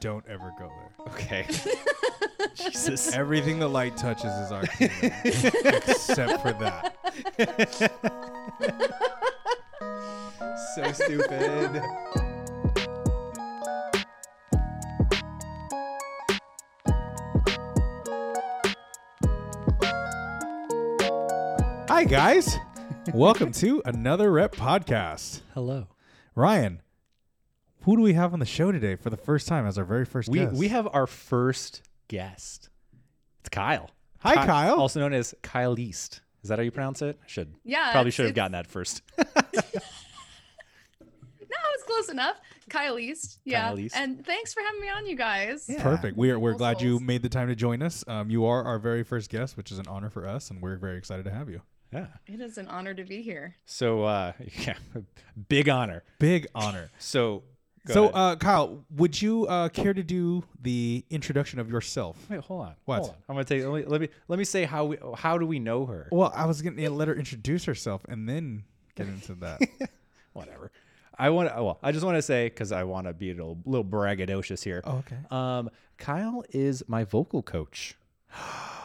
don't ever go there. Okay. Jesus. Everything the light touches is our kingdom, except for that. so stupid. Hi guys, welcome to another Rep podcast. Hello. Ryan, who do we have on the show today for the first time as our very first We guest? we have our first guest. It's Kyle. Hi, Ky- Kyle. Also known as Kyle East. Is that how you pronounce it? Should Yeah, probably should have gotten that first. No, it's close enough. Kyle East. Yeah. Kyle East. And thanks for having me on, you guys. Yeah. Perfect. We are we're Cool glad you made the time to join us. Um, you are our very first guest, which is an honor for us, and we're very excited to have you. yeah. It is an honor to be here. So uh yeah, big honor. Big honor. So go so, ahead. uh, Kyle, would you uh, care to do the introduction of yourself? Wait, hold on. What? Hold on. I'm gonna take. Let me let me, let me say how we how do we know her? Well, I was gonna let her introduce herself and then get into that. Whatever. I want. Well, I just want to say because I want to be a little, little braggadocious here. oh, okay. Um, Kyle is my vocal coach.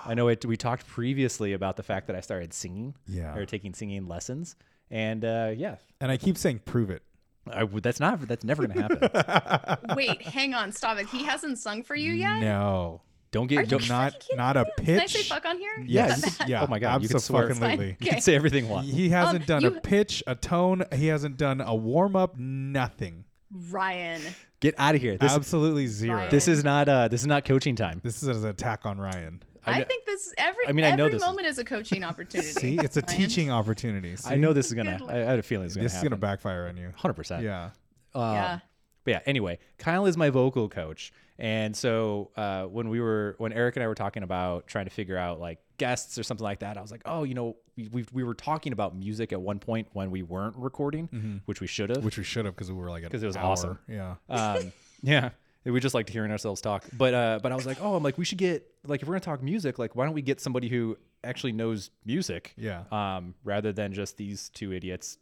I know it. We talked previously about the fact that I started singing, Yeah. or taking singing lessons, and uh, yeah, And I keep saying, prove it. I would that's not. That's never gonna happen. Wait, hang on, stop it. He hasn't sung for you yet? No, Don't get. Don't, not not a pitch. Can I say fuck on here? Yeah, Is you that can- bad? Yeah. Oh my God, you can swear. Abso-fucking-lutely. you can say everything you want. He hasn't Um, done a pitch, a tone. He hasn't done a warm up. Nothing. Ryan. Get out of here. This Absolutely zero. Ryan. this is not. Uh, this is not coaching time. This is an attack on Ryan. I, kn- think this every I mean, I know this moment is, a coaching opportunity. See, it's a Ryan. teaching opportunity. I know this is gonna. I, I had a feeling it's gonna this is gonna backfire on you. Hundred percent. Yeah. Um, Yeah. But yeah. Anyway, Kyle is my vocal coach, and so uh, when we were when Eric and I were talking about trying to figure out like guests or something like that, I was like, oh, you know, we we, we were talking about music at one point when we weren't recording, which we should have. Which we should have because we were like 'Cause it was hour. awesome. Yeah. um, yeah. We just liked hearing ourselves talk, but uh, but I was like, oh, I'm like, we should get like if we're gonna talk music, like, why don't we get somebody who actually knows music, Yeah. um, rather than just these two idiots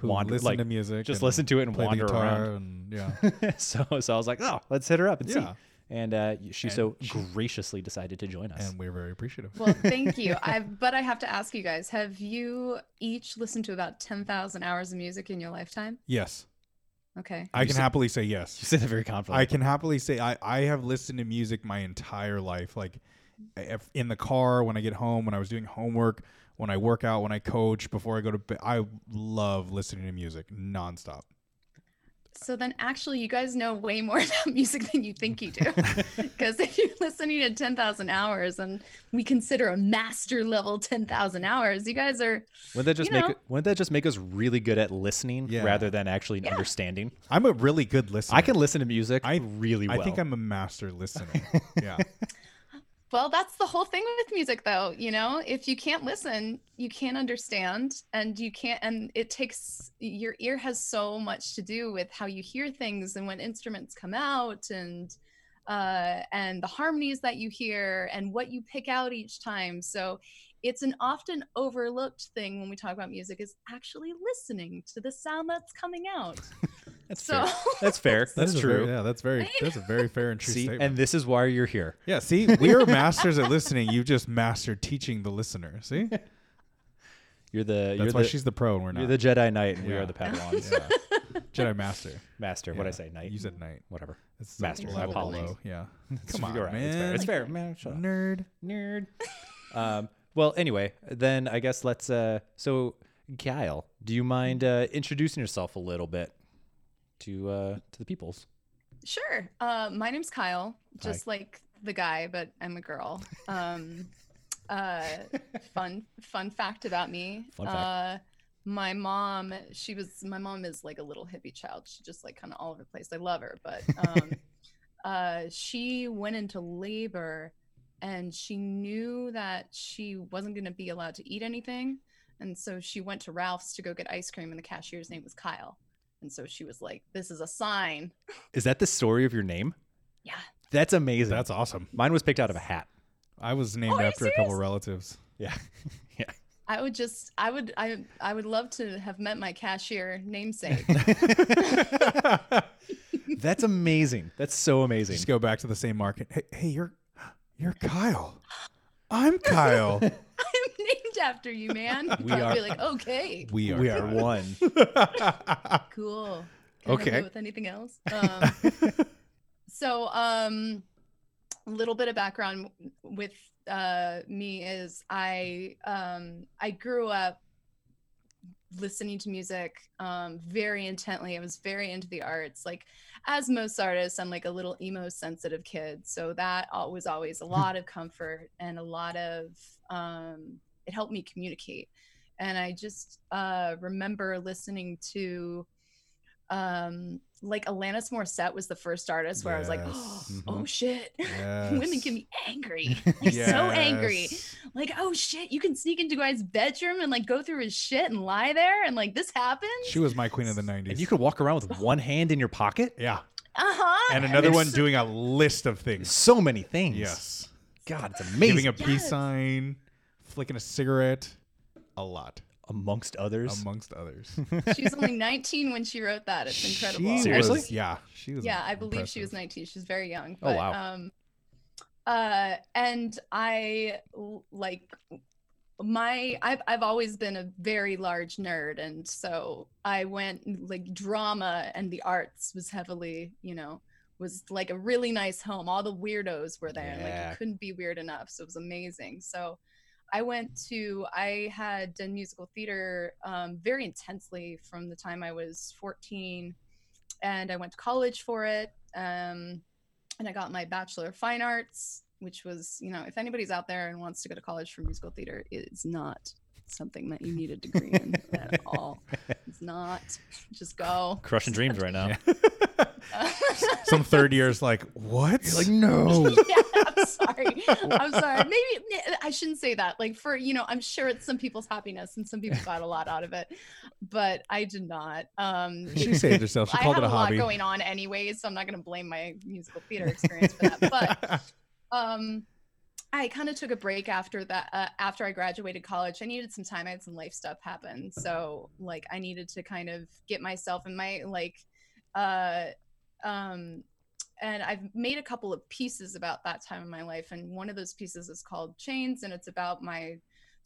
Who wander listen like to music. just listen to it and play wander around. And, yeah. so so I was like, oh, let's hit her up and see. And uh, she And so she- graciously decided to join us. and we're very appreciative. Well, thank you. I but I have to ask you guys: Have you each listened to about ten thousand hours of music in your lifetime? yes. Okay. I You can said- happily say yes. you yes. said it very confidently. I can happily say I, I have listened to music my entire life. Like if in the car, when I get home, when I was doing homework, when I work out, when I coach, before I go to bed. I love listening to music nonstop. So then, actually, you guys know way more about music than you think you do. Because if you're listening to 10,000 hours and we consider a master level 10,000 hours, you guys are, wouldn't that just you make know. it, wouldn't that just make us really good at listening Yeah. rather than actually understanding? I'm a really good listener. I can listen to music I- really well. I think I'm a master listener. yeah. Well, that's the whole thing with music, though. You know, if you can't listen, you can't understand, and you can't, and it takes your ear has so much to do with how you hear things and when instruments come out and, uh, and the harmonies that you hear and what you pick out each time. So it's an often overlooked thing when we talk about music is actually listening to the sound that's coming out. That's so fair. That's fair. That That's is true. very- yeah, that's very that's a very fair and true See, statement. and this is why you're here. yeah, see, we are masters at listening. You just mastered teaching the listener. See, You're the you're why the she's the pro and we're not. you're the Jedi Knight and we are the Padawans. yeah. Jedi master. Master. What I say? Knight. You said knight. whatever. It's Master, I level below. Yeah. Come on, you're right. It's fair. man. It's fair, man. Shut up. Nerd. Nerd. um, well, anyway, then I guess let's. Uh, so, Kyle, do you mind uh, introducing yourself a little bit to uh, to the peoples? Sure. Uh, my name's Kyle, just like the guy, but I'm a girl. Um, uh, fun fun fact about me. Fun fact. Uh, my mom, she was my mom is like a little hippie child. She just like kind of all over the place. I love her, but um, uh, she went into labor, and she knew that she wasn't going to be allowed to eat anything, and so she went to Ralph's to go get ice cream, and the cashier's name was Kyle. And so she was like, "This is a sign." Is that the story of your name? Yeah. That's amazing. That's awesome. Mine was picked out of a hat. I was named Oh, after a couple relatives. Yeah. yeah. I would just, I would, I, I would love to have met my cashier namesake. That's amazing. That's so amazing. Just go back to the same market. Hey, hey, you're you're Kyle. I'm Kyle. I'm named after you, man. We I'd are- be like, okay, we are. we are one. cool. Can I Okay. with anything else? Um, so, um, a little bit of background with uh, me is I um, I grew up listening to music um, very intently. I was very into the arts. Like, as most artists, I'm like a little emo sensitive kid. So that al- was always a lot of comfort and a lot of um, it helped me communicate. And I just uh, remember listening to um like Alanis Morissette was the first artist where I was like, Yes. oh, Mhm. shit, women can be angry, like so angry like oh shit you can sneak into guy's bedroom and like go through his shit and lie there and like this happens She was my queen of the 90s. And you could walk around with one hand in your pocket. yeah. uh-huh And another one it's- doing a list of things. So many things. Yes. God, it's amazing. Giving a peace sign, flicking a cigarette, a lot, amongst others. amongst others. she was only 19 when she wrote that it's incredible She Seriously? was- yeah. She was. yeah i believe she was impressive. 19 she's very young Oh, wow. um uh and I like my I've, I've always been a very large nerd and so i went like drama and the arts was heavily you know was like a really nice home all the weirdos were there and like Yeah. you couldn't be weird enough so it was amazing so i went to i had done musical theater um, very intensely from the time i was 14 and I went to college for it. Um, and I got my Bachelor of Fine Arts, which was, you know, if anybody's out there and wants to go to college for musical theater, it's not something that you need a degree in at all. It's not. Just go. Crushing dreams right now. Some third year's like, what? You're like, no. yeah, I'm sorry. I'm sorry. Maybe I shouldn't say that. Like for you know, I'm sure it's some people's happiness and some people got a lot out of it, but I did not. Um, she saved herself. She I called had it a a lot going on anyways, so I'm not going to blame my musical theater experience for that. But um, I kind of took a break after that. Uh, after I graduated college, I needed some time. I had some life stuff happen, so like I needed to kind of get myself in my like, uh, um, and I've made a couple of pieces about that time in my life, and one of those pieces is called Chains, and it's about my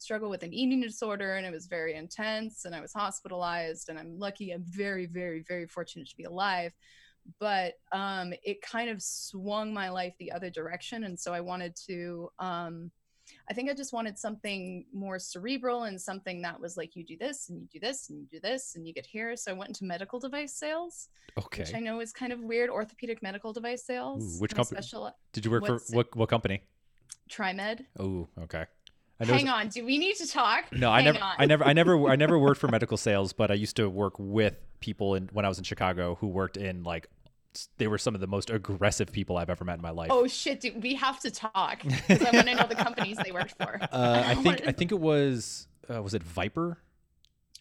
struggle with an eating disorder and it was very intense and I was hospitalized and I'm lucky I'm very very very fortunate to be alive but um it kind of swung my life the other direction and so I wanted to um I think I just wanted something more cerebral and something that was like you do this and you do this and you do this and you get here so I went into medical device sales which I know is kind of weird orthopedic medical device sales Ooh, which company- special Did you work for what what company? TriMed Oh, okay. I know hang on do we need to talk No, I never, on. I never, I never, I never worked for medical sales, but I used to work with people in when I was in Chicago who worked in like, they were some of the most aggressive people I've ever met in my life. Oh shit, dude, we have to talk because I want to know the companies they worked for. uh, I think, I think it was, uh, was it Viper?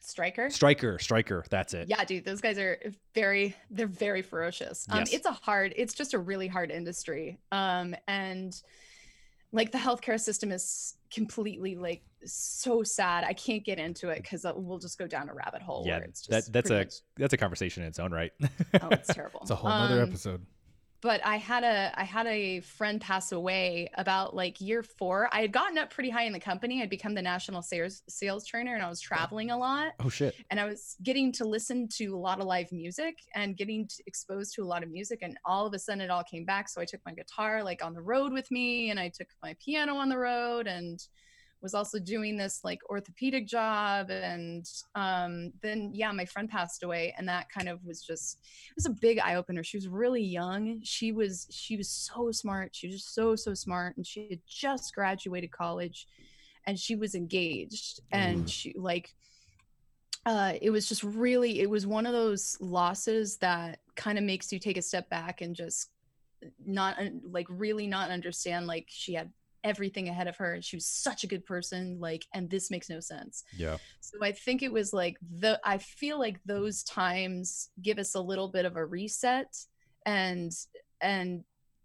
Stryker. Stryker, Stryker. That's it. Yeah, dude, those guys are very they're very ferocious. Um, Yes. It's a hard, it's just a really hard industry. Um, and like the healthcare system is completely like so sad. I can't get into it because we'll just go down a rabbit hole. Yeah, where it's that that's a much- that's a conversation in its own right. oh, it's terrible. It's a whole nother Um, episode. But I had a I had a friend pass away about like year four. I had gotten up pretty high in the company. I'd become the national sales sales trainer, and I was oh. traveling a lot. oh shit. And I was getting to listen to a lot of live music and getting exposed to a lot of music. And all of a sudden, it all came back. So I took my guitar like on the road with me, and I took my piano on the road, and was also doing this like orthopedic job and um, then yeah my friend passed away and that kind of was just it was a big eye-opener. She was really young. She was she was so smart. She was just so so smart and she had just graduated college and she was engaged and she like uh it was just really it was one of those losses that kind of makes you take a step back and just not like really not understand like she had everything ahead of her and she was such a good person like and this makes no sense Yeah. so I think it was like the I feel like those times give us a little bit of a reset and and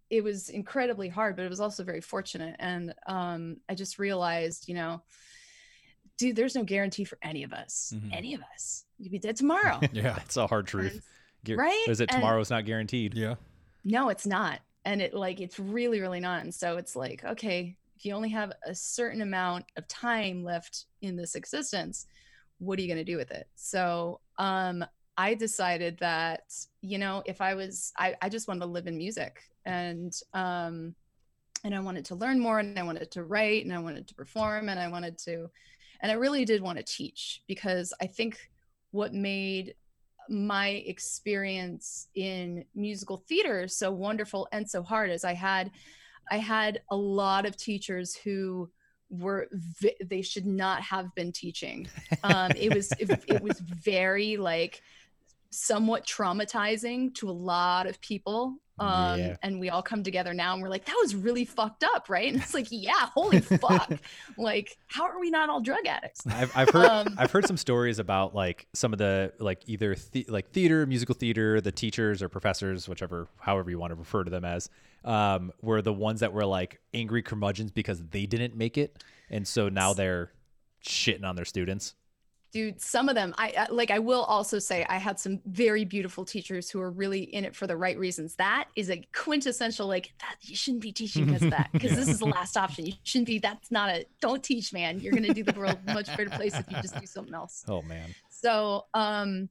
it was incredibly hard, but it was also very fortunate. And um I just realized, you know, dude, there's no guarantee for any of us. Mhm. Any of us. You could be dead tomorrow. Yeah. That's a hard truth. And- Gu- Right? Is it And- tomorrow's not guaranteed? Yeah. no it's not and it like it's really really not and so it's like okay if you only have a certain amount of time left in this existence what are you going to do with it? So um i decided that you know if i was i, I just wanted to live in music and um and i wanted to learn more and i wanted to write and i wanted to perform and i wanted to and i really did want to teach because i think what made my experience in musical theater so wonderful and so hard is I had I had a lot of teachers who were v- they should not have been teaching. Um, it was it, it was very like somewhat traumatizing to a lot of people. Um, Yeah. and we all come together now and we're like, that was really fucked up, right? And it's like, yeah, holy fuck. like, how are we not all drug addicts? I've, I've heard Um, I've heard some stories about like some of the like either the, like theater, musical theater, the teachers or professors, whichever however you want to refer to them as, um, were the ones that were like angry curmudgeons because they didn't make it, and so now they're shitting on their students. Dude some of them i I- like i will also say i had some very beautiful teachers who are really in it for the right reasons. That is a quintessential like that you shouldn't be teaching because of that because this is the last option. You shouldn't be that's not a don't teach man. You're going to do the world a much better place if you just do something else. Oh man, so um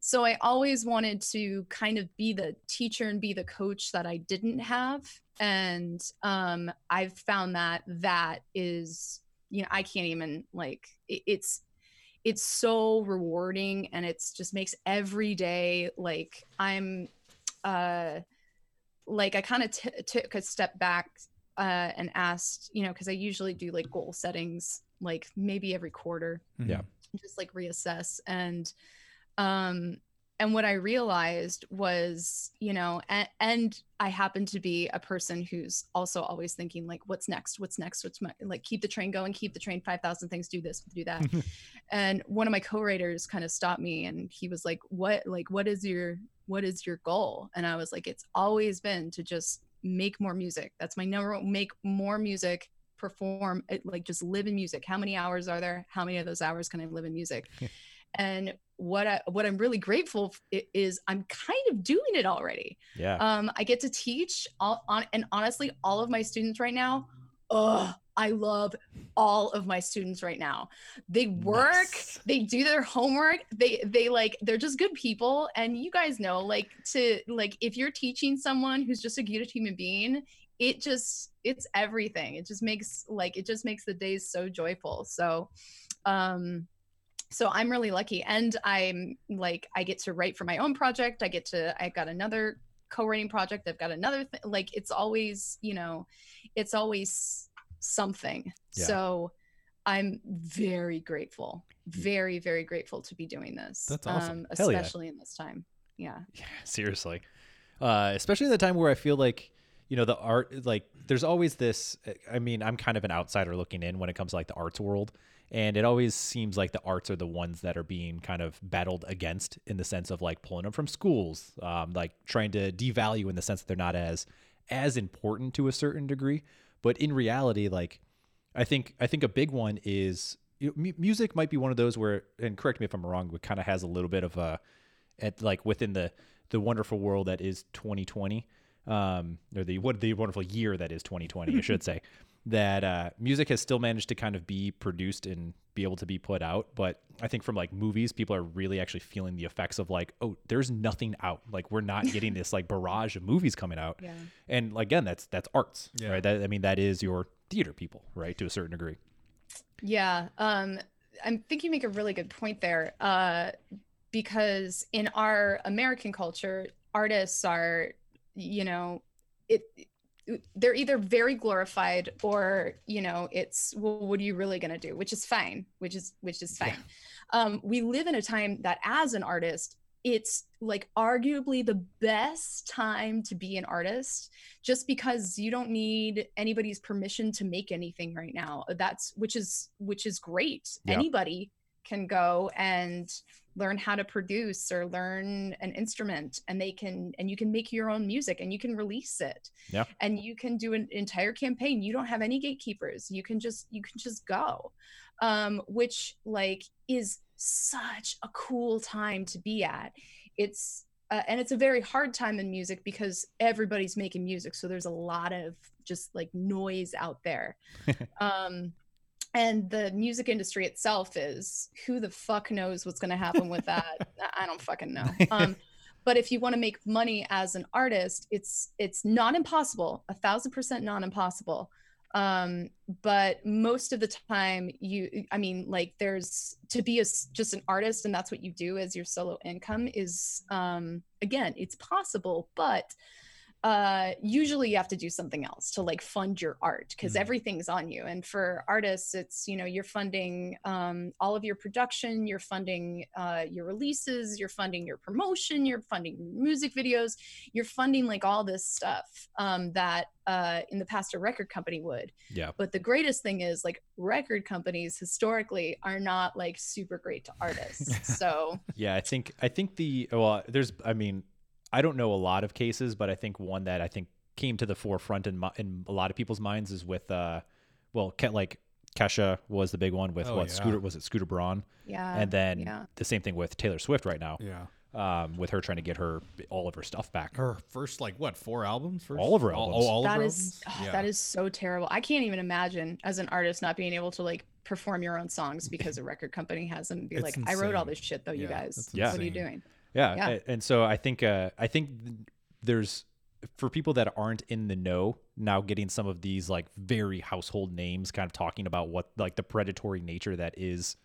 so i always wanted to kind of be the teacher and be the coach that i didn't have. And um i've found that that is you know i can't even like it, it's it's so rewarding and it's just makes every day like i'm uh like i kind of t- took a step back uh and asked you know because i usually do like goal settings like maybe every quarter Yeah. just like reassess and um and what i realized was you know and, and i happen to be a person who's also always thinking like what's next? What's next? What's my like keep the train going keep the train 5000 things do this do that. And one of my co-writers kind of stopped me and he was like what like what is your what is your goal? And i was like it's always been to just make more music. That's my number one make more music perform it, like just live in music. How many hours are there? How many of those hours can i live in music? And what I, what i'm really grateful f- i- is i'm kind of doing it already yeah, um, I get to teach all, on, and honestly, all of my students right now, oh, I love all of my students right now. They work, Nice. they do their homework, they they like they're just good people. And you guys know, like to like if you're teaching someone who's just a good human being, it just it's everything. It just makes like it just makes the days so joyful. So um so i'm really lucky and i'm like i get to write for my own project i get to i've got another co-writing project i've got another th- like it's always you know it's always something Yeah. so i'm very grateful very very grateful to be doing this That's awesome. um, Hell yeah. especially in this time yeah Yeah, seriously. Uh, especially in the time where I feel like, you know, the art, like, there's always this. I mean, I'm kind of an outsider looking in when it comes to like the arts world. And it always seems like the arts are the ones that are being kind of battled against in the sense of like pulling them from schools, um, like trying to devalue in the sense that they're not as as important to a certain degree. But in reality, like I think I think a big one is you know, mu- music might be one of those where, and correct me if I'm wrong, but kind of has a little bit of a at like within the the wonderful world that is 2020 um or the what the wonderful year that is 2020 I should say that uh music has still managed to kind of be produced and be able to be put out but I think from like movies people are really actually feeling the effects of like oh there's nothing out like we're not getting this like barrage of movies coming out yeah and again that's that's arts Yeah. right that I mean that is your theater people right to a certain degree Yeah, um, I think you make a really good point there. Uh, because in our American culture, artists are, you know, it they're either very glorified or you know it's well what are you really going to do? Which is fine which is which is fine. Um we live in a time that as an artist it's like arguably the best time to be an artist just because you don't need anybody's permission to make anything right now. That's which is which is great. Yeah. anybody can go and learn how to produce or learn an instrument and they can and you can make your own music and you can release it. Yeah. and you can do an entire campaign. You don't have any gatekeepers. You can just you can just go. Um which like is such a cool time to be at. It's uh, and it's a very hard time in music because everybody's making music so there's a lot of just like noise out there. Um and the music industry itself is who the fuck knows what's going to happen with that? I don't fucking know. Um but if you want to make money as an artist it's it's not impossible a thousand percent not impossible. Um but most of the time you i mean like there's to be a, just an artist and that's what you do as your solo income is um again it's possible but uh usually you have to do something else to like fund your art because Mhm. everything's on you and for artists it's you know you're funding um all of your production you're funding uh your releases you're funding your promotion you're funding music videos you're funding like all this stuff um that uh in the past a record company would Yeah. but the greatest thing is like record companies historically are not like super great to artists so Yeah, I think I think the well, there's I mean, I don't know a lot of cases, but I think one that I think came to the forefront in my, in a lot of people's minds is with uh, well, like Kesha was the big one with Oh, what yeah. Scooter was it Scooter Braun, yeah and then yeah. the same thing with Taylor Swift right now, Yeah. um, with her trying to get her all of her stuff back. Her first like what four albums? First? All of her All- albums. Oh, all of That her is albums? oh, yeah. that is so terrible. I can't even imagine as an artist not being able to like perform your own songs because a record company has them be It's like, I wrote all this shit though, you guys. it's Yeah. What are you doing? Yeah, Yeah. and so I think uh, I think there's for people that aren't in the know now getting some of these like very household names kind of talking about what like the predatory nature that is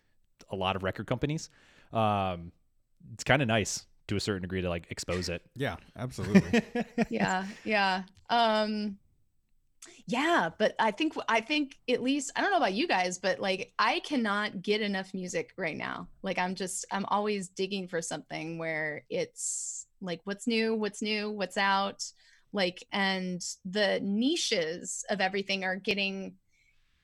a lot of record companies um it's kind of nice to a certain degree to like expose it Yeah, absolutely. yeah, yeah. Um yeah, but I think I think at least I don't know about you guys, but like I cannot get enough music right now. Like I'm just I'm always digging for something where it's like what's new, what's new, what's out, like and the niches of everything are getting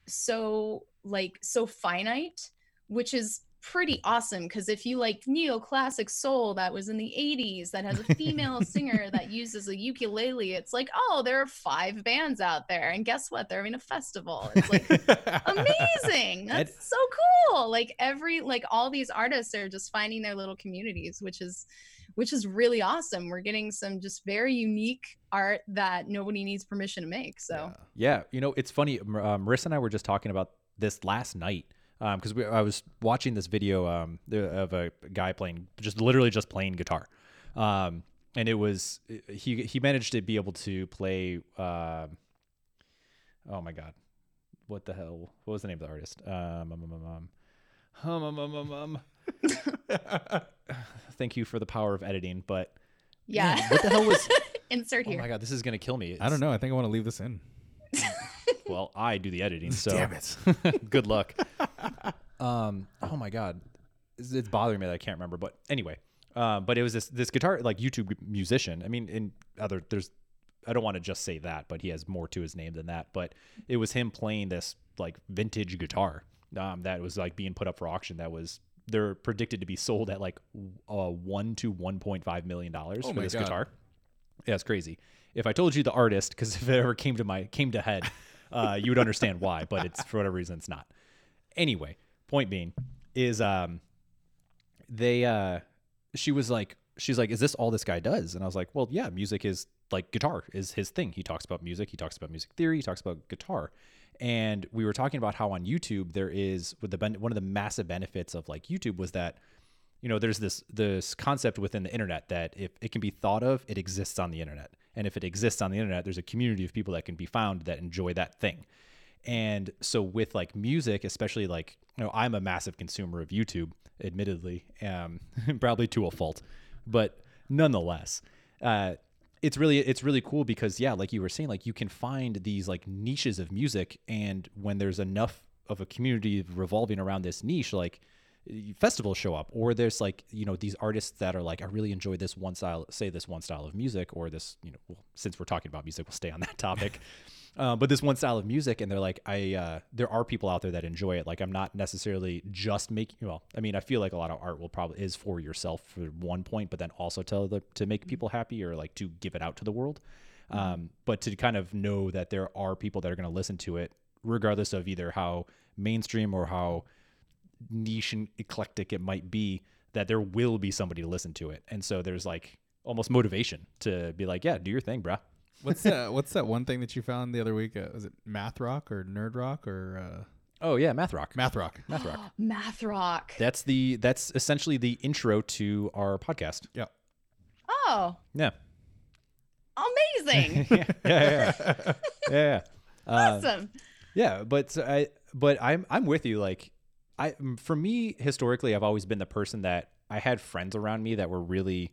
so like so finite, which is pretty awesome because if you like neoclassic soul that was in the 80s that has a female singer that uses a ukulele it's like oh there are five bands out there and guess what? They're having a festival. It's like amazing! That's so cool! Like every like all these artists are just finding their little communities which is which is really awesome. We're getting some just very unique art that nobody needs permission to make so. Yeah, you know, it's funny. Uh, Marissa and I were just talking about this last night because um, I was watching this video um, of a guy playing just literally just playing guitar, um, and it was he he managed to be able to play. Uh, oh my god, what the hell? What was the name of the artist? Um, um, um, um, um, um, um, um. um, um. Thank you for the power of editing, but yeah, man, what the hell was? Insert here. Oh my god, this is gonna kill me. It's, I don't know. I think I want to leave this in. Well, I do the editing, so Damn it. good luck. um, oh my god, it's, it's bothering me that I can't remember. But anyway, um, but it was this this guitar like YouTube musician. I mean, in other there's, I don't want to just say that, but he has more to his name than that. But it was him playing this like vintage guitar um, that was like being put up for auction. That was they're predicted to be sold at like uh, one to one point five million dollars Oh for this God. guitar. Yeah, it's crazy. If I told you the artist, because if it ever came to my came to head, uh, you would understand why. But it's for whatever reason, it's not. Anyway, point being is um, they uh, she was like she's like, is this all this guy does? And I was like, well, yeah, music is like guitar is his thing. He talks about music. He talks about music theory. He talks about guitar. And we were talking about how on YouTube there is with the one of the massive benefits of like YouTube was that you know there's this this concept within the internet that if it can be thought of it exists on the internet and if it exists on the internet there's a community of people that can be found that enjoy that thing. And so with like music especially like you know i'm a massive consumer of youtube admittedly um probably to a fault but nonetheless uh it's really it's really cool because yeah like you were saying like you can find these like niches of music. And when there's enough of a community revolving around this niche like festivals show up or there's like you know these artists that are like i really enjoy this one style say this one style of music or this you know well, since we're talking about music we'll stay on that topic. Uh, but this one style of music and they're like i uh, there are people out there that enjoy it. Like i'm not necessarily just making well i mean i feel like a lot of art will probably is for yourself for one point but then also to the, to make people happy or like to give it out to the world. Um, but to kind of know that there are people that are going to listen to it regardless of either how mainstream or how niche and eclectic it might be that there will be somebody to listen to it and so there's like almost motivation to be like, yeah, do your thing, bruh. What's that? What's that one thing that you found the other week? Uh, was it math rock or nerd rock or uh, Oh yeah, math rock. math rock? Math rock. Math rock. That's the that's essentially the intro to our podcast. Yeah. Oh, Yeah. amazing. yeah, yeah, yeah, yeah. yeah. Uh, awesome. Yeah, but so I but I'm I'm with you. Like I mm, for me historically, I've always been the person that I had friends around me that were really,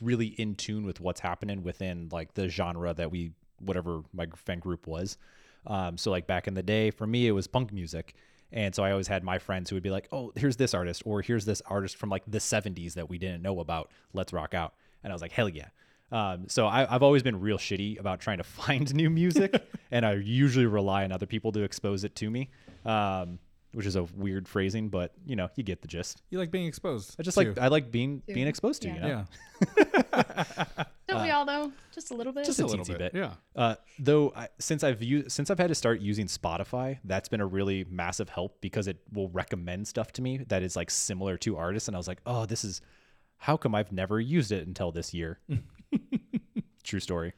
really in tune with what's happening within like the genre that we whatever my fan group was. Um, so like back in the day, for me it was punk music. And so I always had my friends who would be like, "Oh, here's this artist, or here's this artist from like the '70s that we didn't know about. Let's rock out." And I was like, "Hell yeah!" Um, so I, I've always been real shitty about trying to find new music, and I usually rely on other people to expose it to me, um, which is a weird phrasing, but you know, you get the gist. You like being exposed? I just too. like I like being Too. being exposed to. Yeah. You know? yeah, Don't we all though? Just a little bit. just a a little teensy bit. bit. Yeah. Uh, though I, since I've used since I've had to start using Spotify, that's been a really massive help because it will recommend stuff to me that is like similar to artists, and I was like, oh, this is how come I've never used it until this year. True story.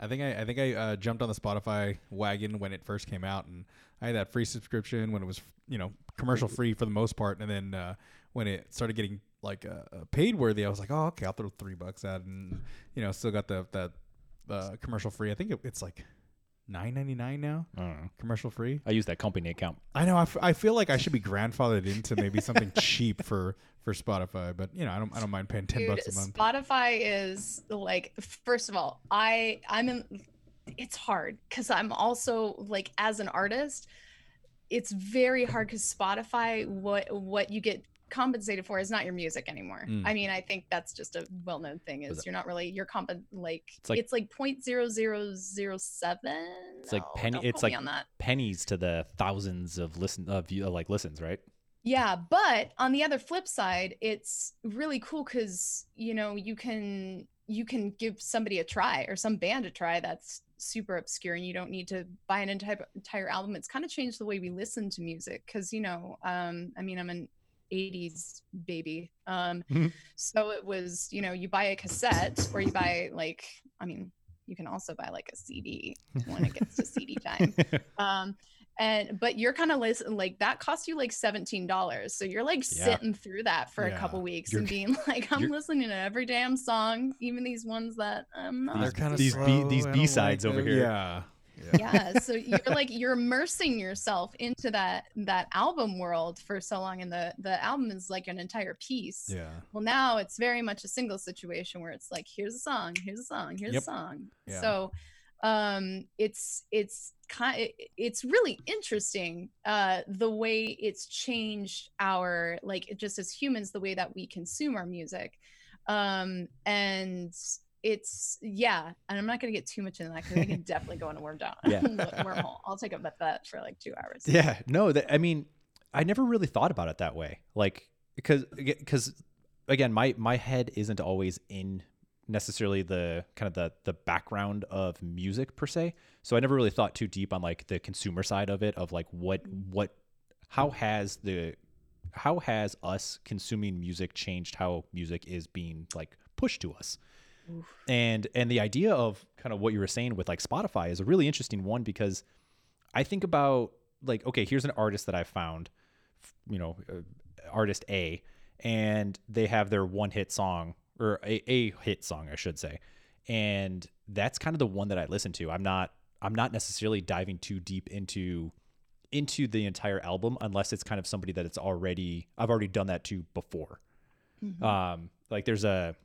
I think I, I think I uh, jumped on the Spotify wagon when it first came out, and I had that free subscription when it was you know commercial free for the most part, and then uh, when it started getting like uh, uh, paid worthy, I was like, oh okay, I'll throw three bucks out, and you know still got the that commercial free. I think it, it's like nine ninety nine now, I commercial free. I use that company account. I know. I, f- I feel like I should be grandfathered into maybe something cheap for for Spotify, but you know I don't I don't mind paying ten Dude, bucks a month. Spotify is like first of all, I I'm in it's hard cuz I'm also like as an artist, it's very hard cuz Spotify what what you get compensated for is not your music anymore. Mm. I mean, I think that's just a well-known thing Was is you're not really you're comp like It's it's like- like it's like point zero zero zero seven. It's like penny- don't it's like- on that. Pennies to the thousands of listen of view- like listens, right? Yeah, but on the other flip side, it's really cool because you know you can you can give somebody a try or some band a try that's super obscure and you don't need to buy an entire entire album. It's kind of changed the way we listen to music because you know, um, I mean, I'm an 80s baby. Um, Mhm. so it was, you know, you buy a cassette or you buy like, I mean, you can also buy like a CD when it gets to CD time um and but you're kind of listen like that costs you like $17 so you're like Yeah. sitting through that for Yeah. a couple weeks You're- and being like i'm listening to every damn song even these ones that i'm not These- kinda these B- these B-sides like over them. here. Yeah. Yeah so you're like you're immersing yourself into that that album world for so long and the the album is like an entire piece Yeah. well now it's very much a single situation where it's like here's a song here's a song here's Yep. a song Yeah. so um it's it's kind it's really interesting uh the way it's changed our like just as humans the way that we consume our music um and it's yeah and i'm not going to get too much into that because we can definitely go into worm down Yeah. wormhole i'll take up at that for like two hours Yeah, no, that I mean, I never really thought about it that way. Like because because again, my my head isn't always in necessarily the kind of the the background of music per se. So I never really thought too deep on like the consumer side of it of like what what how has the how has us consuming music changed how music is being like pushed to us Oof. and and the idea of kind of what you were saying with like spotify is a really interesting one because i think about like okay here's an artist that i found you know uh, artist a and they have their one hit song or a, a hit song i should say and that's kind of the one that i listen to i'm not i'm not necessarily diving too deep into into the entire album unless it's kind of somebody that it's already I've already done that to before. Mhm. Um, like there's a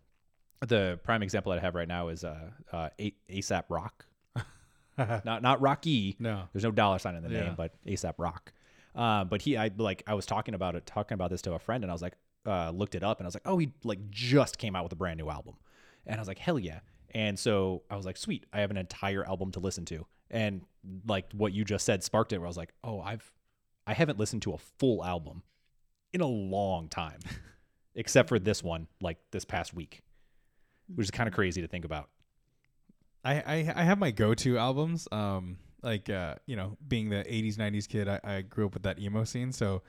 the prime example I have right now is uh, uh A- ASAP Rock, not not Rocky. no. There's no dollar sign in the Yeah. name, but ASAP Rock. Um, but he I like I was talking about it, talking about this to a friend, and I was like, uh, looked it up, and I was like, oh, he like just came out with a brand new album, and I was like, hell yeah. And so I was like, sweet, I have an entire album to listen to. And like what you just said sparked it where I was like, oh, I've I haven't listened to a full album in a long time. Except for this one, like this past week. Which is kind of crazy to think about. I, I I have my go-to albums. Um, like uh, you know, being the '80s '90s kid, I, I grew up with that emo scene. So,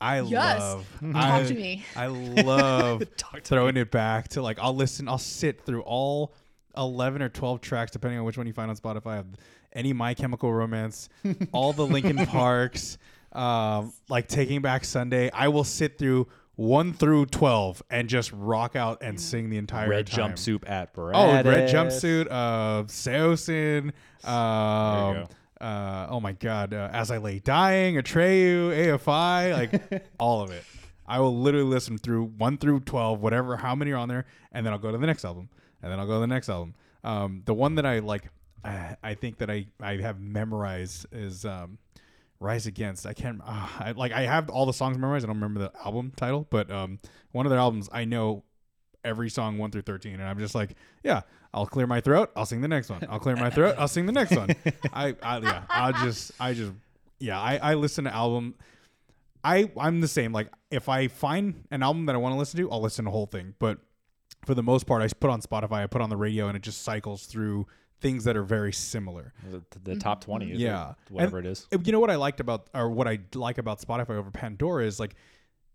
I Yes. love. Talk I, to me. I love Talk to throwing it back to like I'll listen. I'll sit through all eleven or twelve tracks, depending on which one you find on Spotify. Of any My Chemical Romance, all the Linkin Parks, um, like Taking Back Sunday. I will sit through one through twelve and just rock out and sing the entire Red time. jumpsuit Apparatus. Oh, red jumpsuit. Uh, Saosin. Um, uh, oh my God. Uh, As I lay dying, Atreyu, AFI, like all of it. I will literally listen through one through twelve, whatever, how many are on there, and then I'll go to the next album, and then I'll go to the next album. Um, the one that I like, I, I think that I I have memorized is um, Rise Against. I can't. Uh, I, like I have all the songs memorized. I don't remember the album title, but um, one of their albums I know every song one through thirteen, and I'm just like, yeah, I'll clear my throat. I'll sing the next one. I'll clear my throat. I'll sing the next one. I, I yeah, I just I just yeah, I I listen to album. I I'm the same. Like if I find an album that I want to listen to, I'll listen to the whole thing. But for the most part, I put on Spotify, I put on the radio, and it just cycles through things that are very similar. The, the top twenty. Is Yeah. it? whatever And- it is. You know what I liked about, or what I like about Spotify over Pandora is like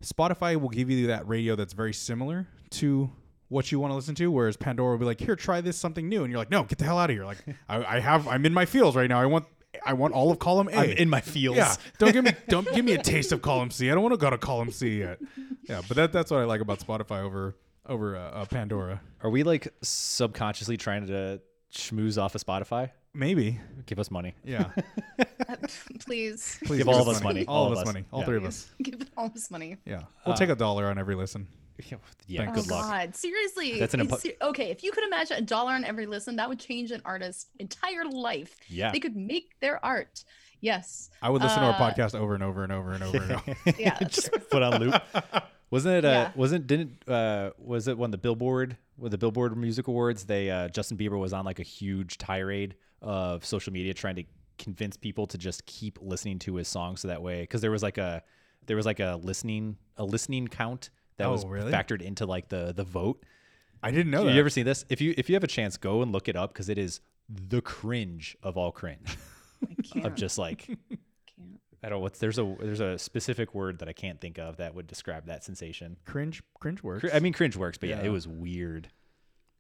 Spotify will give you that radio that's very similar to what you want to listen to, whereas Pandora will be like, "Here, try this something new," and you're like, "No, get the hell out of here!" Like, I, I have, I'm in my fields right now. I want, I want all of column A. I'm in my fields. yeah, don't give me, don't give me a taste of column C. I don't want to go to column C yet. Yeah, but that, that's what I like about Spotify over over uh, uh, Pandora. Are we like subconsciously trying to schmooze off of Spotify? Maybe, Give us money. yeah. Please Please Give all of us money. All, of us money. All Yeah. three of us. give all this money. Yeah, we'll Uh, take a dollar on every listen. Yeah. Thank Good oh luck. God, seriously. That's an impo- ser- okay. If you could imagine a dollar on every listen, that would change an artist's entire life. Yeah. They could make their art. Yes. I would listen to our Uh, podcast over and over and over and over and over. Yeah. Just true. put on loop. Wasn't it? Uh, Yeah. Wasn't didn't uh, was it when the Billboard with the Billboard Music Awards? They uh, Justin Bieber was on like a huge tirade of social media trying to convince people to just keep listening to his songs so that way because there was like a there was like a listening a listening count that Oh, was really? factored into like the the vote. I didn't know Have that. you ever seen this? If you if you have a chance, go and look it up because it is the cringe of all cringe I can't. of just like can't. I don't know what's there's a there's a specific word that I can't think of that would describe that sensation. cringe? Cringe works. Cr- I mean, cringe works, but yeah, Yeah. it was weird.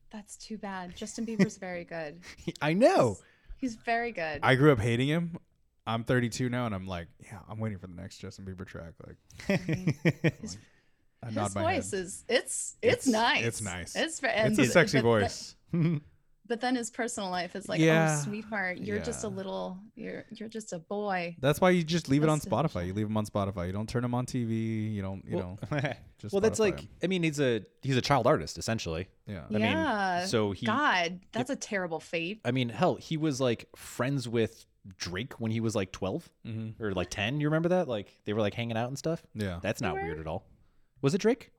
That's too bad. Justin Bieber's very good. I know. He's very good. I grew up hating him. I'm 32 now, and I'm like, yeah, I'm waiting for the next Justin Bieber track. Like, His, I his nod my voice head. is it's it's, It's- nice. it's nice. It's ve- It's a sexy but the- voice. but then his personal life is like, Yeah. oh sweetheart, you're just a little you're you're just a boy. That's why you just leave it on Spotify. You leave him on Spotify. You don't turn him on TV. You don't. You well, know. Just well, that's like him. I mean, he's a he's a child artist essentially. Yeah. I mean, yeah. so he- God, that's a terrible fate. I mean, hell, he was like friends with Drake when he was like 12 Mm-hmm. or like 10. You remember that? Like they were like hanging out and stuff. Yeah. That's not were? weird at all. Was it Drake?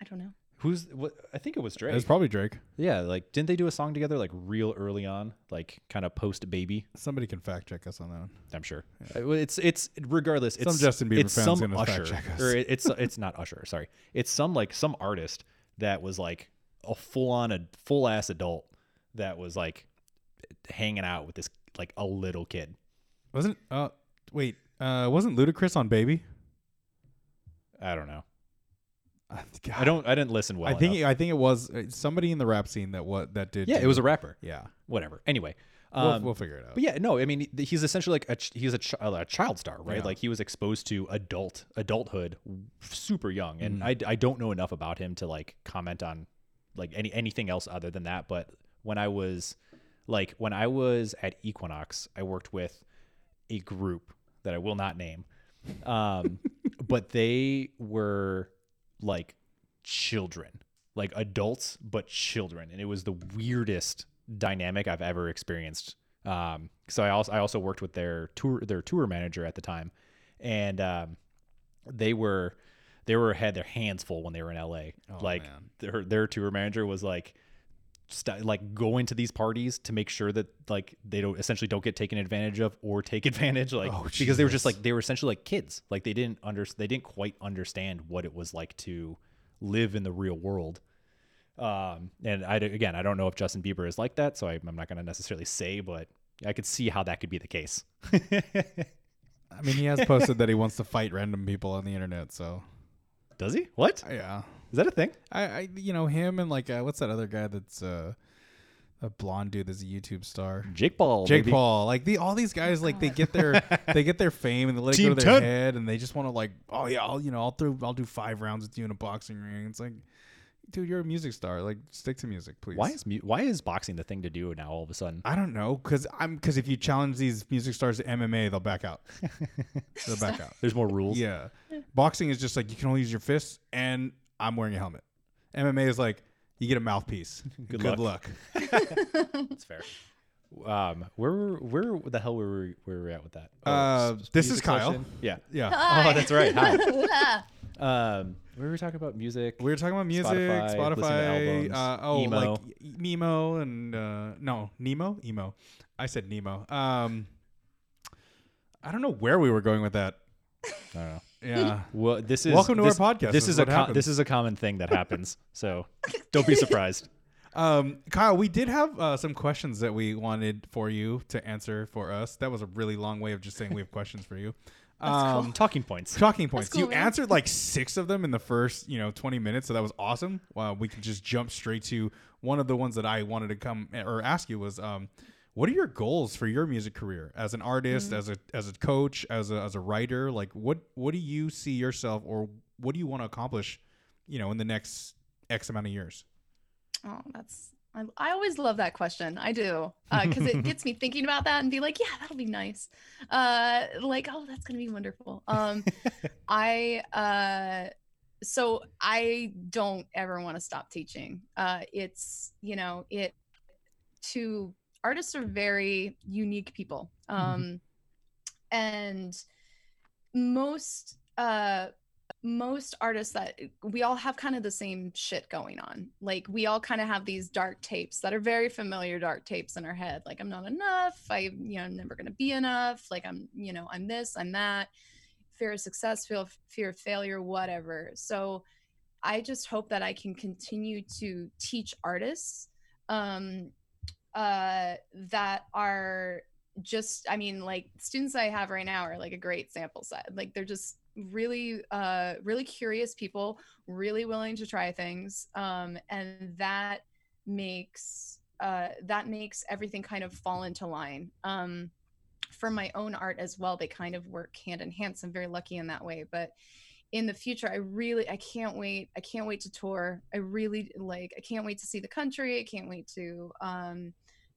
I don't know. Who's what? I think it was Drake. It was probably Drake. yeah, like didn't they do a song together like real early on, like kind of post baby? Somebody can fact check us on that. one. I'm sure. Uh, It's it's regardless. It's some Justin Bieber it's fan's some gonna fact check us. or it- it's it's not Usher. Sorry, it's some like some artist that was like a full on a full ass adult that was like hanging out with this like a little kid. Wasn't? Uh, wait. Uh, wasn't Ludacris on Baby? I don't know. Uh, I don't. I didn't listen well. I think. enough. I think it was uh, somebody in the rap scene that what that did. yeah, it was a rapper. Yeah. Whatever. Anyway, We'll, um, we'll figure it out. But yeah, no, I mean he's essentially like a he's a, ch- a child star, right? Yeah. Like he was exposed to adult adulthood super young, and Mm. I, I don't know enough about him to like comment on like any anything else other than that. But when I was like when I was at Equinox, I worked with a group that I will not name, um, but they were like children, like adults but children, and it was the weirdest dynamic I've ever experienced. Um, so I also I also worked with their tour their tour manager at the time, and um, they were they were had their hands full when they were in LA. Oh, like man. their their tour manager was like st- like going to these parties to make sure that like they don't essentially don't get taken advantage of or take advantage like Oh, because they were just like they were essentially like kids like they didn't under they didn't quite understand what it was like to live in the real world um and i again i don't know if justin bieber is like that so I, i'm not going to necessarily say but i could see how that could be the case I mean, he has posted that he wants to fight random people on the internet. So Does he? What? yeah, Is that a thing? I, I you know him and like uh, what's that other guy that's uh, a blonde dude that's a YouTube star. Jake Paul. Jake baby. Paul, like the all these guys, like they get their they get their fame and they let it Team go to their 10. head, and they just want to like, oh yeah, I'll you know I'll throw I'll do five rounds with you in a boxing ring. It's like, dude, you're a music star. Like, stick to music, please. Why is mu- why is boxing the thing to do now all of a sudden? I don't know, cause I'm cause if you challenge these music stars to MMA, they'll back out. they'll back out. There's more rules. Yeah, boxing is just like you can only use your fists, and I'm wearing a helmet. MMA is like you get a mouthpiece. Good Good, luck. luck. That's fair. Um, where where the hell were we, where were we at with that? Uh, s- this is music Kyle. question? Yeah. Yeah, Oh, that's right. Hi. Um, we were talking about music. we were talking about music, Spotify, Spotify, listening to albums, uh, oh, emo. like Nemo and uh, no Nemo, emo. I said Nemo. Um, I don't know where we were going with that. I don't know. Yeah. Well, this is Welcome to our podcast. This This is is a what co- happens. this is a common thing that happens. So don't be surprised. Um, Kyle, we did have uh, some questions that we wanted for you to answer for us. That was a really long way of just saying we have questions for you. Um, cool. Talking points. Talking points. cool, you man. answered like six of them in the first, you know, 20 minutes. So that was awesome. Wow, we could just jump straight to one of the ones that I wanted to come or ask you was, um, what are your goals for your music career as an artist, Mm-hmm. as a as a coach, as a as a writer? Like, what what do you see yourself, or what do you want to accomplish, you know, in the next X amount of years? Oh, that's. I, I always love that question. I do because it gets me thinking about that and be like, yeah, that'll be nice. Uh, like, oh, that's gonna be wonderful. Um, I uh, so I don't ever want to stop teaching. Uh, it's you know it to artists are very unique people. Um, and most uh most artists that we all have kind of the same shit going on. Like we all kind of have these dark tapes that are very familiar dark tapes in our head. Like I'm not enough. I you know I'm never gonna be enough. Like I'm you know I'm this I'm that. Fear of success, fear of, fear of failure, whatever. So I just hope that I can continue to teach artists um, uh, that are just i mean like students i have right now are like a great sample set like they're just really uh really curious people really willing to try things um and that makes uh that makes everything kind of fall into line. Um for my own art as well they kind of work hand in hand so i'm very lucky in that way but in the future i really i can't wait i can't wait to tour. I really like i can't wait to see the country i can't wait to um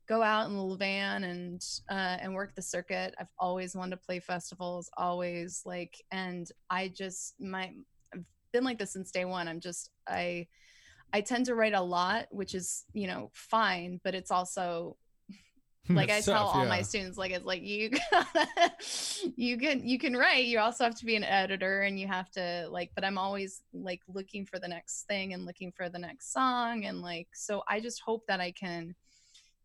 go out in the little van and uh, and work the circuit. I've always wanted to play festivals, always like, and I just my I've been like this since day one. I'm just I I tend to write a lot, which is you know fine, but it's also like I tell tough, all my students, like it's like you you can you can write. You also have to be an editor, and you have to like. But I'm always like looking for the next thing and looking for the next song, and like so. I just hope that I can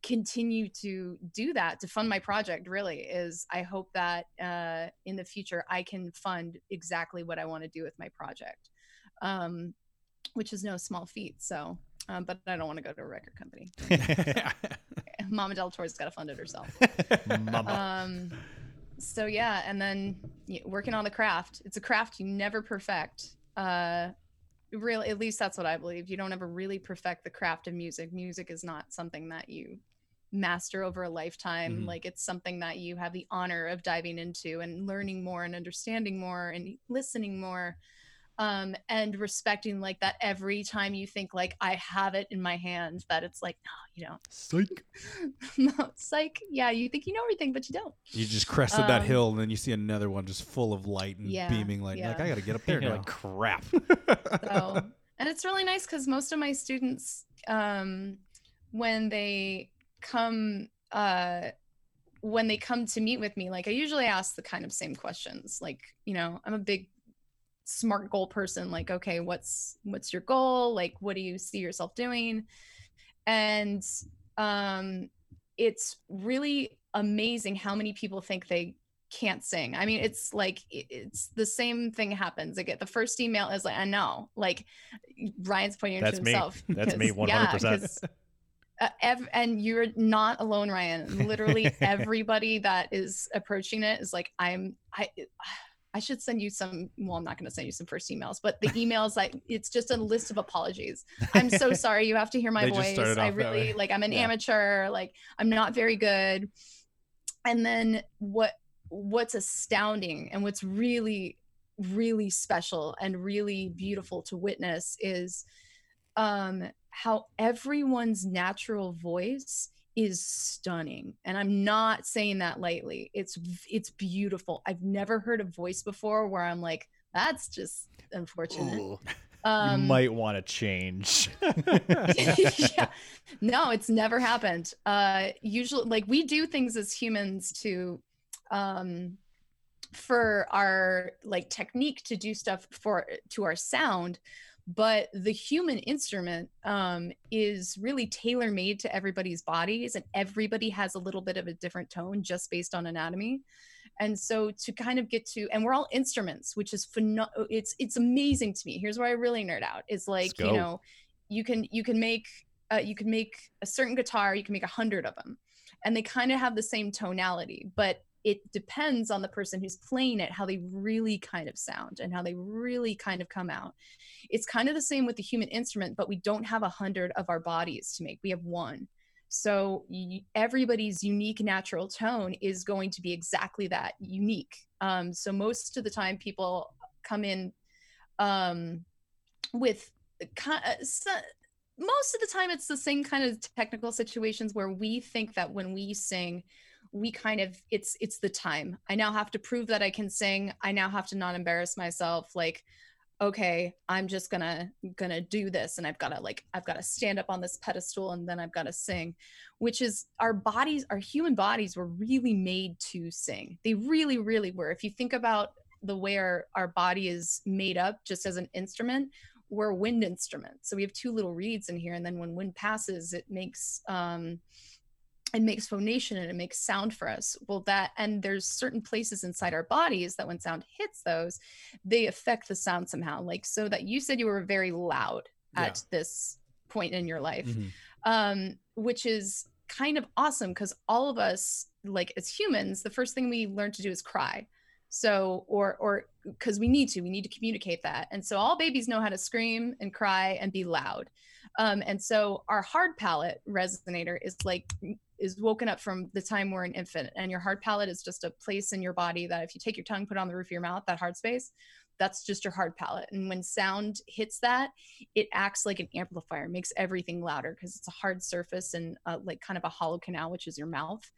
continue to do that to fund my project really is i hope that uh, in the future i can fund exactly what i want to do with my project um, which is no small feat so um, but i don't want to go to a record company. Mama del torre's got to fund it herself. Mama. um, so yeah and then y- working on the craft. It's a craft you never perfect uh really at least that's what i believe. You don't ever really perfect the craft of music. Music is not something that you master over a lifetime Mhm. like it's something that you have the honor of diving into and learning more and understanding more and listening more um and respecting like that every time you think like i have it in my hand that it's like no you don't Psych. no psych yeah you think you know everything but you don't You just crested that Um, hill, and then you see another one just full of light and Yeah, beaming light. You're Like. I got to get up there You're like crap. so and it's really nice because most of my students um when they come uh when they come to meet with me like i usually ask the kind of same questions like you know i'm a big smart goal person like okay what's what's your goal? Like what do you see yourself doing? And um it's really amazing how many people think they can't sing. I mean it's like it's the same thing happens. I get the first email is like i know. Like ryan's pointing That's to me. himself. That's me, 'cause- yeah, 100%. Uh, ev- and you're not alone, Ryan. Literally everybody that is approaching it is like, I'm, I, I should send you some. Well, I'm not going to send you some first emails, but the emails, like, it's just a list of apologies. I'm so sorry. You have to hear my voice. I really like. I'm an Yeah. amateur. Like, I'm not very good. And then what? What's astounding and what's really, really special and really beautiful to witness is, um, how everyone's natural voice is stunning and i'm not saying that lightly it's it's beautiful i've never heard a voice before where i'm like that's just unfortunate Ooh, um you might want to change. yeah. No, it's never happened. Uh usually like we do things as humans to um for our like technique to do stuff for to our sound, but the human instrument um is really tailor made to everybody's bodies and everybody has a little bit of a different tone just based on anatomy. And so to kind of get to and we're all instruments, which is pheno- it's it's amazing to me. Here's where I really nerd out. Is like, you know, you can you can make uh, you can make a certain guitar you can make a hundred of them and they kind of have the same tonality but it depends on the person who's playing it how they really kind of sound and how they really kind of come out. It's kind of the same with the human instrument but we don't have a hundred of our bodies to make. We have one. So everybody's unique natural tone is going to be exactly that unique. Um, so most of the time people come in um, with uh, so- most of the time it's the same kind of technical situations where we think that when we sing we kind of it's it's the time. I now have to prove that i can sing. I now have to not embarrass myself like okay i'm just gonna gonna do this and i've gotta like i've gotta stand up on this pedestal and then i've gotta sing which is our bodies our human bodies were really made to sing. They really really were. If you think about the way our, our body is made up just as an instrument we're a wind instrument so we have two little reeds in here and then when wind passes it makes um it makes phonation and it makes sound for us well that and there's certain places inside our bodies that when sound hits those they affect the sound somehow like so that you said you were very loud at this point in your life Mhm. um, which is kind of awesome because all of us, like as humans, the first thing we learn to do is cry. So, or, or because we need to, we need to communicate that. And so all babies know how to scream and cry and be loud. Um, and so our hard palate resonator is like, is woken up from the time we're an infant. And your hard palate is just a place in your body that if you take your tongue, put it on the roof of your mouth, that hard space, that's just your hard palate. And when sound hits that, it acts like an amplifier, makes everything louder because it's a hard surface and uh, like kind of a hollow canal, which is your mouth.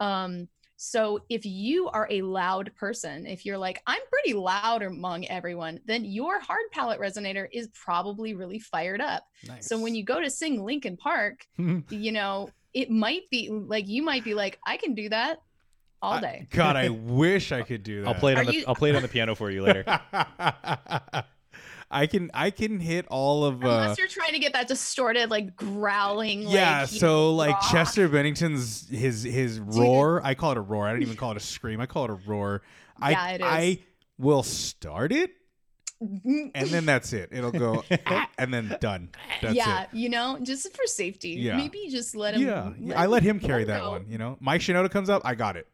Um, so if you are a loud person, if you're like, I'm pretty loud among everyone, then your hard palate resonator is probably really fired up. So when you go to sing Linkin Park, you know, it might be like you might be like, I can do that all I- day. God, I wish I could do that. I'll play it on Are the you- I'll play it on the piano for you later. I can I can hit all of uh Unless you're trying to get that distorted, like growling. yeah, like, so like rock. Chester Bennington's his his roar, I call it a roar. I don't even call it a scream. I call it a roar. I Yeah, it is. I will start it. And then that's it. It'll go and then done. That's yeah, it. you know, just for safety. Yeah. Maybe just let him. Yeah, yeah, I let him carry that go. one. You know, Mike Shinoda comes up, I got it.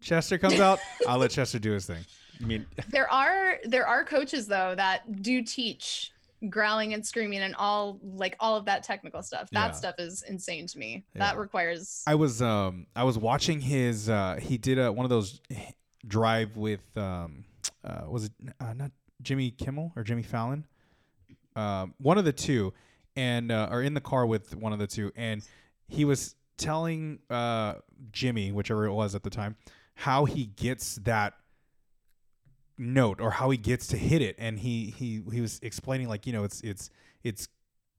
Chester comes out, I'll let Chester do his thing. I mean, There are there are coaches though that do teach growling and screaming and all like all of that technical stuff. That Yeah. stuff is insane to me. That requires I was um I was watching his uh he did a one of those drive with um uh was it uh, not Jimmy Kimmel or Jimmy Fallon um one of the two and uh, or in the car with one of the two and he was telling uh Jimmy whichever it was at the time how he gets that note or how he gets to hit it and he he he was explaining like you know it's it's it's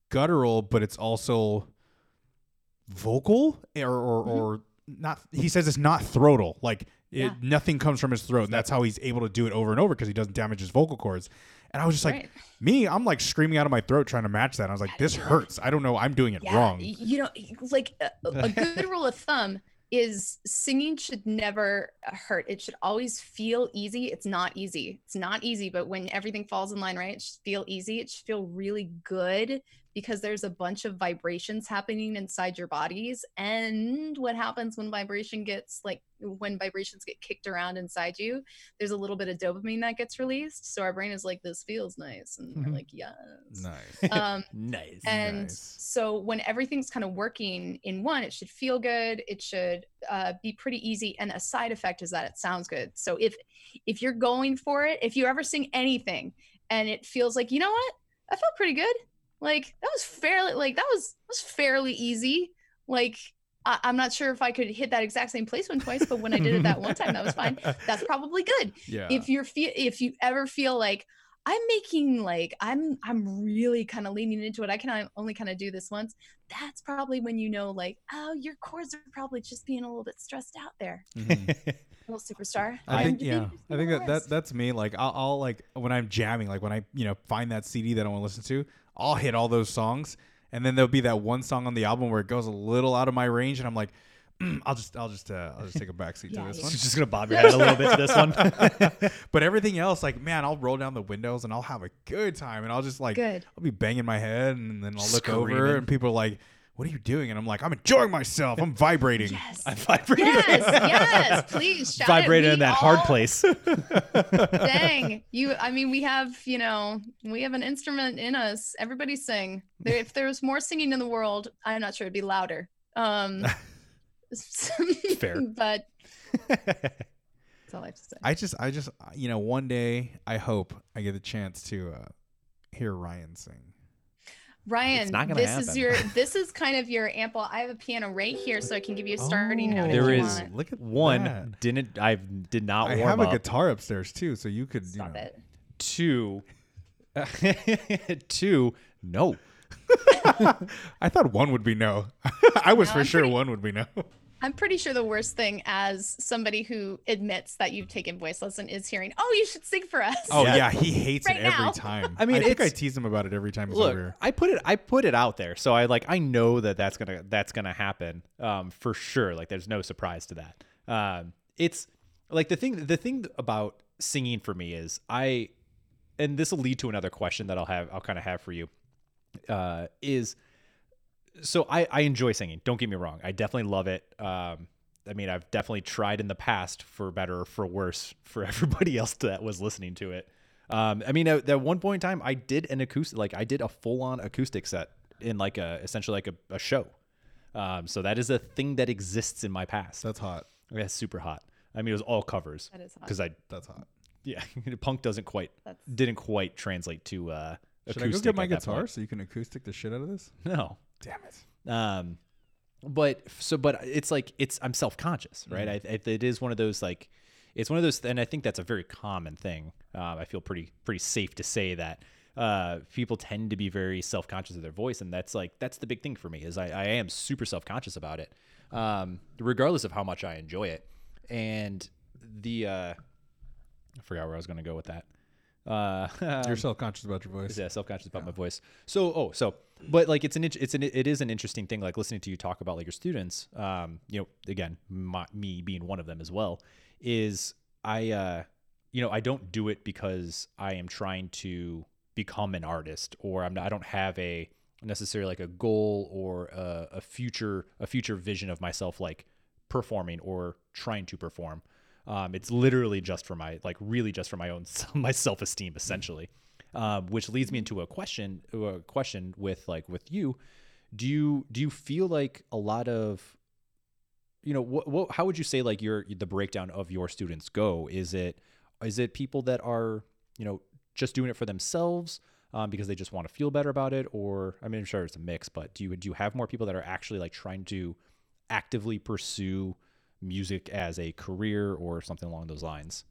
guttural but it's also vocal or or, or not he says it's not throatal like it, Yeah. nothing comes from his throat and that's how he's able to do it over and over because he doesn't damage his vocal cords and i was just like Right. me i'm like screaming out of my throat trying to match that i was like this hurts i don't know i'm doing it wrong You know, like a, a good rule of thumb is singing should never uh, hurt. It should always feel easy. It's not easy. It's not easy, but when everything falls in line, right? It should feel easy. It should feel really good because there's a bunch of vibrations happening inside your bodies and what happens when vibration gets like when vibrations get kicked around inside you there's a little bit of dopamine that gets released so our brain is like this feels nice and we're Mhm. like yes Nice. um nice. and Nice. so when everything's kind of working in one it should feel good it should uh, be pretty easy and a side effect is that it sounds good so if if you're going for it if you ever sing anything and it feels like you know what i felt pretty good like that was fairly like that was that was fairly easy. Like I, i'm not sure if i could hit that exact same place one twice but when i did it that one time that was fine. That's probably good. Yeah. if you're feel if you ever feel like i'm making like i'm i'm really kind of leaning into it i can only kind of do this once that's probably when you know like oh your cords are probably just being a little bit stressed out there. Mhm. little superstar. I think yeah, I think that, that that's me. Like I'll, I'll like when I'm jamming, like when I you know find that CD that I want to listen to, I'll hit all those songs, and then there'll be that one song on the album where it goes a little out of my range, and I'm like, "Mm, I'll just I'll just uh, I'll just take a backseat Yeah, to this yeah. one. She's just gonna bob your head a little bit to this one. but everything else, like man, I'll roll down the windows and I'll have a good time, and I'll just like good I'll be banging my head, and then I'll look over, and people are like, "What are you doing?" And I'm like, "I'm enjoying myself. I'm vibrating." yes I'm vibrating. yes yes please shout it. In that hard place. dang you i mean we have you know we have an instrument in us everybody sing if there was more singing in the world i'm not sure it'd be louder um Fair. but that's all i have to say I just, I just, you know, one day I hope I get the chance to uh, hear Ryan sing. Ryan, not gonna this is your this is kind of your ample. I have a piano right here, so I can give you a starting oh, note. if There you is want. Look at One that. didn't I did not I warm have a guitar upstairs too, so you could, Stop you know. it. Two. Two. No. I thought one would be no. I was No, for I'm sure pretty- one would be no. I'm pretty sure the worst thing as somebody who admits that you've taken voice lesson is hearing, "Oh, you should sing for us." Oh Yeah. yeah, he hates Right it every now. time. I mean, I think I tease him about it every time he's over Look, here. I put it I put it out there. So I like I know that that's going to that's going to happen um for sure. Like there's no surprise to that. Um it's like the thing the thing about singing for me is I and this will lead to another question that I'll have I'll kind of have for you. Uh is so I I enjoy singing. Don't get me wrong. I definitely love it. Um I mean, I've definitely tried in the past for better or for worse for everybody else that was listening to it. Um, I mean, at, at one point in time, I did an acoustic, like I did a full on acoustic set in like a essentially like a, a show. Um, so that is a thing that exists in my past. That's hot. That's super hot. I mean, it was all covers That is hot. because I, That's hot. yeah, punk doesn't quite, That's didn't quite translate to uh, Should I go acoustic get my guitar point. so you can acoustic the shit out of this? No, Damn it. um but so but it's like it's i'm self-conscious right? I, I, it is one of those like it's one of those and i think that's a very common thing. Um, i feel pretty pretty safe to say that uh, people tend to be very self-conscious of their voice and that's like that's the big thing for me is i, I am super self-conscious about it um, regardless of how much i enjoy it. And the uh, i forgot where i was going to go with that uh, You're self conscious about your voice. yeah, self conscious about my voice. So, oh, so, but like it's an it's an it is an interesting thing. Like listening to you talk about like your students. Um, you know, again, my, me being one of them as well. Is I, uh, you know, I don't do it because I am trying to become an artist or I'm not, I don't have a necessarily like a goal or a, a future a future vision of myself like performing or trying to perform. Um, it's literally just for my like really just for my own my self esteem essentially, um, which leads me into a question a question with like with you. Do you do you feel like a lot of you know what, what how would you say like your the breakdown of your students go? Is it is it people that are you know just doing it for themselves um, because they just want to feel better about it, or I mean I'm sure it's a mix, but do you do you have more people that are actually like trying to actively pursue music as a career or something along those lines?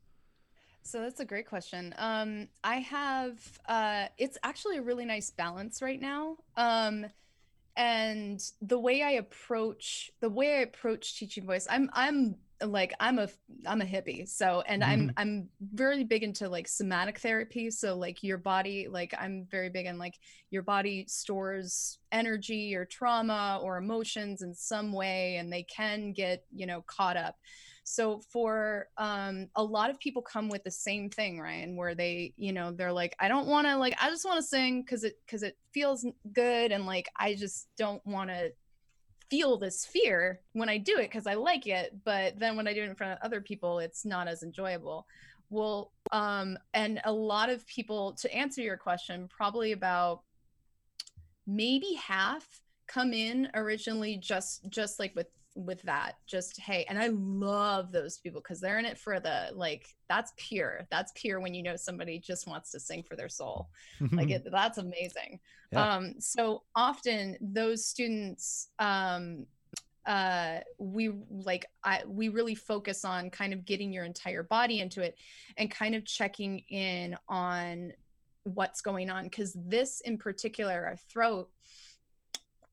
So that's a great question. Um, I have uh, it's actually a really nice balance right now. Um, and the way I approach the way I approach teaching voice, I'm I'm like I'm a I'm a hippie. So and I'm I'm very big into like somatic therapy. So like your body, like I'm very big in like your body stores energy or trauma or emotions in some way, and they can get you know caught up. So for um, a lot of people come with the same thing, Ryan, where they, you know, they're like, I don't want to like, I just want to sing because it because it feels good, and like I just don't want to feel this fear when I do it because I like it, but then when I do it in front of other people, it's not as enjoyable. Well, um, and a lot of people, to answer your question, probably about maybe half come in originally just just like with with that just hey and i love those people because they're in it for the like that's pure. That's pure when you know somebody just wants to sing for their soul. Like it that's amazing. Yeah. um so often those students um uh we like i we really focus on kind of getting your entire body into it and kind of checking in on what's going on because this in particular our throat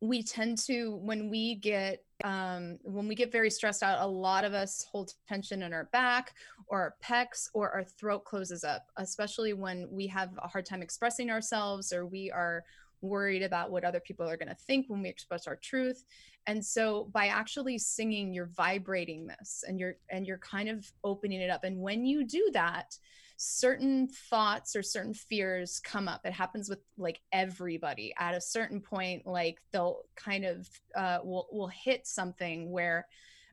we tend to when we get um, when we get very stressed out a lot of us hold tension in our back or our pecs or our throat closes up especially when we have a hard time expressing ourselves or we are worried about what other people are going to think when we express our truth. And so by actually singing you're vibrating this and you're and you're kind of opening it up. And when you do that certain thoughts or certain fears come up. It happens with like everybody. At a certain point like they'll kind of uh will will hit something where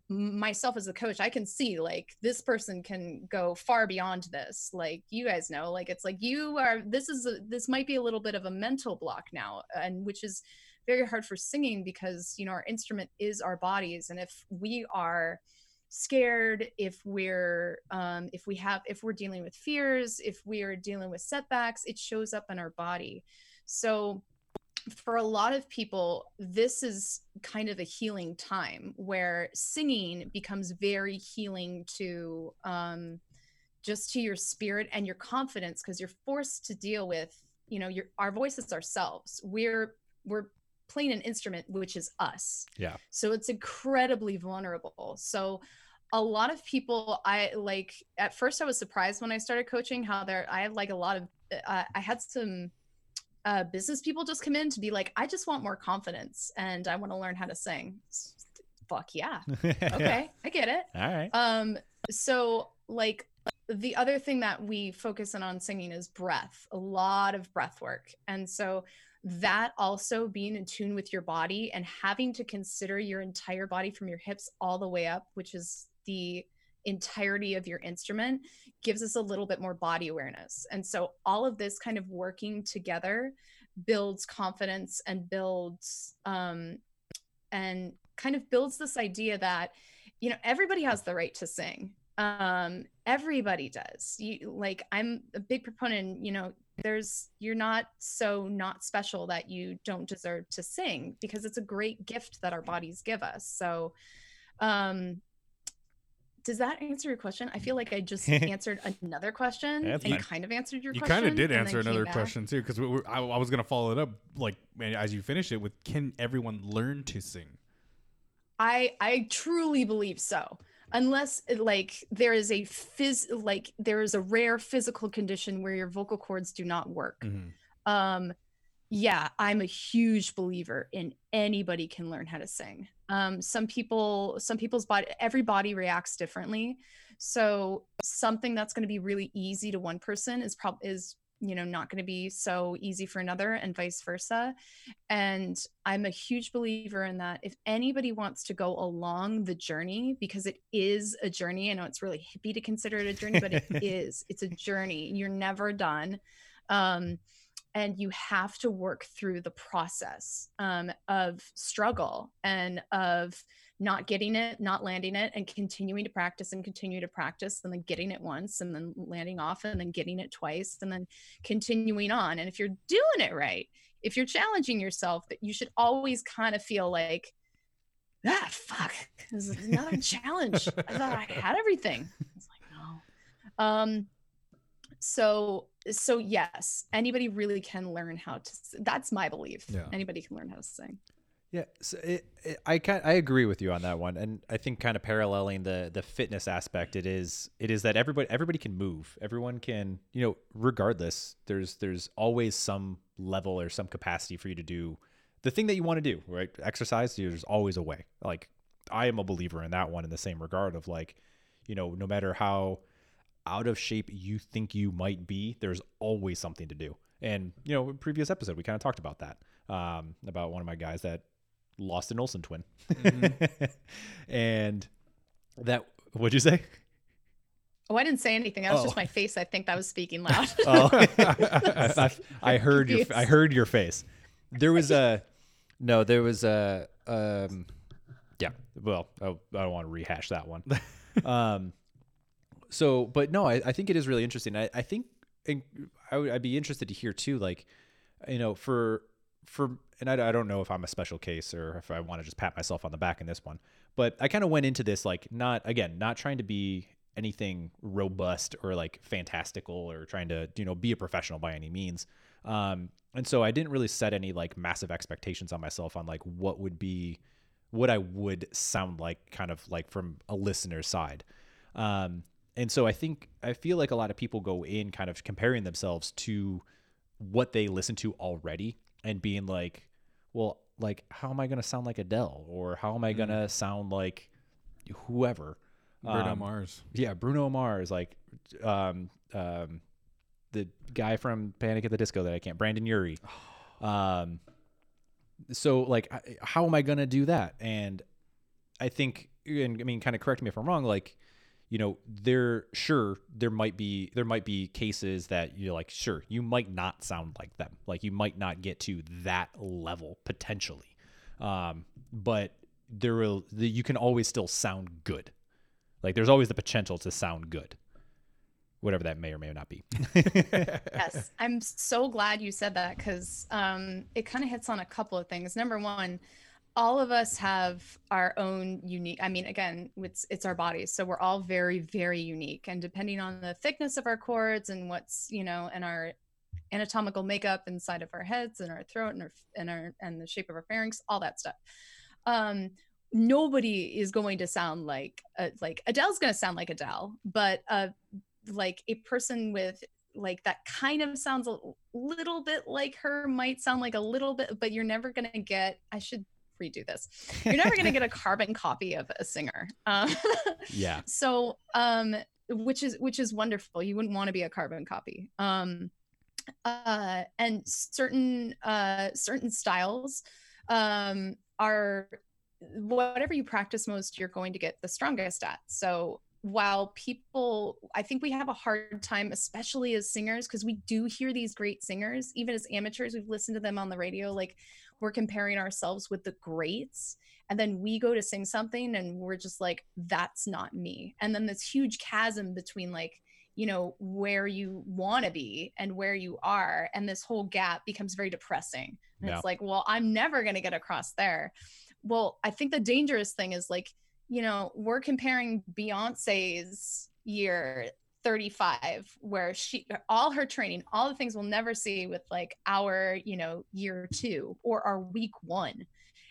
myself as a coach i can see like this person can go far beyond this. Like you guys know like it's like you are this is a, this might be a little bit of a mental block now and which is very hard for singing because you know our instrument is our bodies. And if we are scared if we're um, if we have if we're dealing with fears if we are dealing with setbacks it shows up in our body. So for a lot of people this is kind of a healing time where singing becomes very healing to um, just to your spirit and your confidence because you're forced to deal with you know your our voices ourselves. We're we're playing an instrument which is us. Yeah. so it's incredibly vulnerable. So a lot of people i like at first i was surprised when i started coaching how there i had like a lot of uh, i had some uh, business people just come in to be like i just want more confidence and i want to learn how to sing. Fuck yeah. Okay i get it. All right. um so like the other thing that we focus in on singing is breath a lot of breath work. And so that also being in tune with your body and having to consider your entire body from your hips all the way up which is the entirety of your instrument gives us a little bit more body awareness. And so all of this kind of working together builds confidence and builds um and kind of builds this idea that you know everybody has the right to sing. Um everybody does. You like i'm a big proponent you know there's you're not so not special that you don't deserve to sing because it's a great gift that our bodies give us so um does that answer your question i feel like i just answered another question That's and fine. kind of answered your You question kind of did answer another question too, because I, I was gonna follow it up like as you finish it with, can everyone learn to sing? I I truly believe so. Unless like there is a phys like there is a rare physical condition where your vocal cords do not work. Mm-hmm. Um yeah, I'm a huge believer in anybody can learn how to sing. Um some people some people's body every body reacts differently. So something that's going to be really easy to one person is probably is you know not going to be so easy for another and vice versa. And i'm a huge believer in that if anybody wants to go along the journey because it is a journey i know it's really hippie to consider it a journey but it is it's a journey you're never done um, and you have to work through the process um, of struggle and of not getting it, not landing it, and continuing to practice and continue to practice, and then getting it once, and then landing off, and then getting it twice, and then continuing on. And if you're doing it right, if you're challenging yourself, that you should always kind of feel like, ah, fuck, this is another challenge. I thought I had everything. It's like no. Um, so so yes, anybody really can learn how to. That's my belief. Yeah. Anybody can learn how to sing. Yeah, so it, it, I I agree with you on that one, and I think kind of paralleling the the fitness aspect, it is it is that everybody everybody can move, everyone can you know regardless. There's there's always some level or some capacity for you to do the thing that you want to do, right? Exercise. There's always a way. Like I am a believer in that one in the same regard of like you know, no matter how out of shape you think you might be, there's always something to do. And you know, in previous episode we kind of talked about that. Um, about one of my guys that lost an Olsen twin. and that what'd you say? Oh, I didn't say anything. That was Oh. just my face. I think that was speaking loud. Oh, I, I- I heard your I heard your face. There was a no. There was a um, yeah. Well, I, I don't want to rehash that one. Um, so, but no, I, I think it is really interesting. I, I think and I would I'd be interested to hear too, like you know, for for and I, I don't know if I'm a special case or if I want to just pat myself on the back in this one, but I kind of went into this like not again not trying to be anything robust or like fantastical or trying to you know be a professional by any means. Um, and so I didn't really set any like massive expectations on myself on like what would be what I would sound like kind of like from a listener's side. Um, and so I think I feel like a lot of people go in kind of comparing themselves to what they listen to already and being like, well, like how am I going to sound like Adele or how am I going to sound like whoever? Bruno Um, Mars. yeah, Bruno Mars, like um, um, the guy from Panic at the Disco that I can't, Brendon Urie. Um, so like, how am I gonna do that? And I think, and I mean, kind of correct me if I'm wrong. Like, you know, there sure there might be there might be cases that you're like, sure, you might not sound like them. Like, you might not get to that level potentially. Um, but there will you can always still sound good. Like, there's always the potential to sound good, whatever that may or may not be. yes i'm so glad you said that because um, it kind of hits on a couple of things number one all of us have our own unique i mean again it's it's our bodies so we're all very very unique and depending on the thickness of our cords and what's you know and our anatomical makeup inside of our heads and our throat and our and our and the shape of our pharynx all that stuff um nobody is going to sound like uh, like adele's going to sound like adele but uh like a person with like that kind of sounds a little bit like her might sound like a little bit but you're never going to get i should redo this. You're never going to get a carbon copy of a singer. Um, yeah. so um which is which is wonderful. You wouldn't want to be a carbon copy. Um uh and certain uh certain styles um are whatever you practice most you're going to get the strongest at. So while people i think we have a hard time especially as singers because we do hear these great singers even as amateurs we've listened to them on the radio like we're comparing ourselves with the greats and then we go to sing something and we're just like that's not me. And then this huge chasm between like you know where you want to be and where you are and this whole gap becomes very depressing. And Yeah. it's like well i'm never going to get across there. Well i think the dangerous thing is like you know we're comparing beyonce's year 35 where she all her training all the things we'll never see with like our you know year two or our week one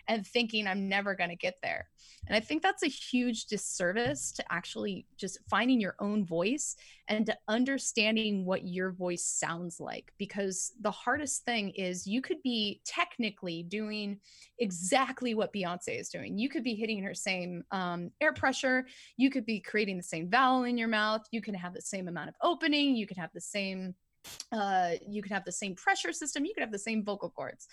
and thinking i'm never going to get there. And i think that's a huge disservice to actually just finding your own voice and to understanding what your voice sounds like because the hardest thing is you could be technically doing exactly what beyonce is doing. You could be hitting her same um, air pressure you could be creating the same vowel in your mouth you can have the same amount of opening you could have the same uh, you could have the same pressure system you could have the same vocal cords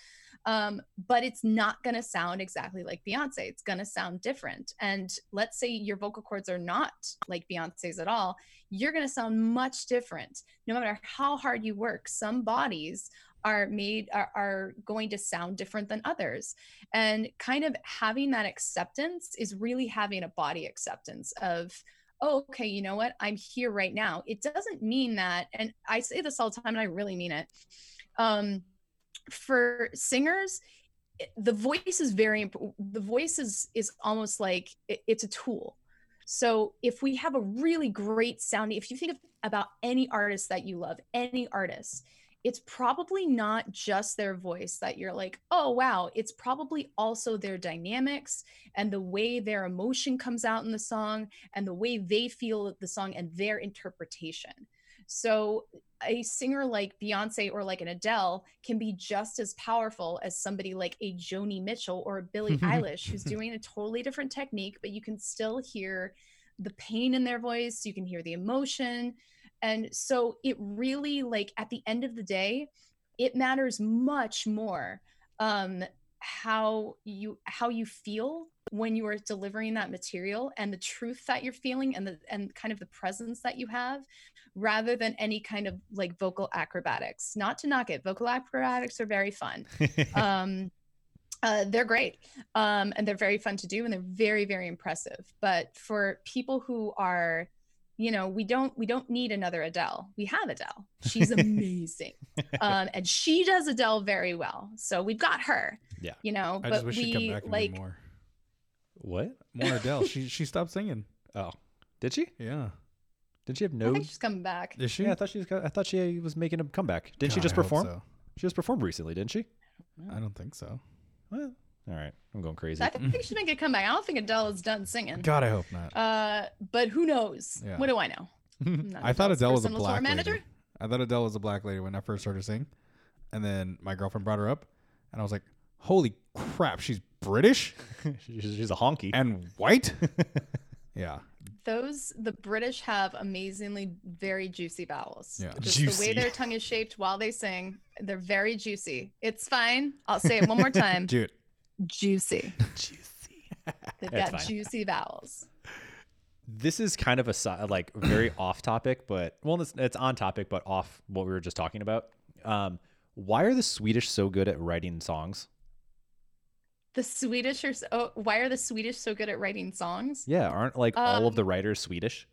um, but it's not going to sound exactly like beyonce. It's going to sound different. And let's say your vocal cords are not like beyonce's at all you're going to sound much different. No matter how hard you work some bodies are made are, are going to sound different than others. And kind of having that acceptance is really having a body acceptance of oh, okay, you know what? I'm here right now. It doesn't mean that, and I say this all the time and I really mean it. Um, for singers, the voice is very important. The voice is, is almost like it- it's a tool. So if we have a really great sounding, if you think of, about any artist that you love, any artist, it's probably not just their voice that you're like, oh, wow. It's probably also their dynamics and the way their emotion comes out in the song and the way they feel the song and their interpretation. So a singer like Beyonce or like an Adele can be just as powerful as somebody like a Joni Mitchell or a Billie Eilish who's doing a totally different technique, but you can still hear the pain in their voice, you can hear the emotion. And so it really like at the end of the day, it matters much more um how you how you feel when you are delivering that material and the truth that you're feeling and the and kind of the presence that you have rather than any kind of like vocal acrobatics. Not to knock it vocal acrobatics are very fun. Um uh, they're great um, and they're very fun to do and they're very very impressive. But for people who are you know we don't we don't need another adele we have adele she's amazing um, and she does adele very well so we've got her Yeah. you know I but just wish she'd come we back and like more. what? More Adele. she she stopped singing. Oh, did she? Yeah. Did she have i no? think she's coming back Is she? Yeah, I thought she was. I thought she was making a comeback. Didn't she just I perform? so. She just performed recently, didn't she? I don't think so. Well, all right. I'm going crazy. i think she's making a comeback i don't think adele is done singing God, I hope not. uh but who knows Yeah. what do i know I'm not I thought Adele was a personal tour black manager lady. I thought Adele was a black lady when I first started singing, and then my girlfriend brought her up, and I was like, "Holy crap, she's British she's, she's a honky. and white." yeah, those the british have amazingly very juicy vowels Yeah. just the way their tongue is shaped while they sing they're very juicy it's fine i'll say it one more time dude. Juicy Juicy. they've got fine. juicy vowels This is kind of a like very off topic, but well, it's, it's on topic, but off what we were just talking about. Um, why are the Swedish so good at writing songs? the swedish are so, oh, why are the swedish so good at writing songs Yeah, aren't like all of the Um, writers Swedish?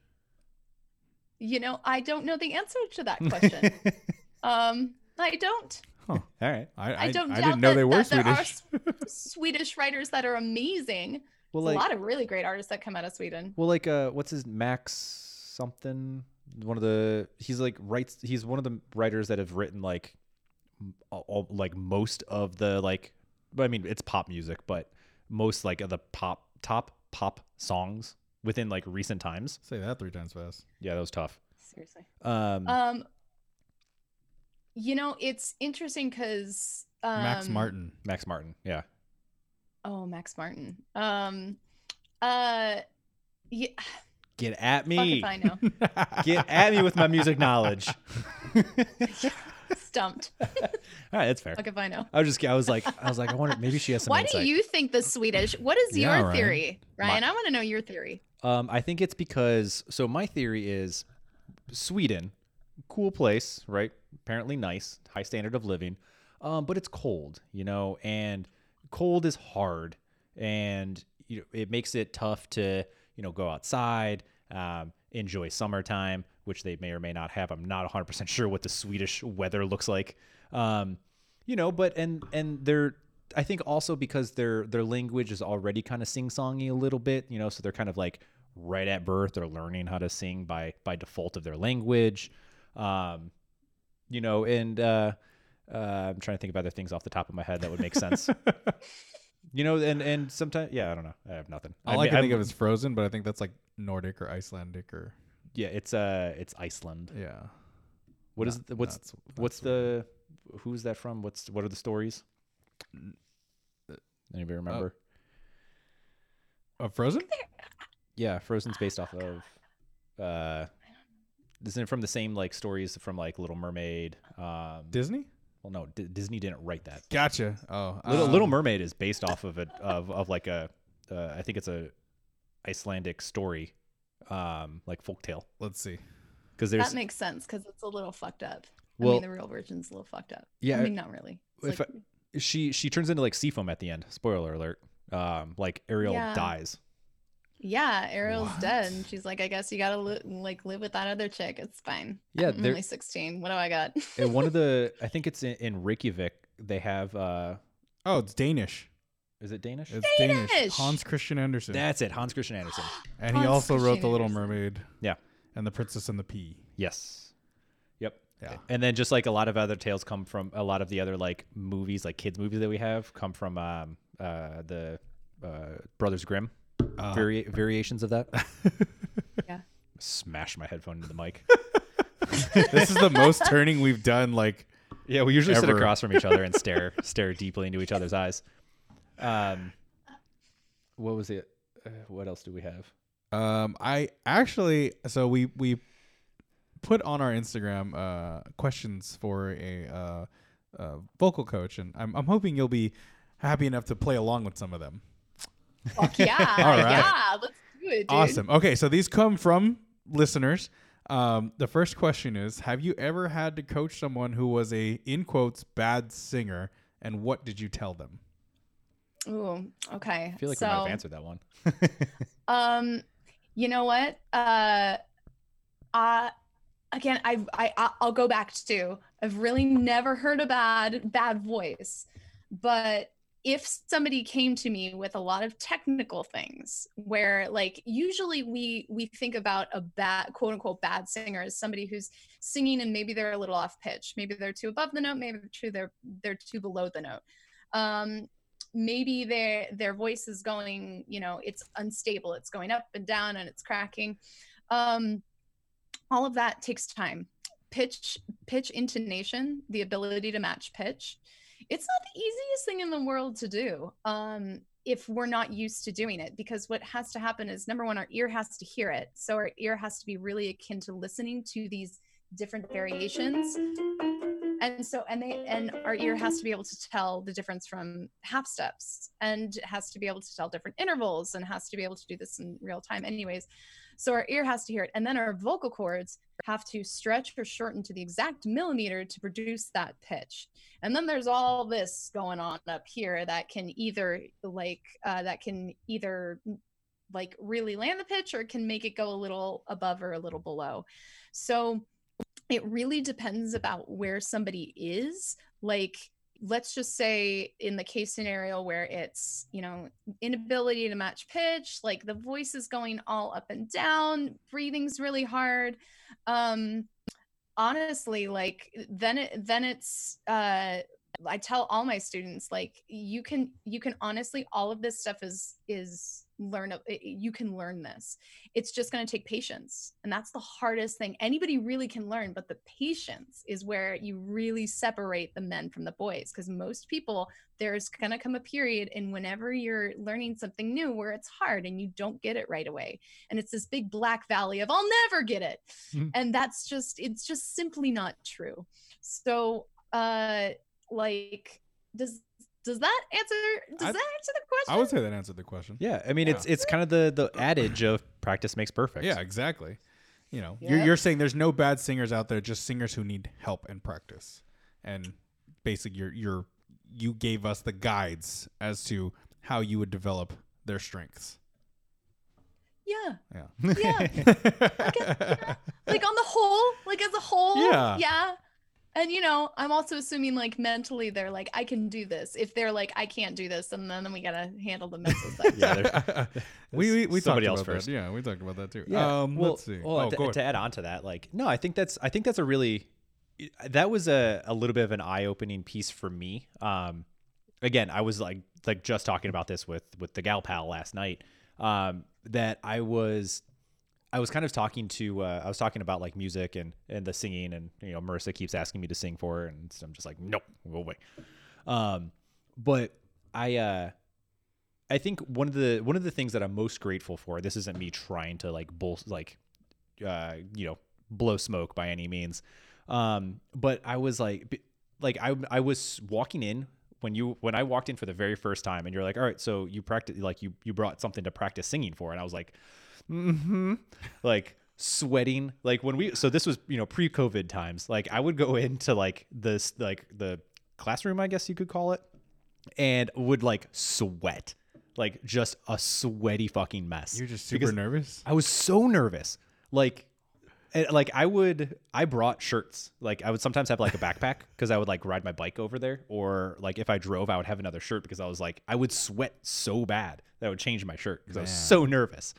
you know i don't know the answer to that question um i don't all right. I i, I, don't I doubt didn't know that, they were that there are Swedish. swedish writers that are amazing Well, There's like, a lot of really great artists that come out of sweden well, like, uh, what's his Max something? One of the he's like writes. He's one of the writers that have written like, all, all- like most of the like. I mean, it's pop music, but most like of the pop top pop songs within like recent times. Say that three times fast. Yeah, that was tough. seriously Um, Um, you know, it's interesting because um, Max Martin. Max Martin. Yeah. Oh, Max Martin. Um, uh, yeah, Get at fuck me. if I know. Get at me with my music knowledge. Stumped. All right, that's fair. Fuck if I know. I was just, I was like, I was like, I wonder, maybe she has some Why insight. do you think the Swedish? What is Yeah, your Ryan. theory, Ryan? I want to know your theory. Um, I think it's because so my theory is Sweden, cool place, right? Apparently nice, high standard of living, um, but it's cold, you know, and cold is hard, and you know, it makes it tough to you know go outside, um, enjoy summertime, which they may or may not have. I'm not 100 percent sure what the Swedish weather looks like, um, you know, but and and they're I think also because their their language is already kind of sing-songy a little bit, you know, so they're kind of like right at birth they're learning how to sing by by default of their language. Um, you know, and uh, uh, I'm trying to think of other things off the top of my head that would make sense. you know, and and sometimes yeah, I don't know. I have nothing. All I, mean, can think I'm- of is Frozen, but I think that's like Nordic or Icelandic or yeah, it's uh it's Iceland. yeah. What is Not- the, what's not S- not what's Sweden. the who's that from? What's what are the stories? Anybody remember? uh, Frozen? Yeah, Frozen's based off of uh isn't it from the same like stories from like Little Mermaid? Um Disney? well no, D- Disney didn't write that. Gotcha. Oh, Little um, Little Mermaid is based off of a of of like a uh, I think it's a Icelandic story um like folktale Let's see. because there's that makes sense because it's a little fucked up. I Well- mean, the real version's a little fucked up. Yeah, I mean, not really. It's if like- she she turns into like Seafoam at the end. Spoiler alert. Um like Ariel Yeah. dies. Yeah, Ariel's dead, and she's like, I guess you gotta li- like live with that other chick. It's fine. Yeah, I'm there- only sixteen. What do I got? And one of the I think it's in, in Reykjavik they have uh Oh, it's Danish. is it Danish? It's Danish. Danish! Hans Christian Andersen. That's it, Hans Christian Andersen. and he Hans also wrote The Little Andersen. Mermaid. Yeah. And The Princess and the Pea. Yes. Yep. Yeah. And then just like a lot of other tales come from a lot of the other like movies, like kids movies that we have, come from um, uh, the uh, Brothers Grimm Uh, vari- variations of that. Yeah. Smash my headphone into the mic. this is the most turning we've done. Like, yeah, we usually sit across from each other and stare stare deeply into each other's eyes. Um, what was it? Uh, what else do we have? Um, I actually so we we put on our Instagram uh questions for a uh, uh vocal coach, and I'm I'm hoping you'll be happy enough to play along with some of them. Fuck yeah. All right. Yeah. Let's do it, dude. Awesome. Okay, so these come from listeners. Um, the first question is: Have you ever had to coach someone who was a in quotes bad singer, and what did you tell them? Ooh, okay. I feel like so, we might have answered that one. Um, you know what? Uh, uh, again, I, I, I- I'll go back to. I've really never heard a bad, bad voice, but if somebody came to me with a lot of technical things where like usually we we think about a bad quote unquote bad singer as somebody who's singing and maybe they're a little off pitch. Maybe they're too above the note maybe they're too they're they're too below the note. Um maybe their their voice is going you know it's unstable it's going up and down and it's cracking. Um all of that takes time. Pitch pitch intonation the ability to match pitch it's not the easiest thing in the world to do um if we're not used to doing it because what has to happen is number one our ear has to hear it. So our ear has to be really akin to listening to these different variations. And so and they and our ear has to be able to tell the difference from half steps and has to be able to tell different intervals and has to be able to do this in real time anyways so our ear has to hear it. And then our vocal cords have to stretch or shorten to the exact millimeter to produce that pitch. And then there's all this going on up here that can either like uh, that can either like really land the pitch or can make it go a little above or a little below. So it really depends about where somebody is. Like let's just say in the case scenario where it's you know inability to match pitch like the voice is going all up and down breathing's really hard um honestly like then it then it's uh i tell all my students like you can you can honestly all of this stuff is is learn you can learn this. It's just going to take patience and that's the hardest thing. Anybody really can learn but the patience is where you really separate the men from the boys because most people there's going to come a period and whenever you're learning something new where it's hard and you don't get it right away and it's this big black valley of i'll never get it. Mhm. and that's just it's just simply not true. So uh like does does that answer does I- that answer the question I would say that answered the question. Yeah, I mean it's Yeah. it's kind of the the adage of practice makes perfect. Yeah, exactly. You know, you're, you're saying there's no bad singers out there, just singers who need help and practice. And basically, you're you're you gave us the guides as to how you would develop their strengths. yeah Yeah. Yeah. like on the whole like as a whole Yeah. yeah and you know i'm also assuming like mentally they're like i can do this if they're like i can't do this and then, then we gotta handle the mental side Yeah, there's- we we, we somebody talked else about first. that. Yeah, we talked about that too. Yeah. Um, well, let's see. Well, oh, to, go to add on to that, like, no, I think that's I think that's a really that was a, a little bit of an eye opening piece for me. Um, again, I was like like just talking about this with with the gal pal last night. Um, that I was I was kind of talking to uh, I was talking about like music and and the singing and you know Marissa keeps asking me to sing for her and so I'm just like nope go away. Um, but I uh I think one of the one of the things that I'm most grateful for. This isn't me trying to like bull like, uh, you know, blow smoke by any means. Um, but I was like, like I I was walking in when you when I walked in for the very first time, and you're like, all right, so you practice like you you brought something to practice singing for, and I was like, mm-hmm, like sweating like when we so this was you know pre-covid times like i would go into like this like the classroom i guess you could call it and would like sweat like just a sweaty fucking mess You're just super because nervous. I was so nervous. Like, and, like I would, I brought shirts. Like I would sometimes have like a backpack because I would like ride my bike over there, or like if I drove, I would have another shirt because I was like, I would sweat so bad that I would change my shirt because I was so nervous.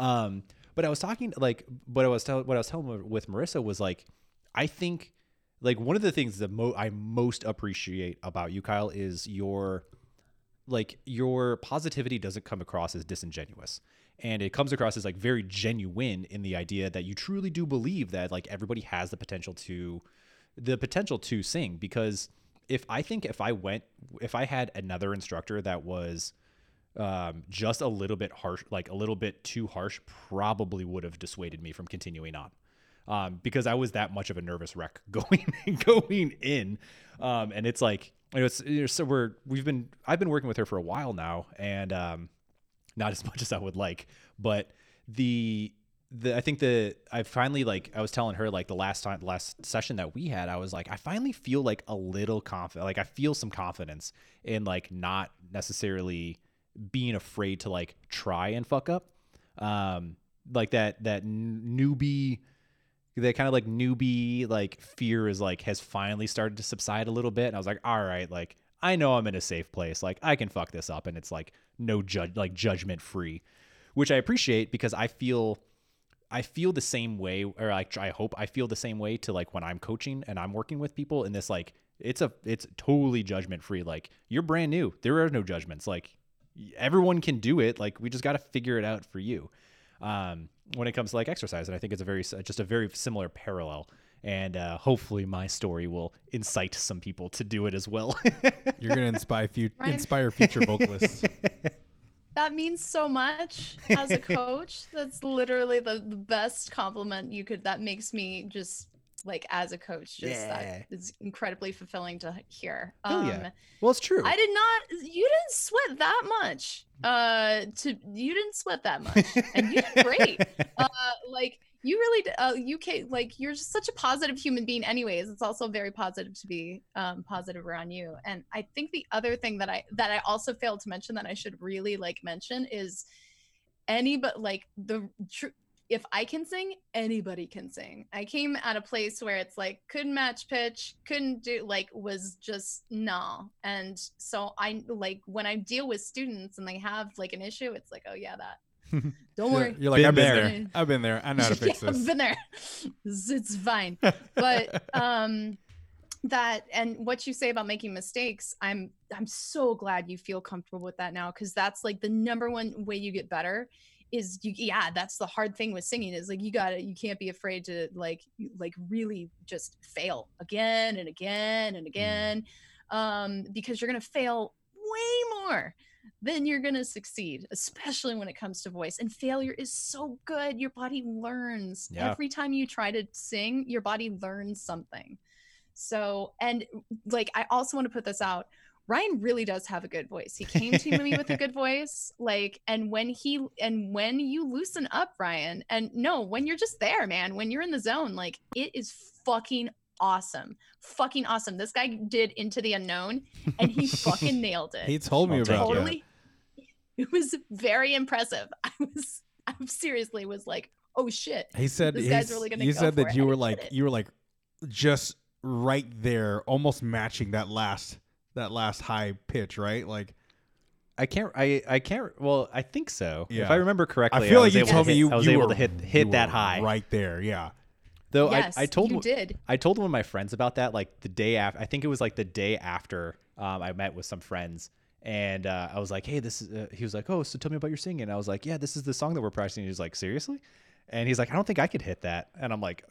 Um, but I was talking like, what I was telling, what I was telling with Marissa was like, I think like one of the things that mo- I most appreciate about you, Kyle, is your like your positivity doesn't come across as disingenuous. And it comes across as like very genuine in the idea that you truly do believe that like everybody has the potential to the potential to sing. Because if i think if i went if i had another instructor that was um, just a little bit harsh, like a little bit too harsh, probably would have dissuaded me from continuing on. Um, because I was that much of a nervous wreck going going in, um, and it's like you know, it's, you know, so we're we've been I've been working with her for a while now, and um, not as much as I would like, but the the I think the I finally like I was telling her like the last time last session that we had I was like I finally feel like a little confident like I feel some confidence in like not necessarily being afraid to like try and fuck up um like that that newbie that kind of like newbie like fear is like has finally started to subside a little bit and I was like all right like I know I'm in a safe place like I can fuck this up and it's like no judge like judgment free which I appreciate because I feel I feel the same way, or like I hope I feel the same way to like when I'm coaching and I'm working with people in this like it's a it's totally judgment free. Like you're brand new, there are no judgments. Like everyone can do it. Like we just got to figure it out for you. Um, when it comes to like exercise, and I think it's a very just a very similar parallel. And uh, hopefully, my story will incite some people to do it as well. You're gonna inspire fu- inspire future vocalists. that means so much as a coach. That's literally the, the best compliment you could. That makes me just like as a coach, just yeah. that is incredibly fulfilling to hear. Um, yeah. Well, it's true. I did not. You didn't sweat that much. Uh, to you didn't sweat that much, and you did great. uh, like you really uh, you can like you're just such a positive human being anyways it's also very positive to be um, positive around you and i think the other thing that i that i also failed to mention that i should really like mention is any but like the true if I can sing, anybody can sing. I came at a place where it's like couldn't match pitch, couldn't do like was just no. And so I like when I deal with students and they have like an issue, it's like, oh yeah, that Don't worry. You're, like, been I've been there. there. I've been there. I know how to fix yeah, this. I've been there. It's fine. But um that and what you say about making mistakes, I'm I'm so glad you feel comfortable with that now because that's like the number one way you get better is you yeah that's the hard thing with singing is like you gotta you can't be afraid to like like really just fail again and again and mm. again um because you're gonna fail way more then you're to succeed, especially when it comes to voice. And failure is so good. Your body learns. Yeah. Every time you try to sing, your body learns something. So, and like, I also want to put this out. Ryan really does have a good voice. He came to me with a good voice. Like, and when he, and when you loosen up, Ryan, and no, when you're just there, man, when you're in the zone, like, it is fucking awesome. Fucking awesome. This guy did Into the Unknown and he fucking nailed it. He told me about totally. That. It was very impressive. I was I seriously was like, "Oh shit." He said this guy's really going to You said that you were like you were like just right there almost matching that last that last high pitch, right? Like I can't. I I can't. Well, I think so. Yeah. If I remember correctly, I feel I like you told me you. I was you able were, to hit hit that high right there. Yeah. Though yes, I, I told you did. I told one of my friends about that like the day after. I think it was like the day after um, I met with some friends, and uh, I was like, "Hey, this is." Uh, he was like, "Oh, so tell me about your singing." And I was like, "Yeah, this is the song that we're practicing." He was like, "Seriously?" And he's like, "I don't think I could hit that." And I'm like,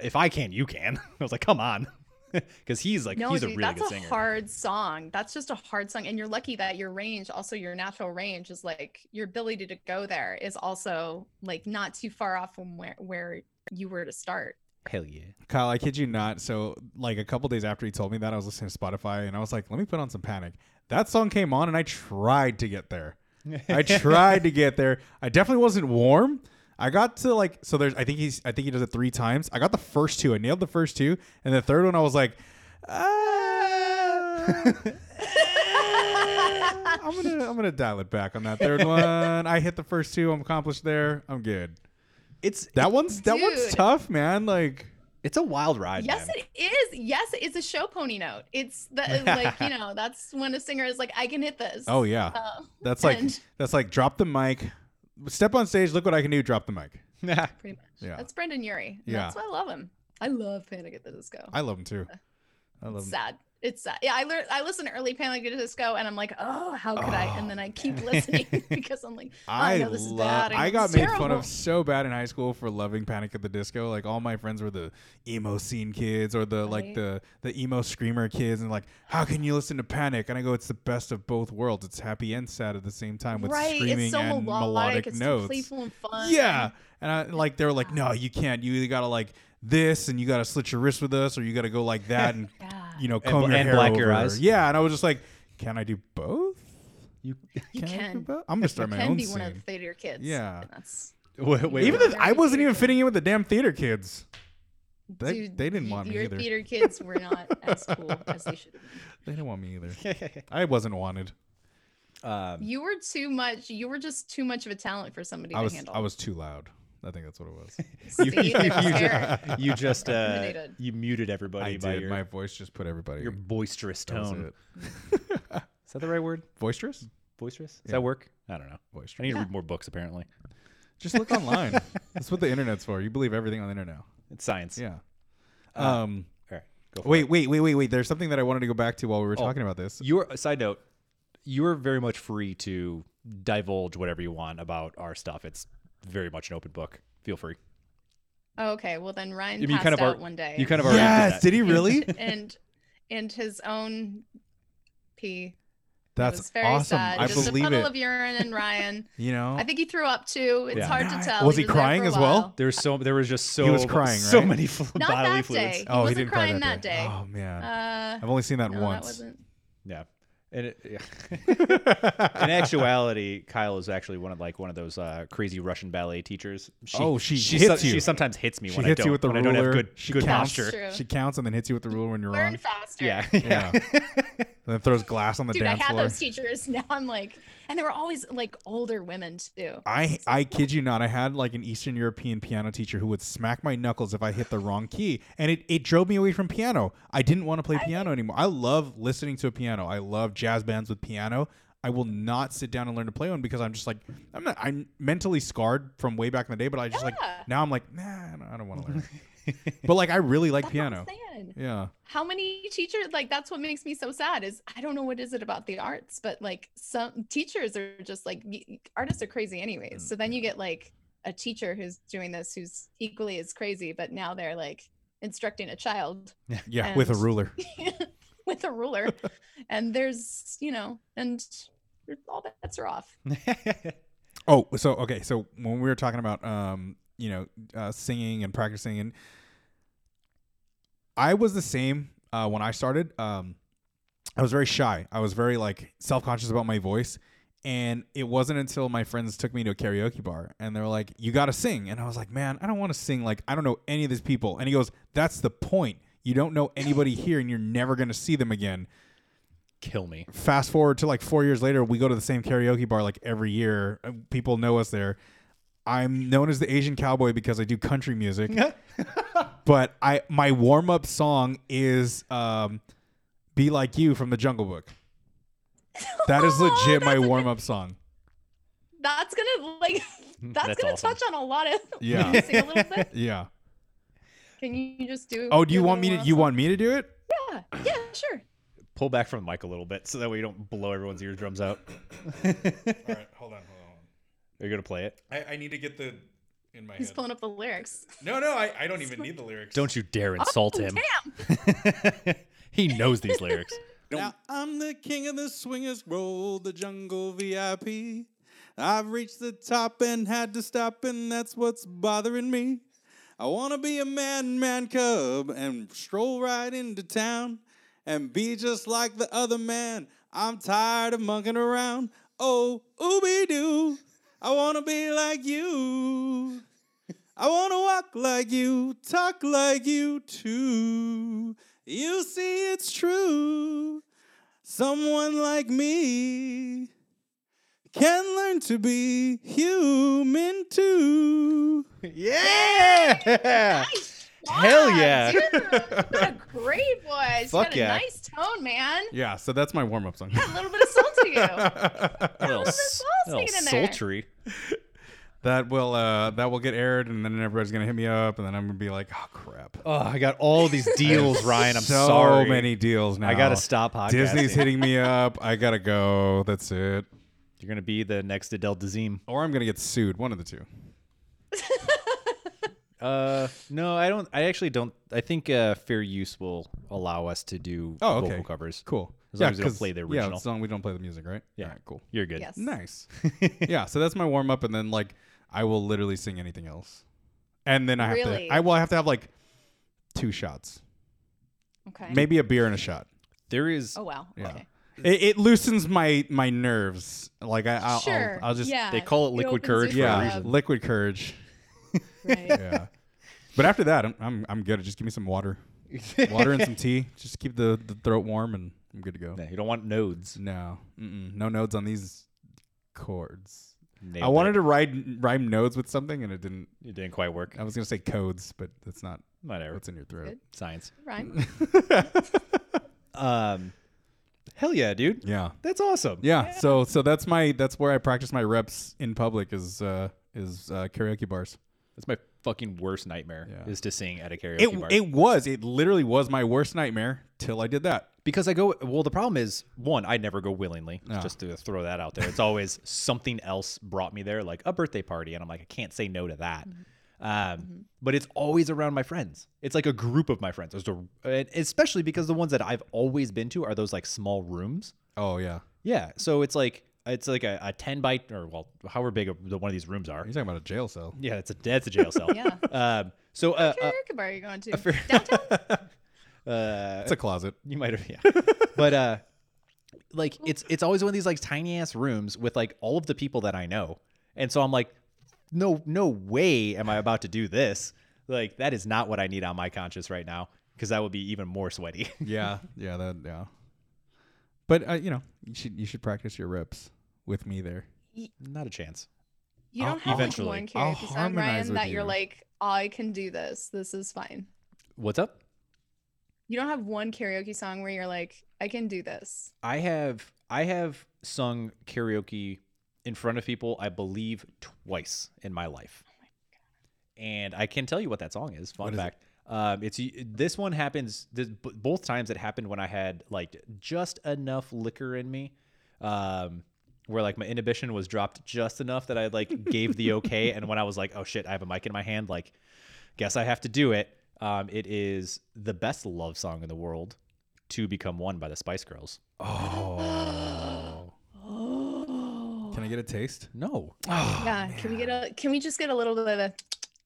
"If I can, you can." I was like, "Come on." because he's like no, he's dude, a really that's good singer. a hard song. That's just a hard song, and you're lucky that your range, also your natural range, is like your ability to go there is also like not too far off from where where you were to start. Hell yeah. Kyle, I kid you not. So, like a couple days after he told me that, I was listening to Spotify and I was like, let me put on some panic. That song came on and I tried to get there. I tried to get there. I definitely wasn't warm. I got to like so there's I think he's I think he does it three times. I got the first two. I nailed the first two, and the third one I was like, ah. I'm gonna I'm gonna dial it back on that third one. I hit the first two. I'm accomplished there. I'm good. It's that one's that one's tough, man. Like it's a wild ride. Yes, man. it is. Yes, it's a show pony note. It's the like you know that's when a singer is like, I can hit this. Oh yeah, uh, that's like that's like drop the mic, step on stage, look what I can do, drop the mic. Pretty much. Yeah, that's Brendon Urie. Yeah, that's why I love him. I love Panic at the Disco. I love him too. Uh, I love him. Sad. It's uh, yeah. I learned. I listen to early Panic at the Disco, and I'm like, oh, how could I? And then I keep listening because I'm like, oh, I know this is bad. I got made fun of so bad in high school for loving Panic at the Disco. Like all my friends were the emo scene kids or the like the the emo screamer kids, and like, how can you listen to Panic? And I go, it's the best of both worlds. It's happy and sad at the same time with right. screaming It's so and melodic. melodic It's notes. playful and fun. Yeah, and I, like they were like, no, you can't. You either gotta like this, and you gotta slit your wrist with us, or you gotta go like that, and you know, comb bl- your and hair black your eyes. Yeah, and I was just like, can I do both? You You I do can. both? I'm gonna start You my can own be one of the theater kids. Yeah. that's wait, wait, Even wait. I wasn't even fitting in with the damn theater kids. They, Dude, they didn't want me your either. theater kids were not as cool as they should have been. They didn't want me either. I wasn't wanted. um, You were too much. You were just too much of a talent for somebody I to was handle. I was too loud. I think that's what it was. you, See, you, you just, you just uh, you muted everybody I by did. your My voice just put everybody. your boisterous tone. it. Is that the right word? Boisterous? Boisterous? Does Yeah. that work? I don't know. Boisterous. I need to read more books. Apparently, Just look online. That's what the internet's for. You believe everything on the internet now. it's science. Yeah. Uh, Um. All right. Go for Wait, it. wait, wait, wait, wait. There's something that I wanted to go back to while we were Oh. talking about this. You're side note. You're very much free to divulge whatever you want about our stuff. It's very much an open book. Feel free. Oh, okay, well then Ryan You mean passed kind of out ar- one day. You kind of already Yes. did Did he really? And, and and his own pee. That's it was very awesome. sad. I Just believe a puddle it. of urine and Ryan. you know. I think he threw up too. It's Yeah. hard to tell. Was he there crying as well? while. There's so there was just so He was crying, so right? many fl- Not bodily that fluids. day. He oh, he wasn't didn't cry that that day. Oh man. Uh, I've only seen that no, once. that wasn't. Yeah. And it, yeah. in actuality, Kyle is actually one of like one of those uh, crazy Russian ballet teachers. She, Oh, she she, hits so- you. she sometimes hits me she when hits I don't you with the when ruler. I don't have good she good counts. posture. She counts and then hits you with the ruler when you're Learn wrong. faster. Yeah. Yeah. and then throws glass on the Dude, I dance had floor. those teachers. Now I'm like, and they were always like older women too. I I kid you not. I had like an Eastern European piano teacher who would smack my knuckles if I hit the wrong key, and it, it drove me away from piano. I didn't want to play piano anymore. I love listening to a piano. I love jazz bands with piano. I will not sit down and learn to play one because I'm just like I'm not. I'm mentally scarred from way back in the day, but I just like now I'm like nah, I don't, I don't want to learn. but like I really like That's piano. Yeah. How many teachers like that's what makes me so sad is I don't know what is it about the arts, but like some teachers are just like artists are crazy anyways. So then you get like a teacher who's doing this who's equally as crazy, but now they're like instructing a child Yeah, with a ruler. with a ruler, and there's you know, and all bets are off. Oh, so okay, so when we were talking about um, you know, uh, singing and practicing, and I was the same uh, when I started. Um, I was very shy. I was very like self conscious about my voice, and it wasn't until my friends took me to a karaoke bar and they were like, "You got to sing," and I was like, "Man, I don't want to sing. Like, I don't know any of these people." And he goes, "That's the point. You don't know anybody here, and you're never gonna see them again." Kill me. fast forward to like four years later, we go to the same karaoke bar like every year. Uh, People know us there. I'm known as the Asian cowboy because I do country music. but I my warm up song is um, "Be Like You" from the Jungle Book. That is legit my warm up song. That's gonna like that's, That's gonna awesome. touch on a lot of. Yeah. Can you sing a little bit? Yeah. Can you just do? Oh, do you want me to? little, You want me to do it? Yeah, yeah, sure. Pull back from the mic a little bit so that way you don't blow everyone's eardrums out. All right, hold on, hold Are you gonna play it? I, I need to get the in my He's pulling up the lyrics. No, no, I, I don't even need the lyrics. Don't you dare insult Oh, him. Damn. he knows these lyrics. Now I'm the king of the swingers roll, the jungle VIP. I've reached the top and had to stop, and that's what's bothering me. I wanna be a man, man cub, and stroll right into town and be just like the other man. I'm tired of monkeying around. Oh, ooby doo. I wanna be like you. I wanna walk like you, talk like you too. You see, it's true. Someone like me can learn to be human too. Yeah. Nice Hell Wow, yeah. dude, you a great voice. You Fuck a yeah. nice tone, man. Yeah, so that's my warm up song. Got a little bit of soul to you. A little, little bit of s- soul little singing in there. sultry. that will uh that will get aired, and then everybody's gonna hit me up, and then I'm gonna be like, oh crap. Oh, I got all these deals, Ryan. I'm so sorry. many deals now. I gotta stop podcasting. Disney's hitting me up. I gotta go. That's it. You're gonna be the next Adele Dazeem. Or I'm gonna get sued. One of the two. Uh, no, I don't. I actually don't. I think uh, fair use will allow us to do Oh, okay. vocal covers. Cool. As long yeah, as we don't 'cause- play the Yeah, original. as long as we don't play the music, right? Yeah. All right, cool. You're good. Yes. Nice. yeah, so that's my warm up, and then like I will literally sing anything else, and then I have Really? to. I will have to have like two shots, Okay. maybe a beer and a shot. There is. Oh wow. Yeah. Okay. It, it loosens my my nerves. Like I, I'll, sure. I'll, I'll just yeah. They call it liquid opens courage for a yeah, reason. liquid courage. Right. Yeah, but after that, I'm I'm, I'm good. Just give me some water, water and some tea. Just keep the, the throat warm, and I'm good to go. Yeah, you don't want nodes. No, mm-mm, no nodes on these cords. I wanted it. to rhyme rhyme nodes with something, and it didn't. It didn't quite work. I was gonna say codes, but that's not Whatever. what's in your throat. Good. Science. Rhyme. Um, hell yeah, dude. Yeah. That's awesome. yeah, So so that's my that's where I practice my reps in public is uh is uh, karaoke bars. That's my fucking worst nightmare Yeah. is to sing at a karaoke It bar. it was it literally was my worst nightmare till I did that. because I go well. The problem is one, I never go willingly. No. Just to throw that out there, it's always something else brought me there, like a birthday party, and I'm like, I can't say no to that. Um, But it's always around my friends. It's like a group of my friends, a- especially because the ones that I've always been to are those like small rooms. Oh yeah. Yeah, so it's like it's like a, a ten by or well, however big a, the one of these rooms are. You're talking about a jail cell. Yeah, it's a that's a jail cell. Yeah. Um, so uh, uh, Karaoke bar are you going to? fair- Downtown? uh, It's a closet. You might have, yeah. but uh, like it's it's always one of these like tiny ass rooms with like all of the people that I know, and so I'm like, no, no way am I about to do this. Like that is not what I need on my conscience right now because that would be even more sweaty. Yeah, yeah, that yeah. But uh, you know, you should you should practice your reps with me there. not a chance. You I'll- don't have eventually. like I'll one karaoke song, harmonize Ryan, that you're like, I can do this. This is fine. What's up? You don't have one karaoke song where you're like, I can do this. I have I have sung karaoke in front of people, I believe, twice in my life. And I can tell you what that song is. Fun What is it? fact. Um, it's this one happens this, both times. It happened when I had like just enough liquor in me, um, where like my inhibition was dropped just enough that I like gave the okay. And when I was like, oh shit, I have a mic in my hand, like, guess I have to do it. Um, it is the best love song in the world, "To Become One" by the Spice Girls. Oh. Oh. Can I get a taste? No. yeah. Can we get a? Can we just get a little bit of a,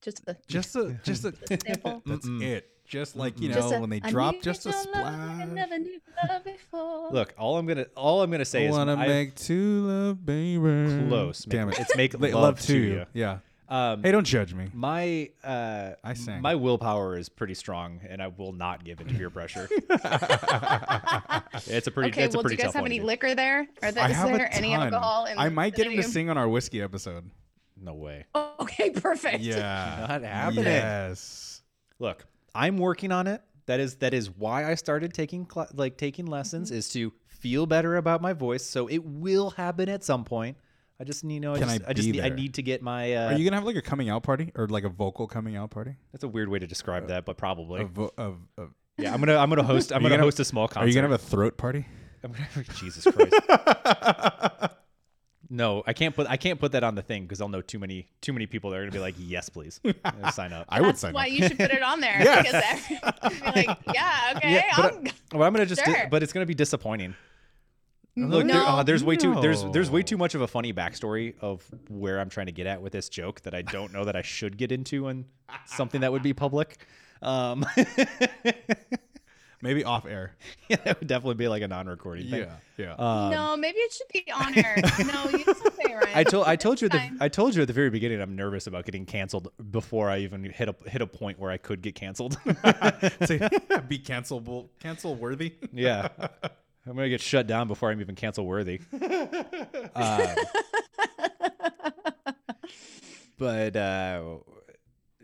just a Just a just a sample? That's Mm-mm. it. Just like you know a, when they "I drop just a your love, I splash. never knew love before. Look, all I'm gonna all I'm gonna say I is wanna I- make two love, baby. close. Damn it. It's make They love, to to you. Yeah. Um, Hey, don't judge me. my uh, I sang. my willpower is pretty strong, and I will not give into peer pressure. it's a pretty. okay. that's a Well, do pretty you guys tough have one to any do. liquor there? Are there, I is have there a any alcohol? In I might the get him to venue? sing on our whiskey episode. No way. Oh, okay. Perfect. Yeah. Not happening. Yes. Look, I'm working on it. That is that is why I started taking cla like taking lessons Mm-hmm. is to feel better about my voice. So it will happen at some point. I just you know I Can just, I I, just need, I need to get my. Uh, Are you gonna have like a coming out party or like a vocal coming out party? that's a weird way to describe that, but probably. A vo- of, of, yeah, I'm gonna I'm gonna host I'm gonna, gonna- host a small concert. are you gonna have a throat party? I'm gonna Jesus Christ. no, I can't put I can't put that on the thing because I'll know too many too many people that are gonna be like, yes, please, sign up. I would sign up. That's sign why up. you should put it on there. Yes. Because everyone be like, yeah, okay, Yeah, but I'll, Well, I'm gonna just, Sure. but it's gonna be disappointing. no, Look, there, uh, there's way too there's there's way too much of a funny backstory of where I'm trying to get at with this joke that I don't know that I should get into on something that would be public. Um, Maybe off air. yeah, that would definitely be like a non-recording thing. Yeah. Um, no, maybe it should be on air. no, you it's okay, Ryan. I told I told you at the I told you at the very beginning I'm nervous about getting canceled before I even hit a hit a point where I could get canceled. Say, be cancelable, cancel worthy. yeah. I'm gonna get shut down before I'm even cancel worthy. Uh, but uh,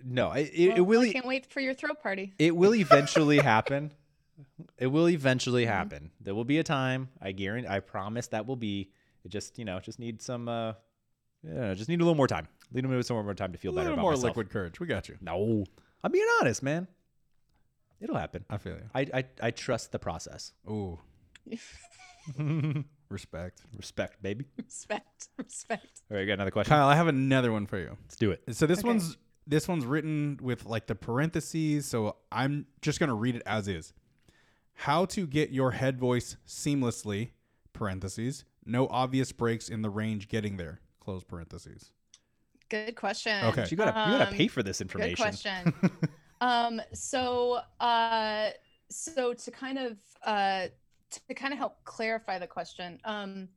no, it, it, it will I can't wait for your throw party. it will eventually happen. It will eventually happen. There will be a time. I guarantee. I promise that will be. It just you know just need some. uh Yeah, just need a little more time. Need a little some more time to feel A better little about more myself. liquid courage. We got you. No, I'm being honest, man. It'll happen. I feel you. I I, I trust the process. Ooh, respect. Respect, baby. Respect. Respect. All right, you got another question? Kyle, I have another one for you. Let's do it. So this Okay. one's this one's written with like the parentheses, so I'm just gonna read it as is. How to get your head voice seamlessly parentheses. No obvious breaks in the range getting there. Close parentheses. Good question. Okay. You gotta you gotta Um, pay for this information. Good question. um, so, uh, so to kind of uh, to kind of help clarify the question, um,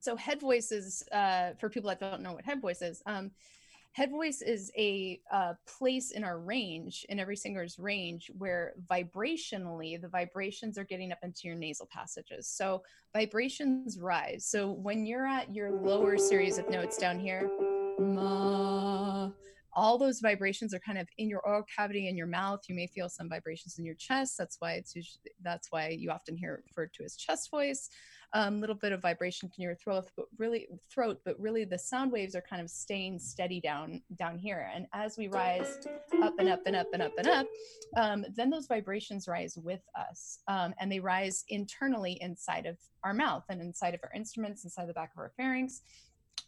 so head voices uh, for people that don't know what head voice is. Um, head voice is a uh, place in our range, in every singer's range, where vibrationally the vibrations are getting up into your nasal passages. So vibrations rise. So when you're at your lower series of notes down here, ma, all those vibrations are kind of in your oral cavity in your mouth you may feel some vibrations in your chest that's why it's usually that's why you often hear it referred to as chest voice a um, little bit of vibration in your throat but really throat but really the sound waves are kind of staying steady down down here and as we rise up and up and up and up and up um, then those vibrations rise with us um, and they rise internally inside of our mouth and inside of our instruments inside the back of our pharynx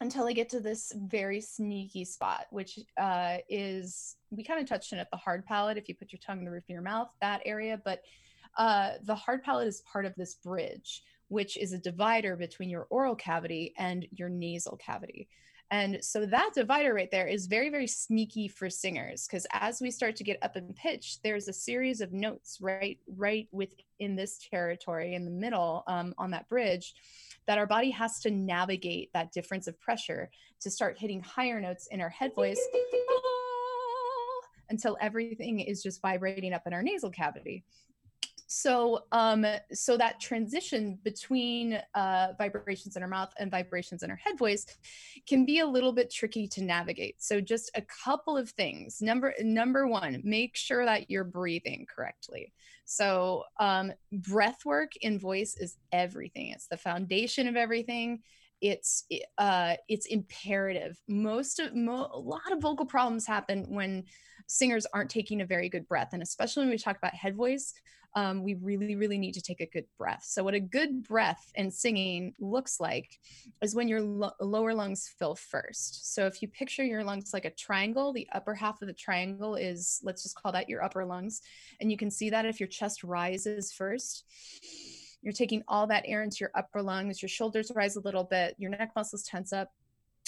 until I get to this very sneaky spot, which uh, is we kind of touched on it the hard palate. If you put your tongue in the roof of your mouth, that area, but uh, the hard palate is part of this bridge, which is a divider between your oral cavity and your nasal cavity. And so that divider right there is very, very sneaky for singers because as we start to get up in pitch, there's a series of notes right, right within this territory in the middle um, on that bridge that our body has to navigate that difference of pressure to start hitting higher notes in our head voice until everything is just vibrating up in our nasal cavity so um so that transition between uh vibrations in our mouth and vibrations in our head voice can be a little bit tricky to navigate. So just a couple of things. Number number one make sure that you're breathing correctly. So um breath work in voice is everything. It's the foundation of everything. It's uh it's imperative. Most of mo- a lot of vocal problems happen when singers aren't taking a very good breath and especially when we talk about head voice um, we really, really need to take a good breath. So, what a good breath in singing looks like is when your lo- lower lungs fill first. So, if you picture your lungs like a triangle, the upper half of the triangle is, let's just call that your upper lungs. And you can see that if your chest rises first, you're taking all that air into your upper lungs, your shoulders rise a little bit, your neck muscles tense up.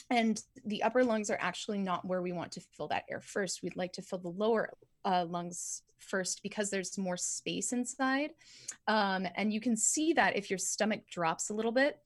And the upper lungs are actually not where we want to fill that air first. We'd like to fill the lower uh, lungs first because there's more space inside. Um, and you can see that if your stomach drops a little bit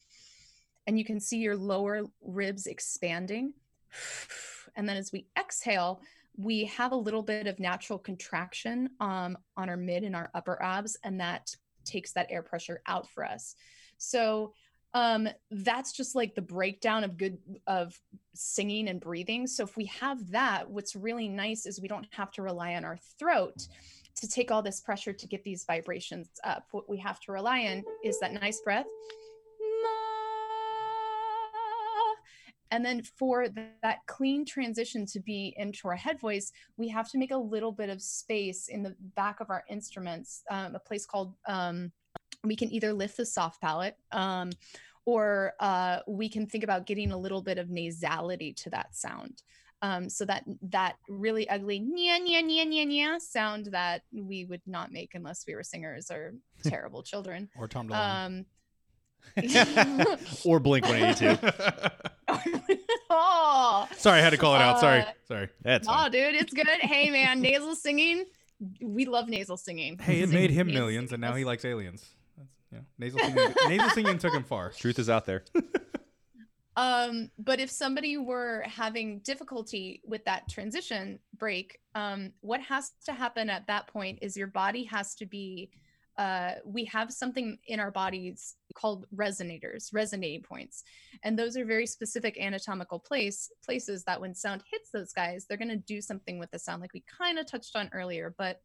and you can see your lower ribs expanding. And then as we exhale, we have a little bit of natural contraction um, on our mid and our upper abs, and that takes that air pressure out for us. So um that's just like the breakdown of good of singing and breathing. So if we have that what's really nice is we don't have to rely on our throat to take all this pressure to get these vibrations up. What we have to rely on is that nice breath. And then for that clean transition to be into our head voice we have to make a little bit of space in the back of our instruments um, a place called um, we can either lift the soft palate um, or uh, we can think about getting a little bit of nasality to that sound. Um, so that that really ugly nya nya nya nya nya sound that we would not make unless we were singers or terrible children. or Tom DeLonge. Um, or Blink 182. oh, Sorry, I had to call it out. Sorry, uh, sorry. That's oh, fine. dude, it's good. Hey, man, nasal singing. We love nasal singing. Hey, it Sing- made him millions, singing and now he likes aliens. That's, yeah, nasal singing. nasal singing took him far. Truth is out there. Um, but if somebody were having difficulty with that transition break, um, what has to happen at that point is your body has to be, uh, we have something in our bodies called resonators, resonating points. And those are very specific anatomical place places that when sound hits those guys, they're going to do something with the sound like we kind of touched on earlier. But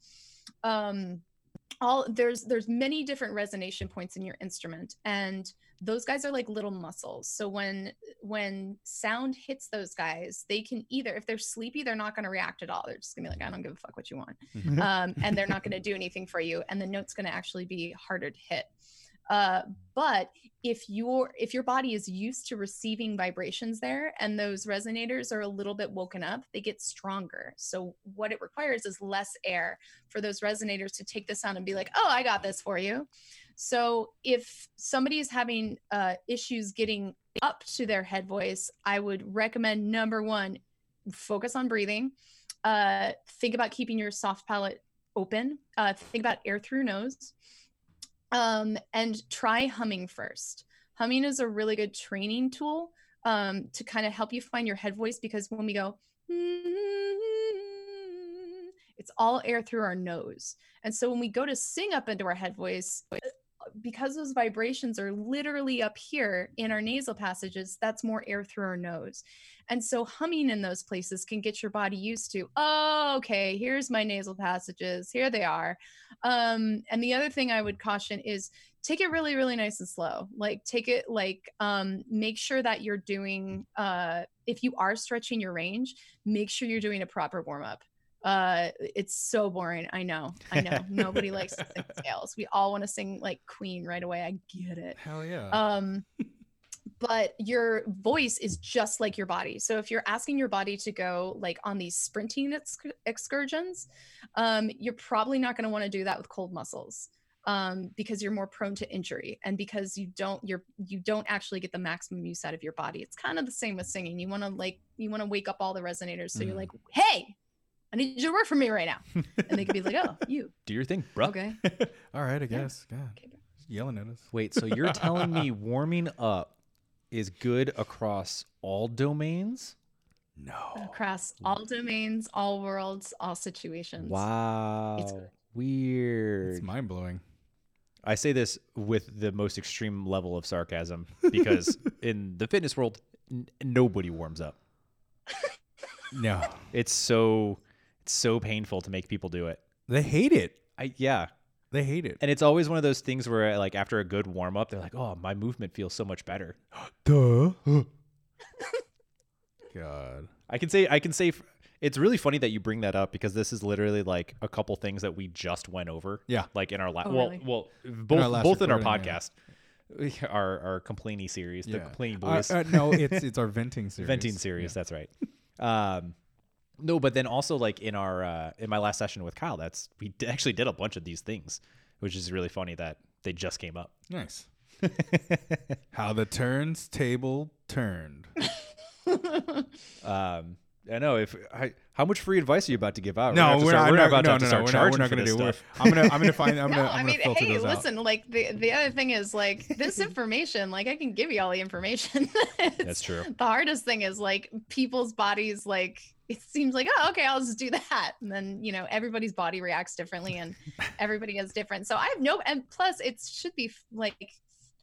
um, all there's there's many different resonation points in your instrument and those guys are like little muscles. So when when sound hits those guys they can either if they're sleepy they're not going to react at all. They're just going to be like i don't give a fuck what you want. Mm-hmm. um, and they're not going to do anything for you and the note's going to actually be harder to hit uh, but if your if your body is used to receiving vibrations there and those resonators are a little bit woken up they get stronger. So what it requires is less air for those resonators to take the sound and be like oh i got this for you. So if somebody is having uh, issues getting up to their head voice i would recommend number one focus on breathing. Uh, think about keeping your soft palate open. Uh, think about air through nose um, and try humming first. Humming is a really good training tool um, to kind of help you find your head voice because when we go, it's all air through our nose. And so when we go to sing up into our head voice, because those vibrations are literally up here in our nasal passages, that's more air through our nose. And so humming in those places can get your body used to, oh, okay, here's my nasal passages. Here they are. Um, and the other thing I would caution is take it really, really nice and slow. Like take it like um make sure that you're doing uh if you are stretching your range, make sure you're doing a proper warm-up. Uh it's so boring. I know. I know. Nobody likes to sing scales. We all want to sing like Queen right away. I get it Hell yeah. um but your voice is just like your body so if you're asking your body to go like on these sprinting ex- excursions um you're probably not going to want to do that with cold muscles um because you're more prone to injury and because you don't you're you don't actually get the maximum use out of your body it's kind of the same with singing you want to like you want to wake up all the resonators so you're Mhm. like hey i need you to work for me right now and they can be like oh you Do your thing, bro. okay All right, I guess. God, Okay, bro. Just yelling at us. Wait, so you're telling me warming up is good across all domains? No. across all domains all worlds all situations Wow. It's weird. It's mind blowing. I say this with the most extreme level of sarcasm because in the fitness world, n- nobody warms up. No. It's so it's so painful to make people do it. They hate it. I yeah, They hate it. and it's always one of those things where like after a good warm up, they're like, "Oh, my movement feels so much better." Duh. God. I can say I can say it's really funny that you bring that up because this is literally like a couple things that we just went over. Yeah. Like in our last Oh, well really? well both our both in our recording, podcast. Our our complaining series, the complaining Uh, boys. uh, no, it's it's our venting series. venting series that's right um no but then also like in our uh in my last session with kyle that's we d- actually did a bunch of these things which is really funny that they just came up Nice. How the turns table turned. um i know if I, how much free advice are you about to give out No, we're, we're gonna not. have start- we're no, about to no, have to no, start we're not. We're charging not for going to this do. We're, stuff. I'm gonna. I'm gonna find. I'm no, gonna. I I'm mean, gonna hey, those out. listen, like the the other thing is like this information, like I can give you all the information. That's true The hardest thing is like people's bodies, like it seems like, oh, okay, I'll just do that. And then, you know, everybody's body reacts differently and everybody is different. So I have no, and plus it should be like,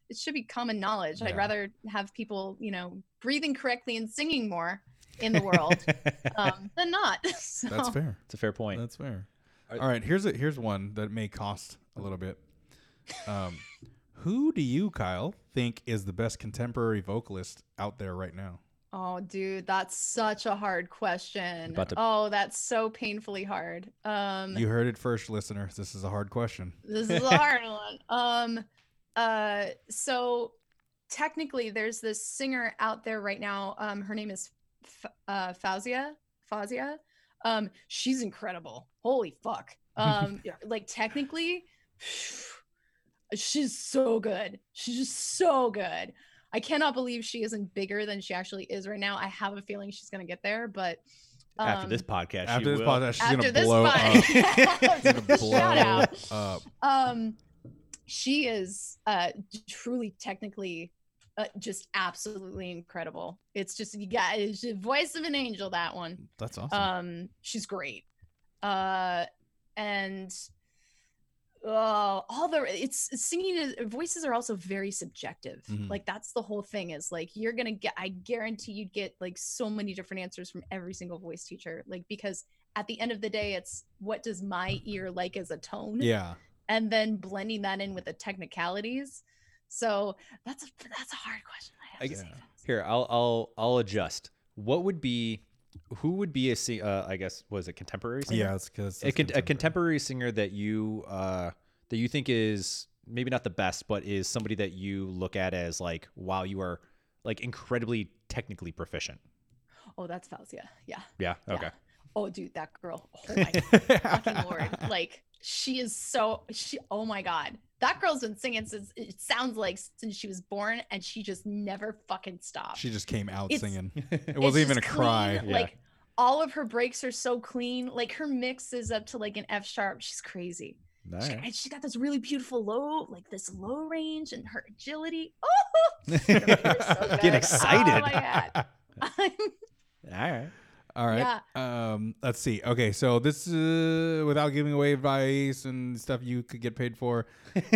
it should be common knowledge. Yeah. I'd rather have people, you know, breathing correctly and singing more in the world um, than not. So, That's fair. it's a fair point That's fair. All right, here's a here's one that may cost a little bit. Um, who do you, Kyle, think is the best contemporary vocalist out there right now? Oh, dude, that's such a hard question. To- Oh, that's so painfully hard. Um, You heard it first, listener. This is a hard question. this is a hard one. Um, uh, so technically, there's this singer out there right now. Um, her name is F- uh, Faouzia. Fazia. Um, she's incredible. Holy fuck. Um, yeah, like technically, she's so good. She's just so good. I cannot believe she isn't bigger than she actually is right now. I have a feeling she's gonna get there, but after um, this podcast After she this will. podcast, she's after gonna this blow up. podcast- She's gonna blow Shout out. up. um she is uh truly technically uh, just absolutely incredible it's just you got it's the voice of an angel that one That's awesome. um she's great uh and uh, all the it's singing is voices are also very subjective Mhm. like that's the whole thing is like you're gonna get i guarantee you'd get like so many different answers from every single voice teacher like because at the end of the day it's what does my ear like as a tone yeah. and then blending that in with the technicalities. So that's a that's a hard question. I have I to say. Here, I'll I'll I'll adjust. What would be who would be a sing- uh, I guess was it contemporary singer? Yeah, it's because a, con- a contemporary singer that you uh that you think is maybe not the best, but is somebody that you look at as like wow, you are like incredibly technically proficient. Oh, that's Faouzia. Yeah. Yeah. Yeah. Okay. Oh, dude, that girl. Oh my fucking lord! Like she is so she. Oh my god, that girl's been singing since it sounds like since she was born, and she just never fucking stopped. She just came out It's- singing. It wasn't even a just cry. clean, Yeah. Like all of her breaks are so clean. Like her mix is up to like an F sharp. She's crazy. All She, right. and she got this really beautiful low, like this low range, and her agility. Oh, so Getting good. excited. Oh my god. All right. All right. Yeah. Let's see. Okay, so this uh, without giving away advice and stuff you could get paid for.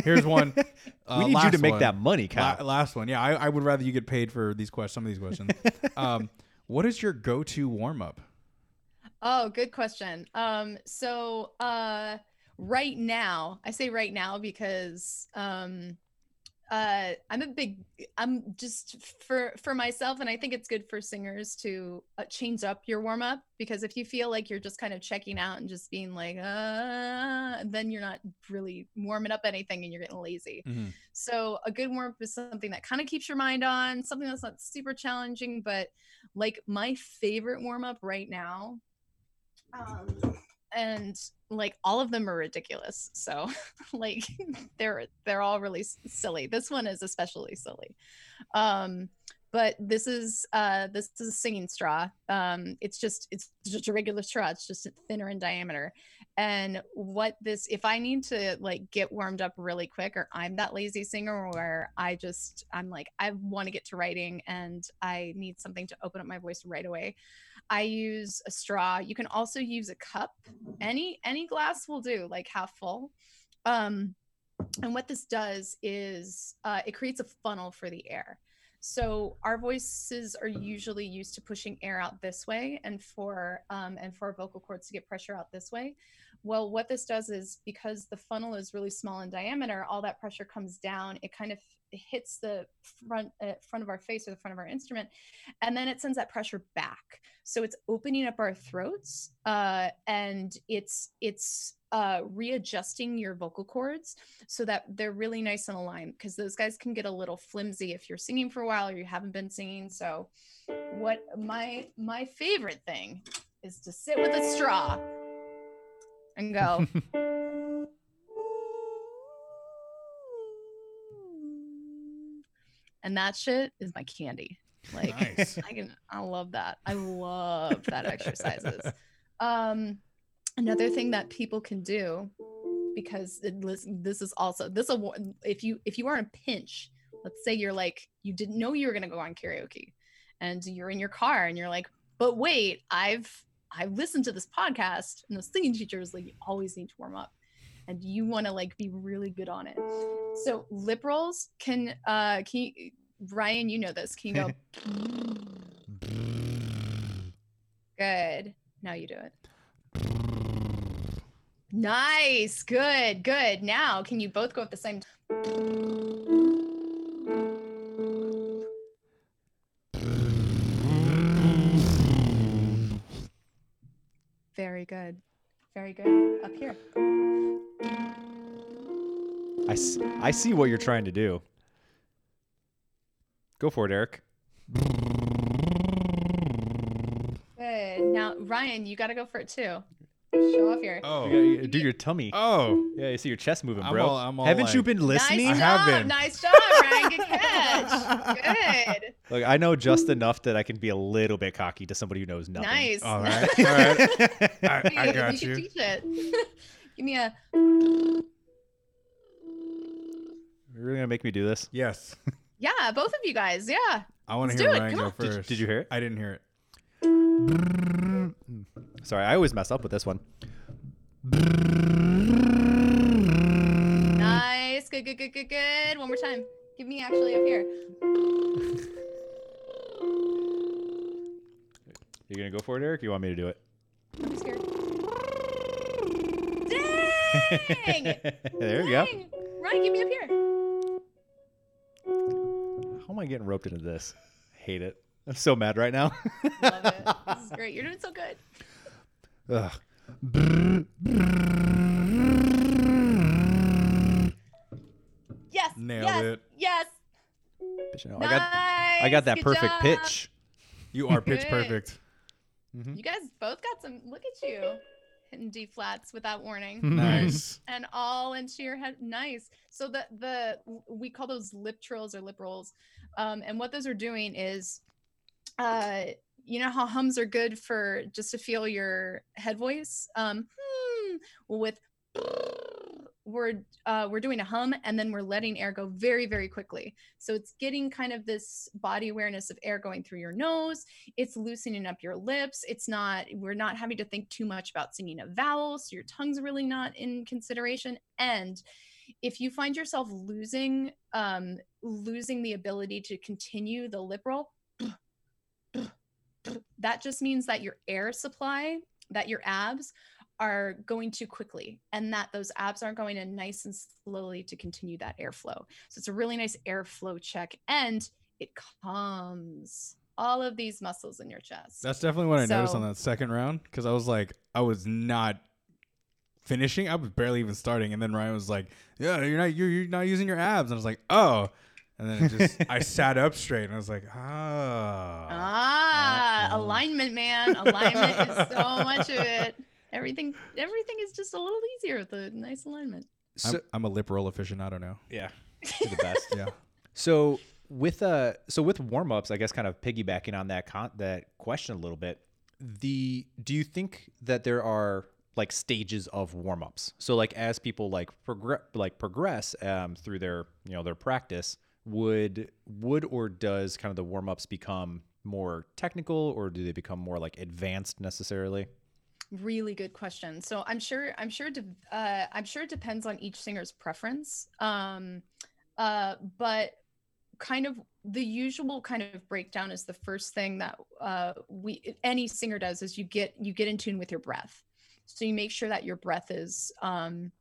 Here's one. Uh, we need you to make one. that money, La- last one. Yeah, I, I would rather you get paid for these questions. Some of these questions. um, what is your go-to warm-up? Oh, good question. Um, so uh right now, I say right now because um uh I'm a big I'm just for for myself and I think it's good for singers to uh, change up your warm up because if you feel like you're just kind of checking out and just being like uh then you're not really warming up anything and you're getting lazy. Mhm. So a good warm up is something that kind of keeps your mind on, something that's not super challenging, but like my favorite warm up right now um and like all of them are ridiculous so like they're they're all really silly. This one is especially silly. Um but this is uh this is a singing straw. Um it's just it's just a regular straw. It's just thinner in diameter. And what this if i need to like get warmed up really quick or i'm that lazy singer where i just i'm like i want to get to writing and i need something to open up my voice right away i use a straw. You can also use a cup. Any any glass will do like half full. Um and what this does is uh, it creates a funnel for the air. So our voices are usually used to pushing air out this way and for um, and for our vocal cords to get pressure out this way. Well what this does is because the funnel is really small in diameter all that pressure comes down. It kind of hits the front uh, front of our face or the front of our instrument and then it sends that pressure back. So it's opening up our throats uh, and it's it's uh, readjusting your vocal cords so that they're really nice and aligned because those guys can get a little flimsy if you're singing for a while or you haven't been singing. So what my my favorite thing is to sit with a straw and go and that shit is my candy like Nice. I can I love that. I love that exercises. Um another thing that people can do because it, listen, this is also this is if you if you are in a pinch, let's say you're like you didn't know you were going to go on karaoke and you're in your car and you're like, "But wait, I've I've listened to this podcast and the singing teacher is like you always need to warm up." And you want to like be really good on it. So lip rolls can uh can you, Ryan, you know this. Can you go Good. Now you do it. Nice. Good. Good. Now, can you both go at the same time? Very good. Very good. Up here. I, s- I see what you're trying to do. Go for it, Eric. Good. Now, Ryan, you got to go for it too. Show off your. Oh. You gotta uh, do your tummy. Oh. Yeah, you see your chest moving, I'm bro. all- I'm all Haven't you like- been listening? I Nice have job. been. Nice job, Ryan. Good catch. Good. Look, I know just enough that I can be a little bit cocky to somebody who knows nothing. Nice. All right. All right. I, I you, got you you. can teach it. Give me a. You're really gonna make me do this? Yes. Yeah, both of you guys. Yeah. I want to hear. Ryan go on. Did- first. did you hear it? I didn't hear it. Sorry, I always mess up with this one. Nice. Good, good, good, good, good. One more time. Give me actually up here. You gonna go for it, Eric? You want me to do it? I'm scared. Dang! there you go. Ryan, get me up here. How am I getting roped into this? Hate it. I'm so mad right now. Love it. This is great. You're doing so good. Ugh. Yes. Nailed yes, it. Yes. Bitch, no, nice. I got I got that Good perfect job. pitch. You are pitch Good. perfect. You guys both got some. Look at you hitting D flats without warning. Nice. and all into your head. Nice. So the the we call those lip trills or lip rolls, um, and what those are doing is, uh, you know how hums are good for just to feel your head voice. Um, hmm, with we're uh, we're doing a hum and then we're letting air go very very quickly. So it's getting kind of this body awareness of air going through your nose. It's loosening up your lips. It's not we're not having to think too much about singing a vowel, so your tongue's really not in consideration. And if you find yourself losing um, losing the ability to continue the lip roll, that just means that your air supply, that your abs are going too quickly and that those abs aren't going in nice and slowly to continue that airflow. So it's a really nice airflow check and it calms all of these muscles in your chest. That's definitely what I noticed on that second round because I was like, I was not finishing. I was barely even starting, and then Ryan was like, "Yeah, you're not you're, you're not using your abs," and I was like, "Oh." And then just I sat up straight and I was like, ah. Ah, alignment, man. Alignment is so much of it. Everything, everything is just a little easier with a nice alignment. I'm, I'm a lip roll aficionado now. yeah, you're the best. Yeah. So with uh so with warm ups, I guess kind of piggybacking on that con- that question a little bit. The do you think that there are like stages of warm ups? So like as people like progress like progress um, through their you know their practice, would would or does kind of the warm ups become more technical or do they become more like advanced necessarily? Really good question. So I'm sure, I'm sure, de- uh, I'm sure it depends on each singer's preference. Um, uh, but kind of the usual kind of breakdown is the first thing that uh, we any singer does is you get you get in tune with your breath. So you make sure that your breath is um,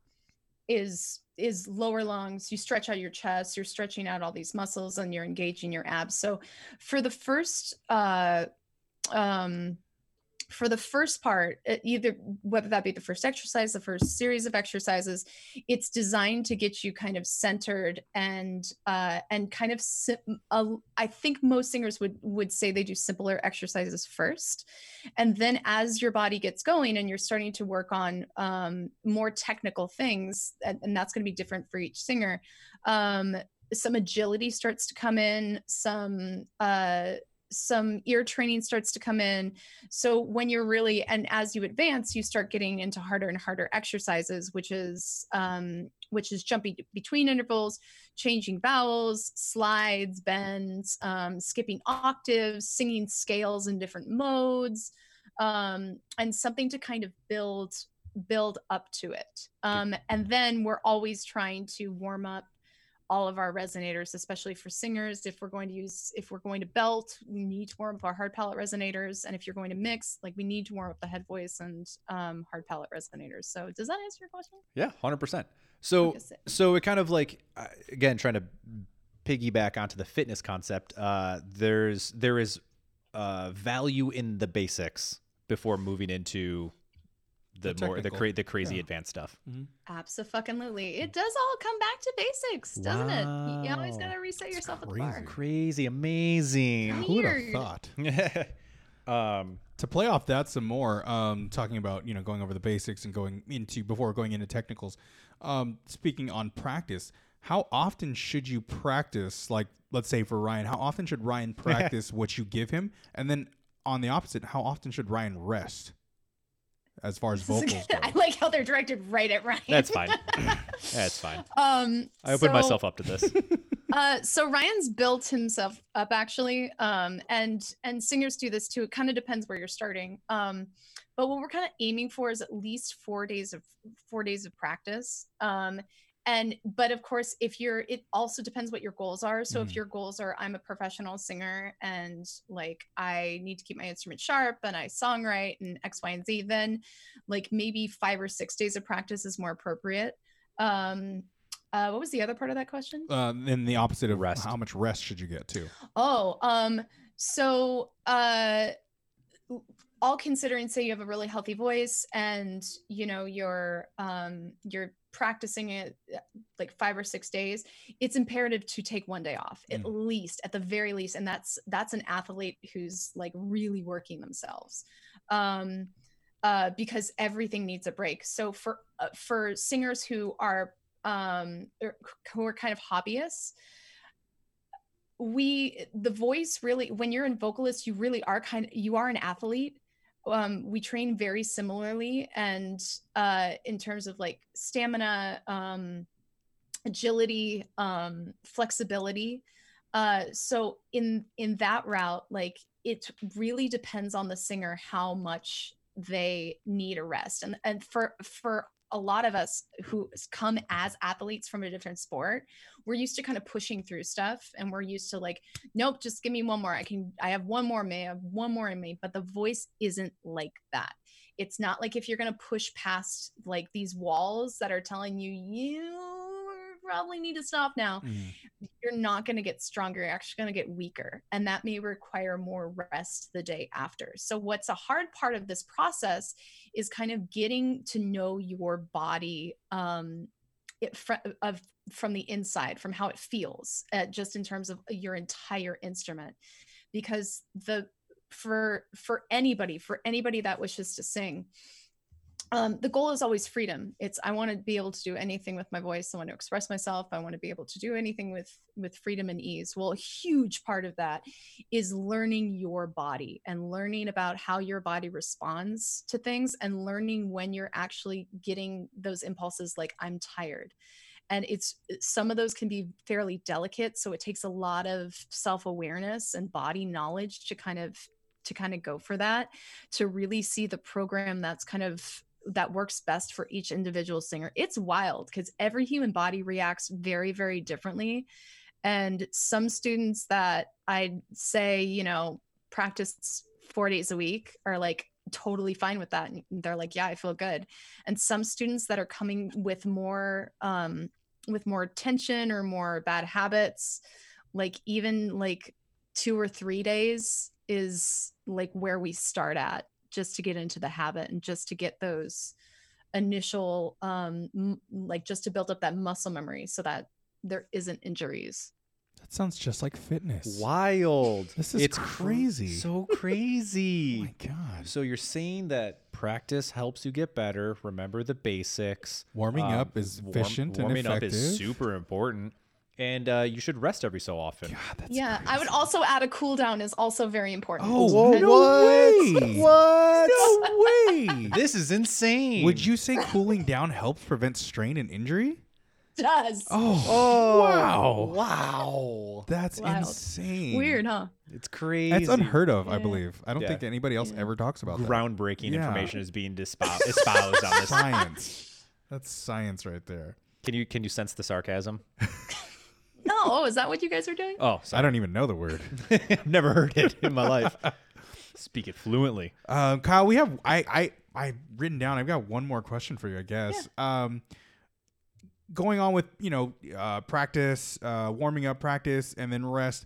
is is lower lungs. You stretch out your chest. You're stretching out all these muscles, and you're engaging your abs. So for the first uh, um, for the first part, either whether that be the first exercise, the first series of exercises, it's designed to get you kind of centered and uh, and kind of. sim- uh, I think most singers would would say they do simpler exercises first, and then as your body gets going and you're starting to work on um, more technical things, and, and that's going to be different for each singer. Um, some agility starts to come in. Some uh, some ear training starts to come in. So when you're really and as you advance you start getting into harder and harder exercises which is um which is jumping between intervals changing vowels slides bends um, skipping octaves singing scales in different modes um, and something to kind of build build up to it. Um, and then we're always trying to warm up all of our resonators, especially for singers. If we're going to use, if we're going to belt, we need to warm up our hard palate resonators. And if you're going to mix, like we need to warm up the head voice and um, hard palate resonators. So does that answer your question? Yeah, hundred percent. So so it kind of like uh, again trying to piggyback onto the fitness concept. Uh, there's there is uh, value in the basics before moving into the, The more the technical. cra- the crazy Yeah. advanced stuff. Absolutely. It does all come back to basics, doesn't it? You- You always got to reset yourself at the crazy. bar. Crazy, amazing. Who would have thought? um, to play off that some more, um, talking about you know going over the basics and going into before going into technicals. Um, speaking on practice, how often should you practice? Like, let's say for Ryan, how often should Ryan practice what you give him? And then on the opposite, how often should Ryan rest? As far as This is vocals go. I like how they're directed right at Ryan. that's fine. that's fine. Um, I opened so- myself up to this. uh so ryan's built himself up actually um and and singers do this too it kind of depends where you're starting um but what we're kind of aiming for is at least four days of four days of practice um and but of course if you're it also depends what your goals are so Mhm. if your goals are i'm a professional singer and like i need to keep my instrument sharp and i songwrite and x y and z then like maybe five or six days of practice is more appropriate um uh, what was the other part of that question Uh, then the opposite of Rest. how much rest should you get too? Oh, um, so uh all considering say you have a really healthy voice and you know you're um you're practicing it uh, like five or six days it's imperative to take one day off at least at the very least and that's that's an athlete who's like really working themselves um uh because everything needs a break. So for uh, for singers who are um who are kind of hobbyists we the voice really when you're in vocalist you really are kind of you are an athlete um we train very similarly and uh in terms of like stamina um agility um flexibility. Uh so in in that route like it really depends on the singer how much they need a rest. And and for for a lot of us who come as athletes from a different sport we're used to kind of pushing through stuff and we're used to like nope just give me one more. I can i have one more may i have one more in me. But the voice isn't like that. It's not like if you're going to push past like these walls that are telling you you probably need to stop now you're not going to get stronger you're actually going to get weaker and that may require more rest the day after. So what's a hard part of this process is kind of getting to know your body um it fr- of from the inside from how it feels uh, just in terms of your entire instrument. Because the for for anybody for anybody that wishes to sing um, the goal is always freedom. It's i want to be able to do anything with my voice. I want to express myself. I want to be able to do anything with with freedom and ease. Well a huge part of that is learning your body and learning about how your body responds to things and learning when you're actually getting those impulses like i'm tired. And it's some of those can be fairly delicate so it takes a lot of self-awareness and body knowledge to kind of to kind of go for that to really see the program that's kind of that works best for each individual singer. It's wild because every human body reacts very very differently. And some students that I'd say you know practice four days a week are like totally fine with that and they're like yeah i feel good. And some students that are coming with more um with more tension or more bad habits like even like two or three days is like where we start at just to get into the habit and just to get those initial um m- like just to build up that muscle memory so that there isn't injuries That sounds just like fitness. Wild. This is it's cr- crazy. so Oh crazy. my god. So you're saying that practice helps you get better. Remember the basics. Warming Um, up is warm- efficient and warming effective. up is super important, and uh, you should rest every so often. God, that's yeah i would also add a cool down is also very important Oh, Whoa, no what? way. What? No way. This is insane. Would you say cooling down helps prevent strain and injury? Does Oh, Oh wow. Wow. That's Wild. insane. weird huh It's crazy. That's unheard of, I believe. I don't Yeah. think anybody else Yeah. ever talks about that. Groundbreaking Yeah. information is being dispo- espoused on this. Science. That's science right there. Can you can you sense the sarcasm? No oh is that what you guys are doing Oh, I don't even know the word. I've never heard it in my life. Speak it fluently. Um, Kyle, we have I I I written down. I've got one more question for you, I guess. Um, going on with you know uh, practice, uh, warming up, practice, and then rest.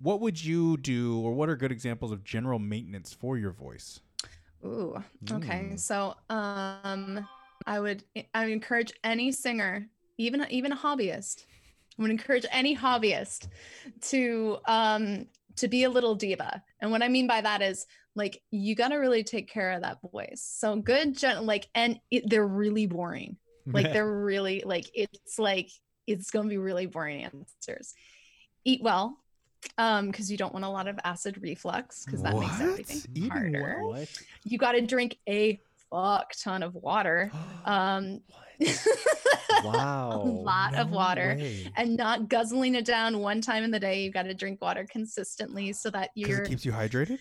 What would you do, or what are good examples of general maintenance for your voice? Ooh, okay. Mm. So, um, I would I would encourage any singer, even even a hobbyist, I would encourage any hobbyist to um to be a little diva. And what I mean by that is like you got to really take care of that voice. So good, gen- like, and it, they're really boring. Like they're really like it's like it's gonna be really boring answers. Eat well, um, because you don't want a lot of acid reflux because that makes What? everything Eating harder what? you got to drink a fuck ton of water um Wow. a lot of water way. and not guzzling it down one time in the day You've got to drink water consistently so that you're it keeps you hydrated.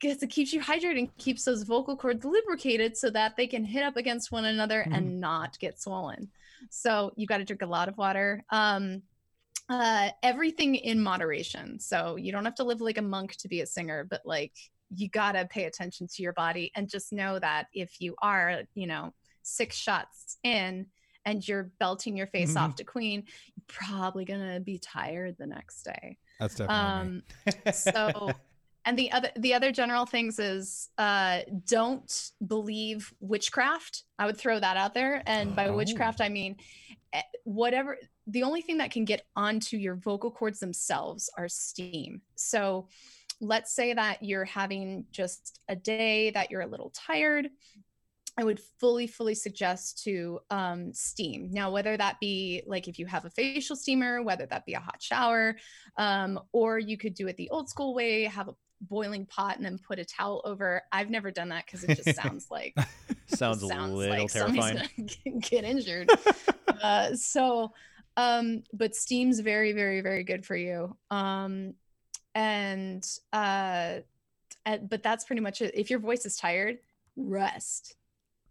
because it keeps you hydrated and keeps those vocal cords lubricated so that they can hit up against one another Mhm. and not get swollen. So you've got to drink a lot of water. Um, uh, everything in moderation. So you don't have to live like a monk to be a singer, but like you got to pay attention to your body and just know that if you are, you know, six shots in and you're belting your face off to Queen, you're probably gonna be tired the next day. That's definitely. Um, so and the other the other general things is uh don't believe witchcraft i would throw that out there and by Oh. witchcraft i mean eh, whatever the only thing that can get onto your vocal cords themselves are steam so let's say that you're having just a day that you're a little tired I would fully, fully suggest to um, steam. Now, whether that be like if you have a facial steamer, whether that be a hot shower, um, or you could do it the old school way, have a boiling pot and then put a towel over. I've never done that because it just sounds like sounds, sounds a little like terrifying. get injured. uh, so, um, but steam's very, very, very good for you. Um, and uh, and- but that's pretty much it. If your voice is tired, rest.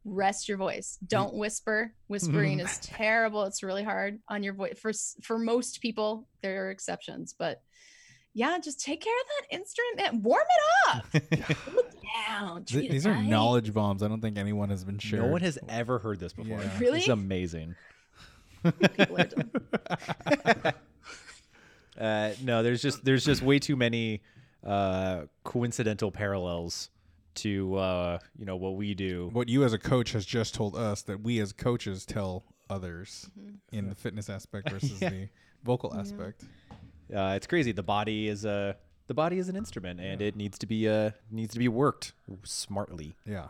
Rest your voice. Don't whisper. Whispering is terrible. It's really hard on your voice. For for most people, there are exceptions, but yeah, just take care of that instrument. and Warm it up. Cool down. Th- these are right. knowledge bombs. I don't think anyone has been shared. No one has ever heard this before. Yeah. Really? It's amazing. People are dumb. Uh, no, there's just there's just way too many uh, coincidental parallels to uh, you know what we do. what you as a coach has just told us that we as coaches tell others Mhm. in the fitness aspect versus Yeah. the vocal Yeah. aspect. Uh, it's crazy. The body is a the body is an instrument, and it needs to be uh needs to be worked smartly. Yeah.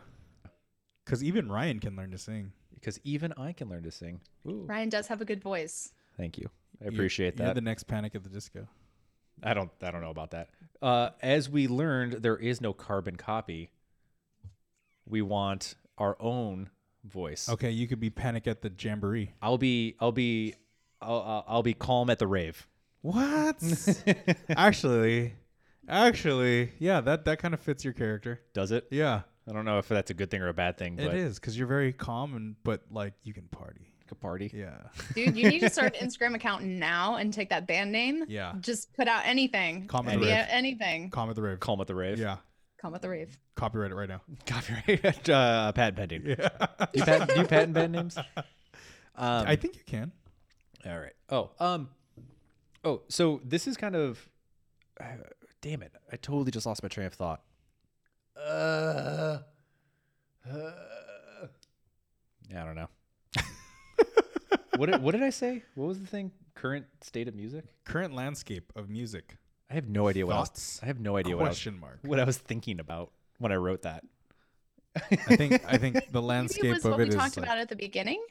Because even Ryan can learn to sing. Because even I can learn to sing. Ooh, Ryan does have a good voice. thank you. I You- appreciate You're that. the next Panic at the Disco. I don't I don't know about that. Uh, as we learned, there is no carbon copy. We want our own voice. Okay, you could be Panic at the Jamboree. I'll be I'll be I'll, I'll- be calm at the rave. What? actually, actually, yeah, that that kind of fits your character. Does it? Yeah, I don't know if that's a good thing or a bad thing, but it is because you're very calm and but like you can party. A party. Yeah, Dude, you need to start an Instagram account now and take that band name. yeah. Just put out anything. Calm at the rave. anything. Calm at the rave. Calm at the rave. Yeah, Come with the rave. copyright it right now. Copyright. uh, patent pending. Yeah, Do you patent, do you patent band names? Um, I think you can. All right. Oh, um, oh, so this is kind of, uh, damn it! I totally just lost my train of thought. Uh, uh, yeah, I don't know. What did, what did I say? What was the thing? Current state of music? Current landscape of music. I have no idea what I was, Thoughts? I have no idea what I, was, mark. what I was thinking about when I wrote that. I think I think the landscape Maybe landscape it was of what it we is talked like- about at the beginning.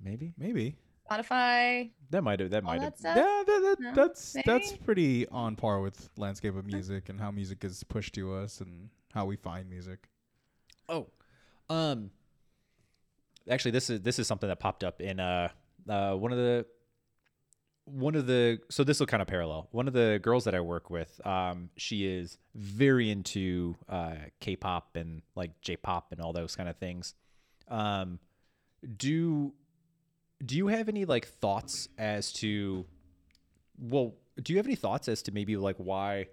maybe maybe. Spotify. that might have that might have that. Yeah, that, that, No? that's that's pretty on par with landscape of music and how music is pushed to us and how we find music. Oh, um, actually, this is this is something that popped up in uh, uh one of the one of the so this will kind of parallel one of the girls that I work with. Um, she is very into uh K-pop and like J-pop and all those kind of things. Um, do do you have any like thoughts as to well do you have any thoughts as to maybe like why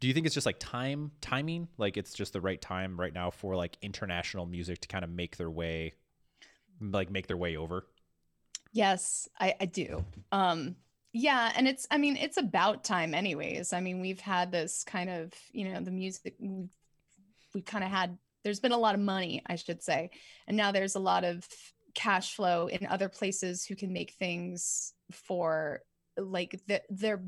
do you think it's just like time timing like it's just the right time right now for like international music to kind of make their way like make their way over Yes, I, I do. Um, yeah, and it's I mean it's about time anyways. I mean we've had this kind of you know the music we've, we've kind of had there's been a lot of money I should say, and now there's a lot of cash flow in other places who can make things for like the, their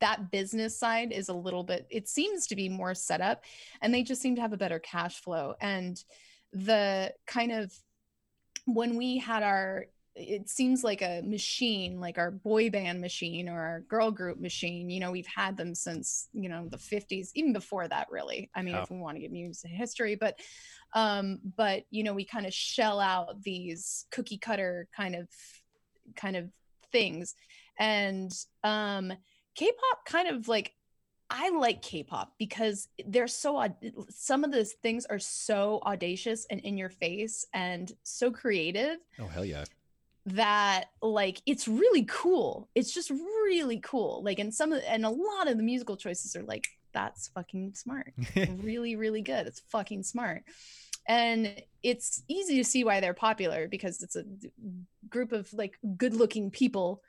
that business side is a little bit it seems to be more set up and they just seem to have a better cash flow and the kind of when we had our it seems like a machine like our boy band machine or our girl group machine you know we've had them since you know the 50s even before that really i mean Yeah. if we want to get music history but um but you know we kind of shell out these cookie cutter kind of kind of things and um k-pop kind of like I like K-pop because they're so some of those things are so audacious and in your face and so creative Oh hell yeah. that like it's really cool. It's just really cool. Like and some of and a lot of the musical choices are like that's fucking smart. really really good. It's fucking smart. And it's easy to see why they're popular because it's a group of like good-looking people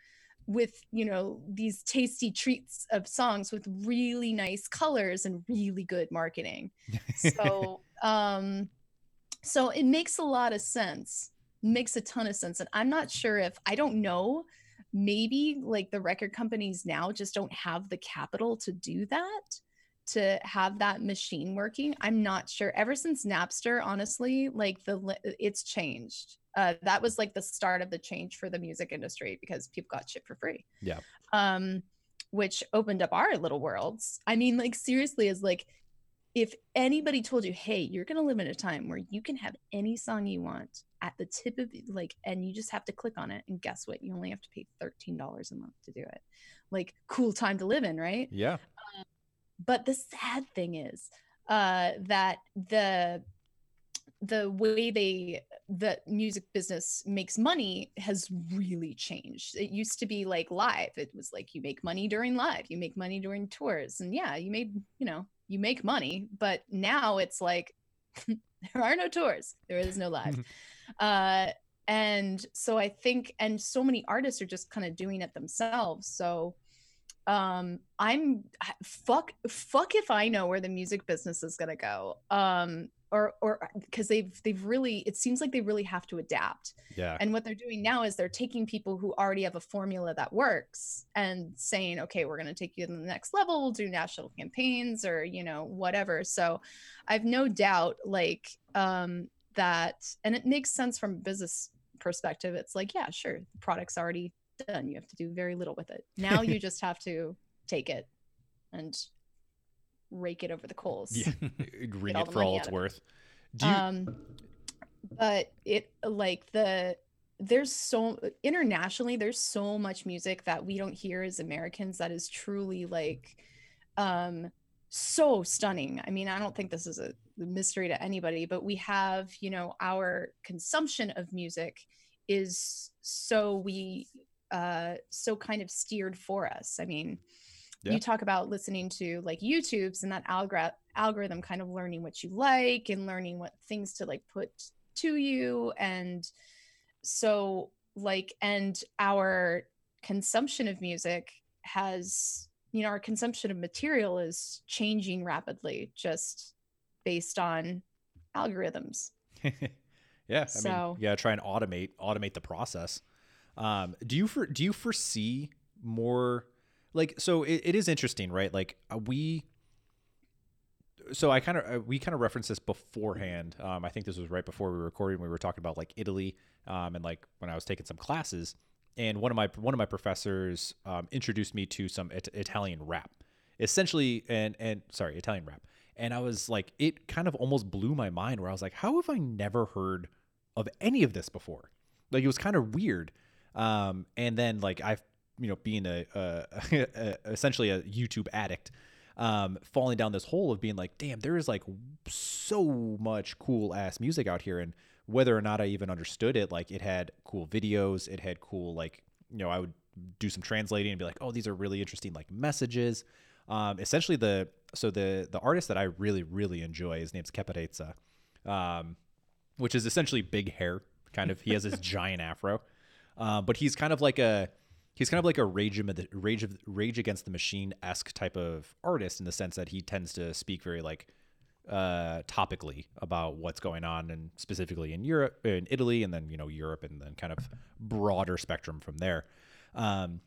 with, you know, these tasty treats of songs with really nice colors and really good marketing. So um so it makes a lot of sense makes a ton of sense. And i'm not sure if i don't know maybe like the record companies now just don't have the capital to do that to have that machine working i'm not sure ever since napster honestly like the it's changed uh, that was like the start of the change for the music industry because people got shit for free Yeah. um which opened up our little worlds i mean like seriously is like if anybody told you, hey, you're going to live in a time where you can have any song you want at the tip of like, and you just have to click on it. And guess what? You only have to pay $13 a month to do it. Like, cool time to live in, right? yeah. But the sad thing is uh, that the the way they the music business makes money has really changed. It used to be like live. It was like you make money during live, you make money during tours, and yeah, you made you know you make money. But now it's like there are no tours, there is no live, uh, and so I think, and so many artists are just kind of doing it themselves. So um i'm fuck fuck if i know where the music business is going to go um or or because they've they've really it seems like they really have to adapt. Yeah. and what they're doing now is they're taking people who already have a formula that works and saying okay we're going to take you to the next level we'll do national campaigns or you know whatever. So i've no doubt like um that and it makes sense from a business perspective. It's like yeah sure the product's already done you have to do very little with it now you just have to take it and rake it over the coals Yeah. Ring it for all it's it. worth. Do you, um but it like the there's so internationally there's so much music that we don't hear as americans that is truly like um so stunning i mean i don't think this is a mystery to anybody but we have you know our consumption of music is so we uh so kind of steered for us i mean Yeah. you talk about listening to like YouTube's and that algor- algorithm kind of learning what you like and learning what things to like put to you and so like and our consumption of music has you know our consumption of material is changing rapidly just based on algorithms yeah. I So- mean, yeah. Try and automate automate the process. Um, do you for do you foresee more like so? It, it is interesting, right? Like uh, we. So I kind of uh, we kind of referenced this beforehand. Um, I think this was right before we were recording. We were talking about like Italy, um, and like when I was taking some classes, and one of my one of my professors um, introduced me to some it- Italian rap, essentially, and and sorry, Italian rap, and I was like, it kind of almost blew my mind. Where I was like, how have I never heard of any of this before? Like it was kind of weird. Um, and then like I've you know being a, a, a essentially a YouTube addict, um, falling down this hole of being like, damn, there is like so much cool ass music out here, and whether or not I even understood it, like it had cool videos, it had cool like you know I would do some translating and be like, oh, these are really interesting like messages. Um, essentially the so the the artist that I really really enjoy, his name's Caparezza, um, which is essentially big hair, kind of. He has this giant afro, uh, but he's kind of like a he's kind of like a rage of the rage of rage against the machine esque type of artist in the sense that he tends to speak very like uh topically about what's going on and specifically in Europe in Italy and then you know Europe and then kind of broader spectrum from there. Um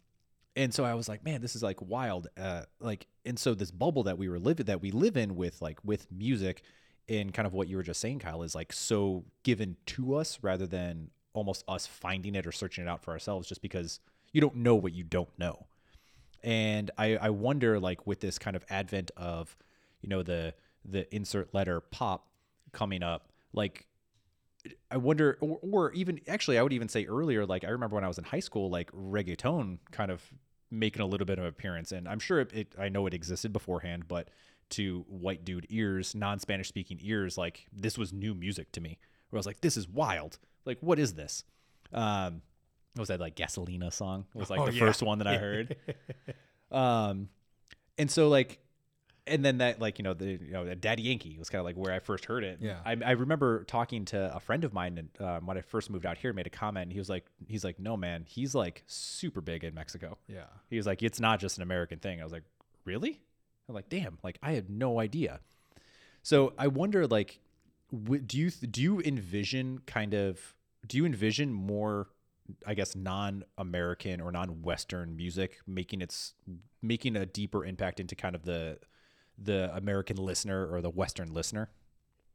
and so I was like man this is like wild. Uh like and so this bubble that we were living that we live in with like with music and kind of what you were just saying Kyle is like so given to us rather than almost us finding it or searching it out for ourselves just because you don't know what you don't know and I, I wonder like with this kind of advent of you know the the insert letter pop coming up like i wonder or, or even actually i would even say earlier like i remember when i was in high school like reggaeton kind of making a little bit of appearance. And I'm sure it, it I know it existed beforehand, but to white dude ears, non Spanish speaking ears, like this was new music to me. Where I was like, this is wild. Like, what is this? Um, what was that like Gasolina song? It was like Oh, the yeah. first one that I heard. um, and so like, and then that like you know the you know Daddy Yankee was kind of like where I first heard it. Yeah. I, I remember talking to a friend of mine and um, when I first moved out here, made a comment. And he was like, he's like, no man, he's like super big in Mexico. Yeah. He was like, it's not just an American thing. I was like, really? I'm like, damn, like I had no idea. So I wonder, like, w- do you do you envision kind of do you envision more, I guess, non-American or non-Western music making its making a deeper impact into kind of the the American listener or the Western listener?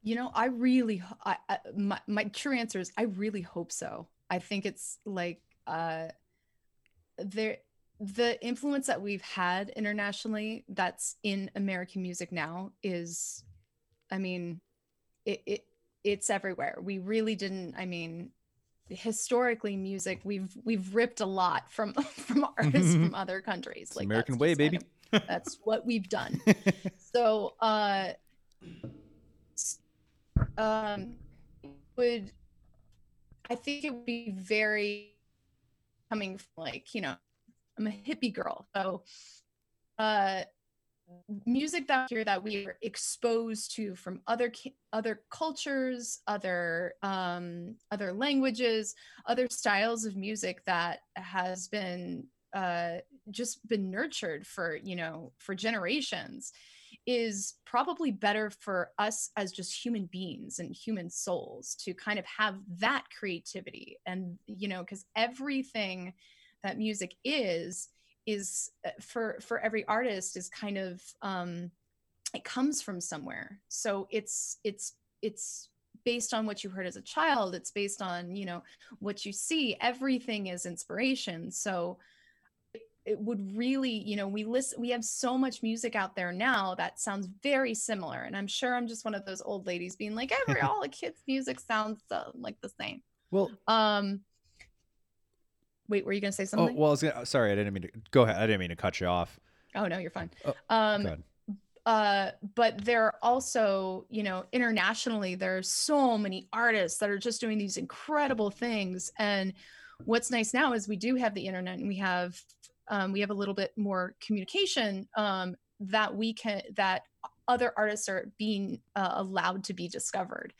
You know, I really, I, I- my, my true answer is I really hope so. I think it's like uh, there, the influence that we've had internationally that's in American music now is, I mean, it, it it's everywhere. We really didn't. I mean, historically, music we've we've ripped a lot from from artists from other countries. It's the American way, just kind baby. of- that's what we've done. so uh um would i think it would be very coming from like you know i'm a hippie girl so uh music that here that we are exposed to from other other cultures other um other languages other styles of music that has been uh just been nurtured for you know for generations is probably better for us as just human beings and human souls to kind of have that creativity and you know because everything that music is is uh, for for every artist is kind of um it comes from somewhere. So it's it's it's based on what you heard as a child. It's based on you know what you see. Everything is inspiration. So it- it would really you know we listen we have so much music out there now that sounds very similar. And i'm sure i'm just one of those old ladies being like every all the kids music sounds uh, like the same. Well, um wait were you gonna say oh something well, I was gonna, sorry, I didn't mean to go ahead. I didn't mean to cut you off. oh no you're fine Oh, um uh but there are also you know internationally there are so many artists that are just doing these incredible things and what's nice now is we do have the internet and we have um, we have a little bit more communication um, that we can that other artists are being uh, allowed to be discovered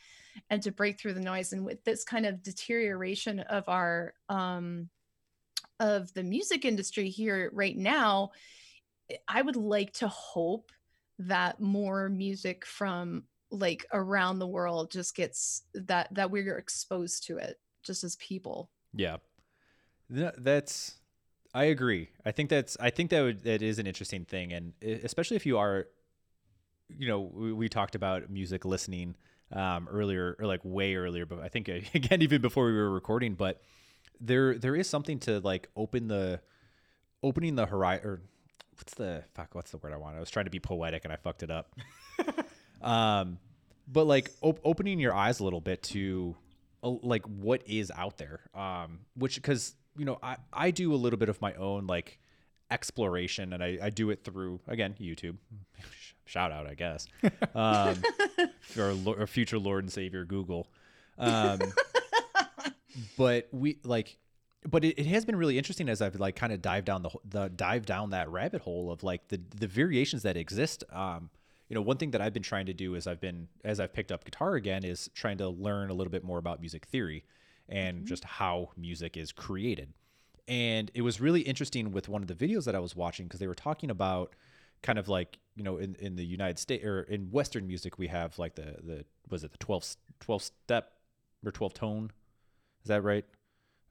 and to break through the noise and with this kind of deterioration of our um, of the music industry here right now i would like to hope that more music from like around the world just gets that that we're exposed to it just as people Yeah, that's. I agree. I think that's. I think that would, that is an interesting thing, and especially if you are, you know, we, we talked about music listening um, earlier, or like way earlier, but I think again even before we were recording. But there there is something to like open the opening the horizon. Or what's the fuck? What's the word I want? I was trying to be poetic and I fucked it up. um, but like op- opening your eyes a little bit to uh, like what is out there um which because you know i i do a little bit of my own like exploration and i i do it through again youtube shout out i guess um for our, lo- our future lord and savior google um but we like but it, it has been really interesting as I've like kind of dived down the the dive down that rabbit hole of like the the variations that exist. Um, you know, one thing that I've been trying to do is I've been as I've picked up guitar again is trying to learn a little bit more about music theory and just how music is created. And it was really interesting with one of the videos that I was watching because they were talking about kind of like you know in, in the United States or in Western music we have like the the was it the 12, s- 12 step or twelve tone is that right?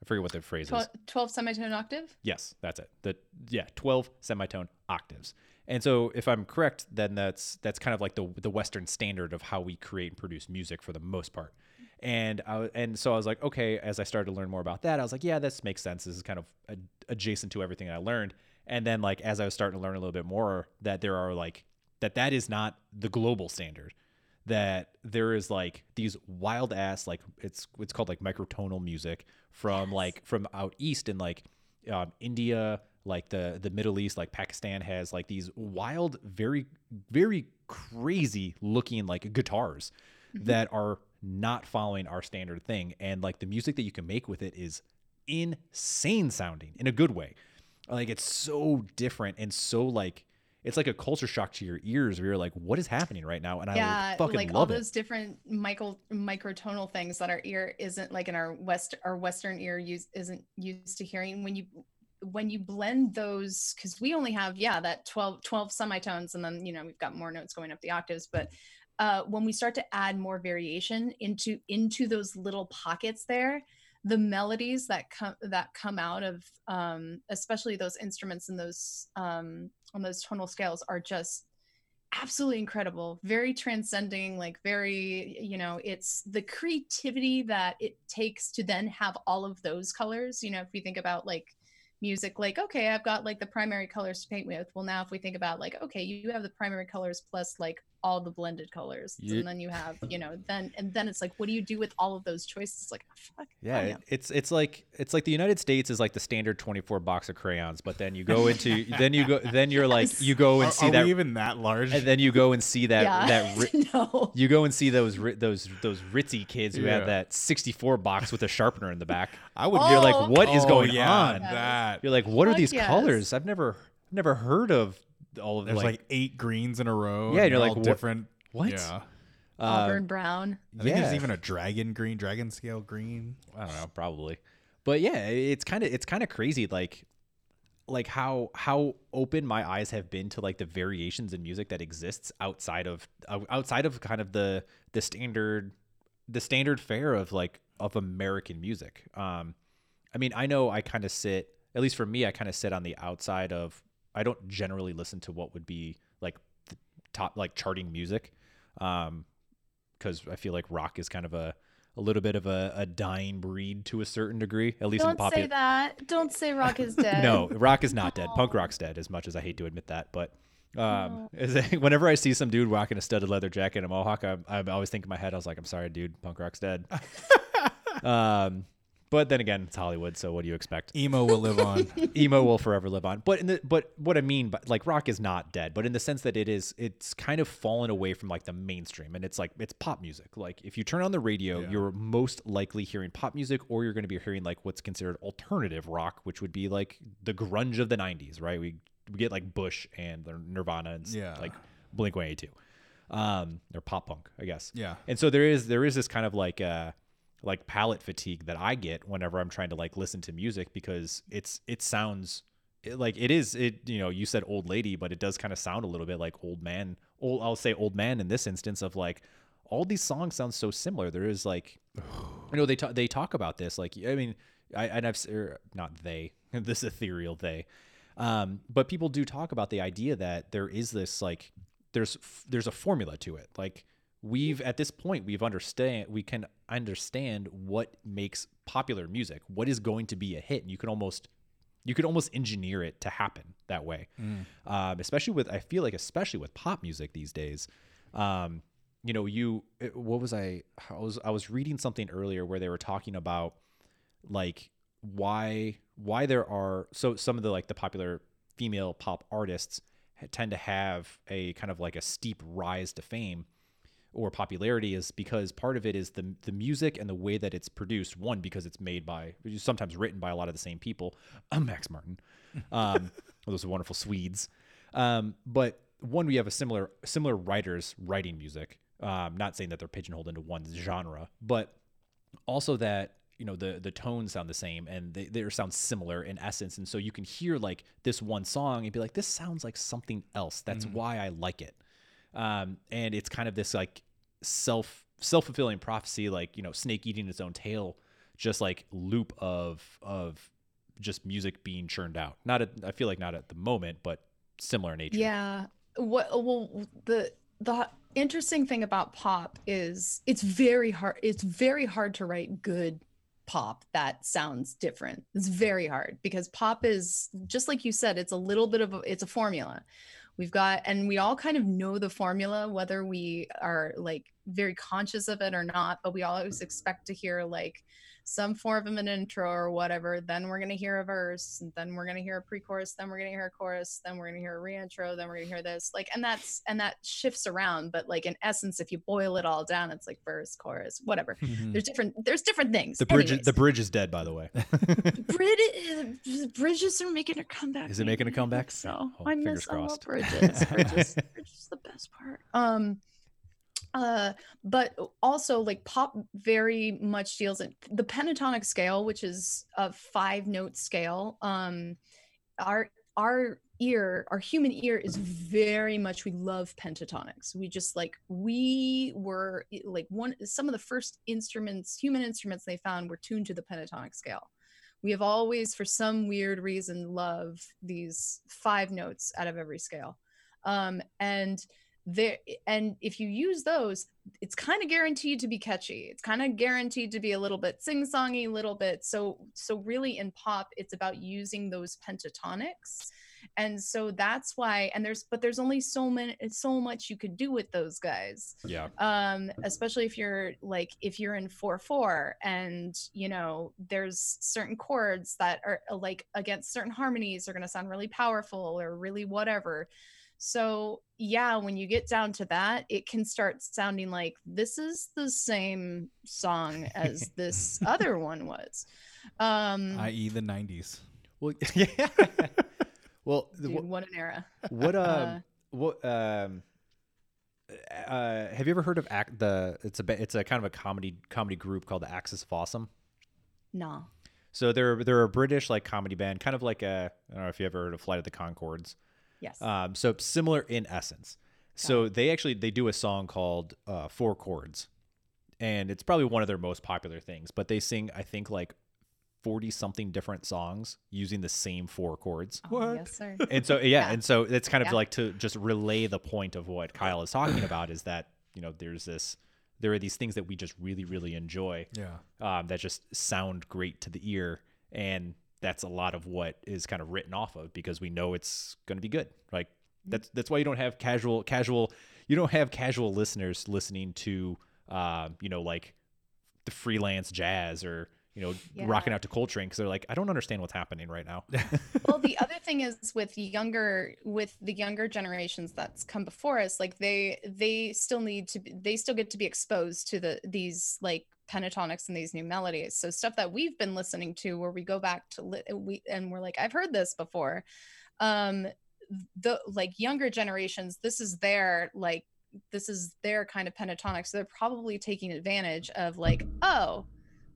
I forget what the phrase is. Twelve semitone octave Yes, that's it. The yeah, 12 semitone octaves. And so if I'm correct, then that's that's kind of like the the western standard of how we create and produce music for the most part. And I and so I was like, okay, as I started to learn more about that, I was like, yeah, this makes sense. This is kind of adjacent to everything I learned. And then like as I was starting to learn a little bit more that there are like that that is not the global standard that there is like these wild ass like it's it's called like microtonal music from Yes. like from out east in like um, India, like the the Middle East, like Pakistan has like these wild, very very crazy looking like guitars Mhm. that are not following our standard thing, and like the music that you can make with it is insane sounding in a good way. Like it's so different and so like it's like a culture shock to your ears where you're like, what is happening right now? And I yeah, fucking like all love it. those different micro microtonal things that our ear isn't like in our west our western ear use isn't used to hearing when you when you blend those because we only have yeah that 12 12 semitones and then you know we've got more notes going up the octaves but uh, when we start to add more variation into into those little pockets there the melodies that come that come out of um, especially those instruments and those um, on those tonal scales are just absolutely incredible very transcending like very you know it's the creativity that it takes to then have all of those colors you know if we think about like music like okay i've got like the primary colors to paint with. Well now if we think about like okay you have the primary colors plus like all the blended colors Ye- and then you have you know then and then it's like what do you do with all of those choices like ah, fuck Yeah, oh, it's it's like it's like the United States is like the standard 24 box of crayons, but then you go into then you go then you're like you go and Are, see are that we even that large? and then you go and see that yeah that ri- no you go and see those ri- those those ritzy kids who Yeah. have that 64 box with a sharpener in the back. I would. You're Oh. like, what is Oh, going yeah, on? That You're like, what are these yes. colors? I've never never heard of all of there's like, like, eight greens in a row. Yeah, and you're like, all what- different. what? Yeah, uh, auburn brown I think there's even a dragon green, dragon scale green. I don't know, probably. But yeah, it's kind of it's kind of crazy like like how how open my eyes have been to like the variations in music that exists outside of outside of kind of the the standard the standard fare of like of American music. Um I mean, I know I kind of sit at least for me I kind of sit on the outside of I don't generally listen to what would be like the top like charting music. Um cuz I feel like rock is kind of a a little bit of a, a dying breed to a certain degree, at least in don't say that don't say rock is dead No, rock is not dead. Punk rock's dead. As much as I hate to admit that, but um, it- whenever I see some dude rocking a studded leather jacket and a mohawk, I, I always think in my head, I was like, I'm sorry, dude, punk rock's dead. um, but then again, it's Hollywood, so what do you expect? Emo will live on. Emo will forever live on. But in the but what I mean, but like rock is not dead, but in the sense that it is, it's kind of fallen away from like the mainstream, and it's like it's pop music. Like if you turn on the radio, Yeah. you're most likely hearing pop music, or you're going to be hearing like what's considered alternative rock, which would be like the grunge of the '90s, right? We we get like Bush and the Nirvana and Yeah. like Blink 182, um, or pop punk, I guess. Yeah. And so there is there is this kind of like uh like palette fatigue that I get whenever I'm trying to like listen to music because it's it sounds it, like it is it you know you said old lady but it does kind of sound a little bit like old man old I'll say old man in this instance of like all these songs sound so similar. There is like you know they talk they talk about this like I mean I and I've er, not they this ethereal they um but people do talk about the idea that there is this like there's there's a formula to it. Like we've at this point we've understand we can understand what makes popular music what is going to be a hit and you can almost you could almost engineer it to happen that way. Um, especially with i feel like especially with pop music these days um, you know you it- what was i i was i was reading something earlier where they were talking about like why why there are so some of the like the popular female pop artists tend to have a kind of like a steep rise to fame or popularity is because part of it is the the music and the way that it's produced. One, because it's made by sometimes written by a lot of the same people. I'm Max Martin. Um, those are wonderful Swedes. Um, but one, we have a similar similar writers writing music. Um, not saying that they're pigeonholed into one genre, but also that you know the the tones sound the same and they, they sound similar in essence and so you can hear like this one song and be like this sounds like something else that's why i like it um, and it's kind of this like self self-fulfilling prophecy like you know snake eating its own tail just like loop of of just music being churned out not at, i feel like not at the moment but similar nature Yeah. What well the the interesting thing about pop is it's very hard it's very hard to write good pop that sounds different. It's very hard because pop is just like you said it's a little bit of a it's a formula. We've got and we all kind of know the formula whether we are like very conscious of it or not, but we always expect to hear like some form of an intro or whatever. Then we're gonna hear a verse, and then we're gonna hear a pre-chorus, then we're gonna hear a chorus, then we're gonna hear a re-intro, then we're gonna hear this. Like, and that's and that shifts around. But like in essence, if you boil it all down, it's like verse, chorus, whatever. There's different. There's different things. the bridge Anyways, the bridge is dead by the way. Brid- bridges are making a comeback. Is it making a comeback? So Oh, I fingers miss all crossed. bridges. Bridges, bridges is the best part. Um, uh, but also like pop very much deals in the pentatonic scale, which is a five note scale. Um, our our ear, our human ear is very much we love pentatonics. We just like we were like one some of the first instruments, human instruments they found were tuned to the pentatonic scale. We have always, for some weird reason, love these five notes out of every scale. Um, and there and if you use those, it's kind of guaranteed to be catchy. It's kind of guaranteed to be a little bit sing-songy, a little bit. So so really in pop, it's about using those pentatonics and so that's why and there's but there's only so many so much you could do with those guys yeah. um especially if you're like if you're in 4-4 and you know there's certain chords that are like against certain harmonies are going to sound really powerful or really whatever so yeah when you get down to that it can start sounding like this is the same song as this other one was um i.e. the 90s. Well, yeah. well, dude, what an era what um Uh, what um uh have you ever heard of act the it's a it's a kind of a comedy comedy group called the Axis of Awesome? no So they're they're a British like comedy band, kind of like a I don't know if you ever heard of Flight of the Conchords. Yes Um, so similar in essence. So they actually they do a song called uh, Four Chords, and it's probably one of their most popular things. But they sing I think like forty something different songs using the same four chords. Oh, What? yes sir And so yeah, Yeah. and so it's kind of Yeah. like to just relay the point of what Kyle is talking about is that you know there's this there are these things that we just really really enjoy Yeah. um, that just sound great to the ear and that's a lot of what is kind of written off of because we know it's going to be good like that's that's why you don't have casual casual you don't have casual listeners listening to um, you know like the freelance jazz or you know Yeah. rocking out to coltrane because they're like i don't understand what's happening right now well the other thing is with younger with the younger generations that's come before us like they they still need to be, they still get to be exposed to the these like pentatonics and these new melodies so stuff that we've been listening to where we go back to li- we and we're like i've heard this before um the like younger generations this is their like this is their kind of pentatonic so they're probably taking advantage of like oh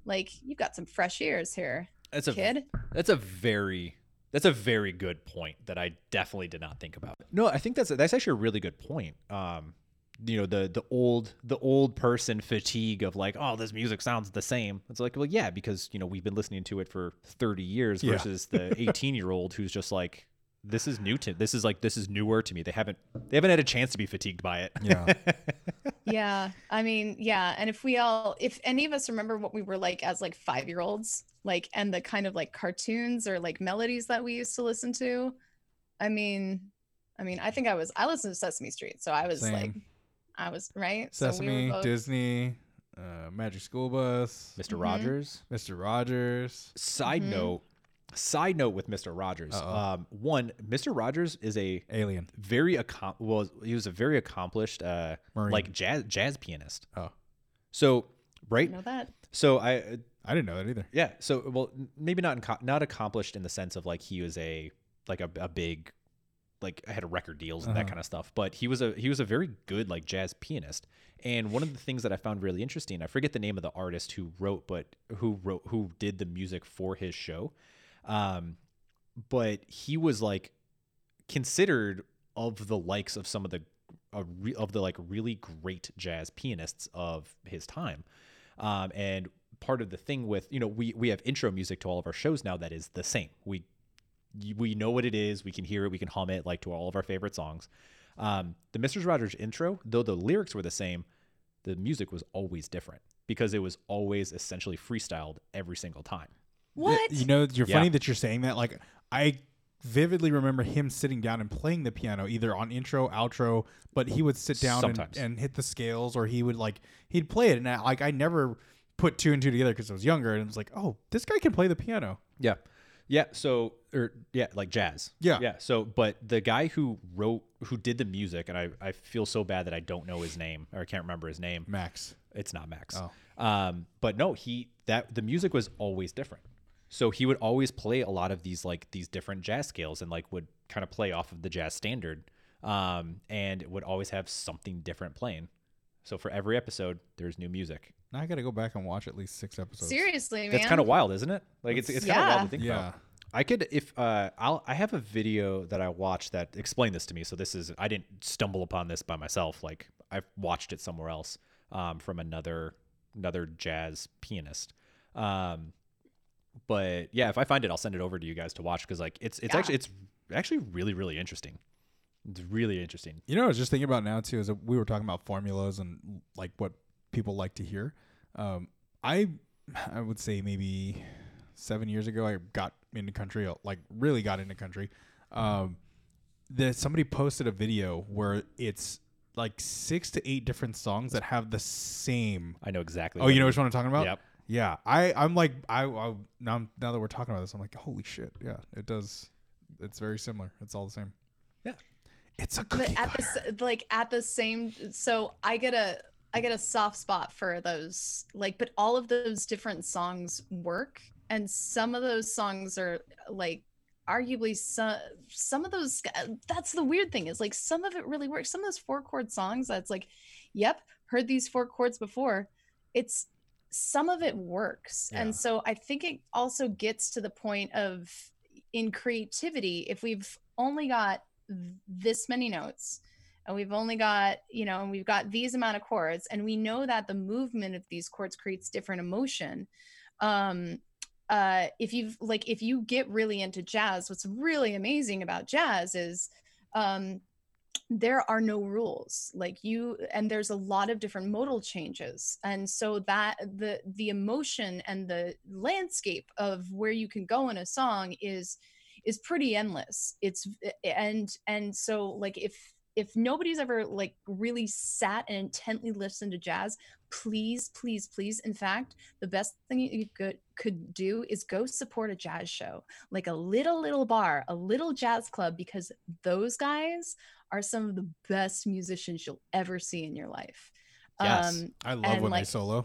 like you've got some fresh ears here that's a kid That's a very that's a very good point that I definitely did not think about. No, I think that's that's actually a really good point. Um, you know the the old the old person fatigue of like oh this music sounds the same. It's like well yeah because you know we've been listening to it for thirty years Yeah. versus the eighteen year old who's just like this is new to this is like this is newer to me. They haven't they haven't had a chance to be fatigued by it. Yeah. yeah i mean yeah and if we all if any of us remember what we were like as like five year olds like and the kind of like cartoons or like melodies that we used to listen to i mean i mean i think i was i listened to sesame street so i was like Same. I was right Sesame, so we both, Disney, uh, Magic School Bus, Mr. Mhm. Rogers. Mr. Rogers. Side Mhm. note, side note with Mr. Rogers. Um, one, Mr. Rogers is a Alien. very accom- well he was a very accomplished uh Marine. like jazz jazz pianist Oh. so I right know that so i uh, I didn't know that either. yeah so well maybe not inco- not accomplished in the sense of like he was a like a, a big like I had record deals and that Uh-huh. kind of stuff but he was a he was a very good like jazz pianist. And one of the things that i found really interesting i forget the name of the artist who wrote but who wrote who did the music for his show um but he was like considered of the likes of some of the uh, of the like really great jazz pianists of his time. Um, and part of the thing with you know we we have intro music to all of our shows now that is the same. We we know what it is we can hear it we can hum it like to all of our favorite songs um, the mr rogers intro though the lyrics were the same the music was always different because it was always essentially freestyled every single time what You know, you're Yeah. funny that you're saying that. Like, I vividly remember him sitting down and playing the piano either on intro, outro, but he would sit down and, and hit the scales, or he would like he'd play it, and I, like I never put two and two together because I was younger and it was like, oh, this guy can play the piano. Yeah. Yeah. So, or yeah, like jazz. Yeah. Yeah. So, but the guy who wrote, who did the music, and I, I feel so bad that I don't know his name or I can't remember his name. Max. It's not Max. Oh. Um, but no, he, that the music was always different. So he would always play a lot of these, like these different jazz scales and like would kind of play off of the jazz standard. Um, and would always have something different playing. So for every episode, there's new music. Now I got to go back and watch at least six episodes. Seriously, man. That's kind of wild, isn't it? Like it's, it's kind of wild Yeah. to think Yeah. about. I could if uh I'll I have a video that I watched that explained this to me. So this is I didn't stumble upon this by myself. Like I've watched it somewhere else um from another another jazz pianist. Um but yeah, if I find it I'll send it over to you guys to watch cuz like it's it's Yeah. actually it's actually really really interesting. It's really interesting. You know, what I was just thinking about now too is that we were talking about formulas and like what people like to hear. Um, I I would say maybe seven years ago I got into country, like really got into country. Um, that somebody posted a video where it's like six to eight different songs that have the same. I know exactly. Oh, you know which one I'm talking about? Yep. Yeah, I I'm like I, I now now that we're talking about this, I'm like holy shit, yeah, it does. It's very similar. It's all the same. Yeah. It's a but at the cutter. s- like at the same so i get a i get a soft spot for those like but all of those different songs work. And some of those songs are like arguably some some of those uh, that's the weird thing is like some of it really works. Some of those four chord songs that's like yep heard these four chords before. It's some of it works. Yeah. and so i think it also gets to the point of in creativity if we've only got this many notes and we've only got you know and we've got these amount of chords and we know that the movement of these chords creates different emotion. Um uh if you've like if you get really into jazz what's really amazing about jazz is um there are no rules. Like you and there's a lot of different modal changes. And so that the the emotion and the landscape of where you can go in a song is is pretty endless. It's and and so like if if nobody's ever like really sat and intently listened to jazz please please please in fact the best thing you could could do is go support a jazz show like a little little bar a little jazz club because those guys are some of the best musicians you'll ever see in your life Yes. um I love when they solo.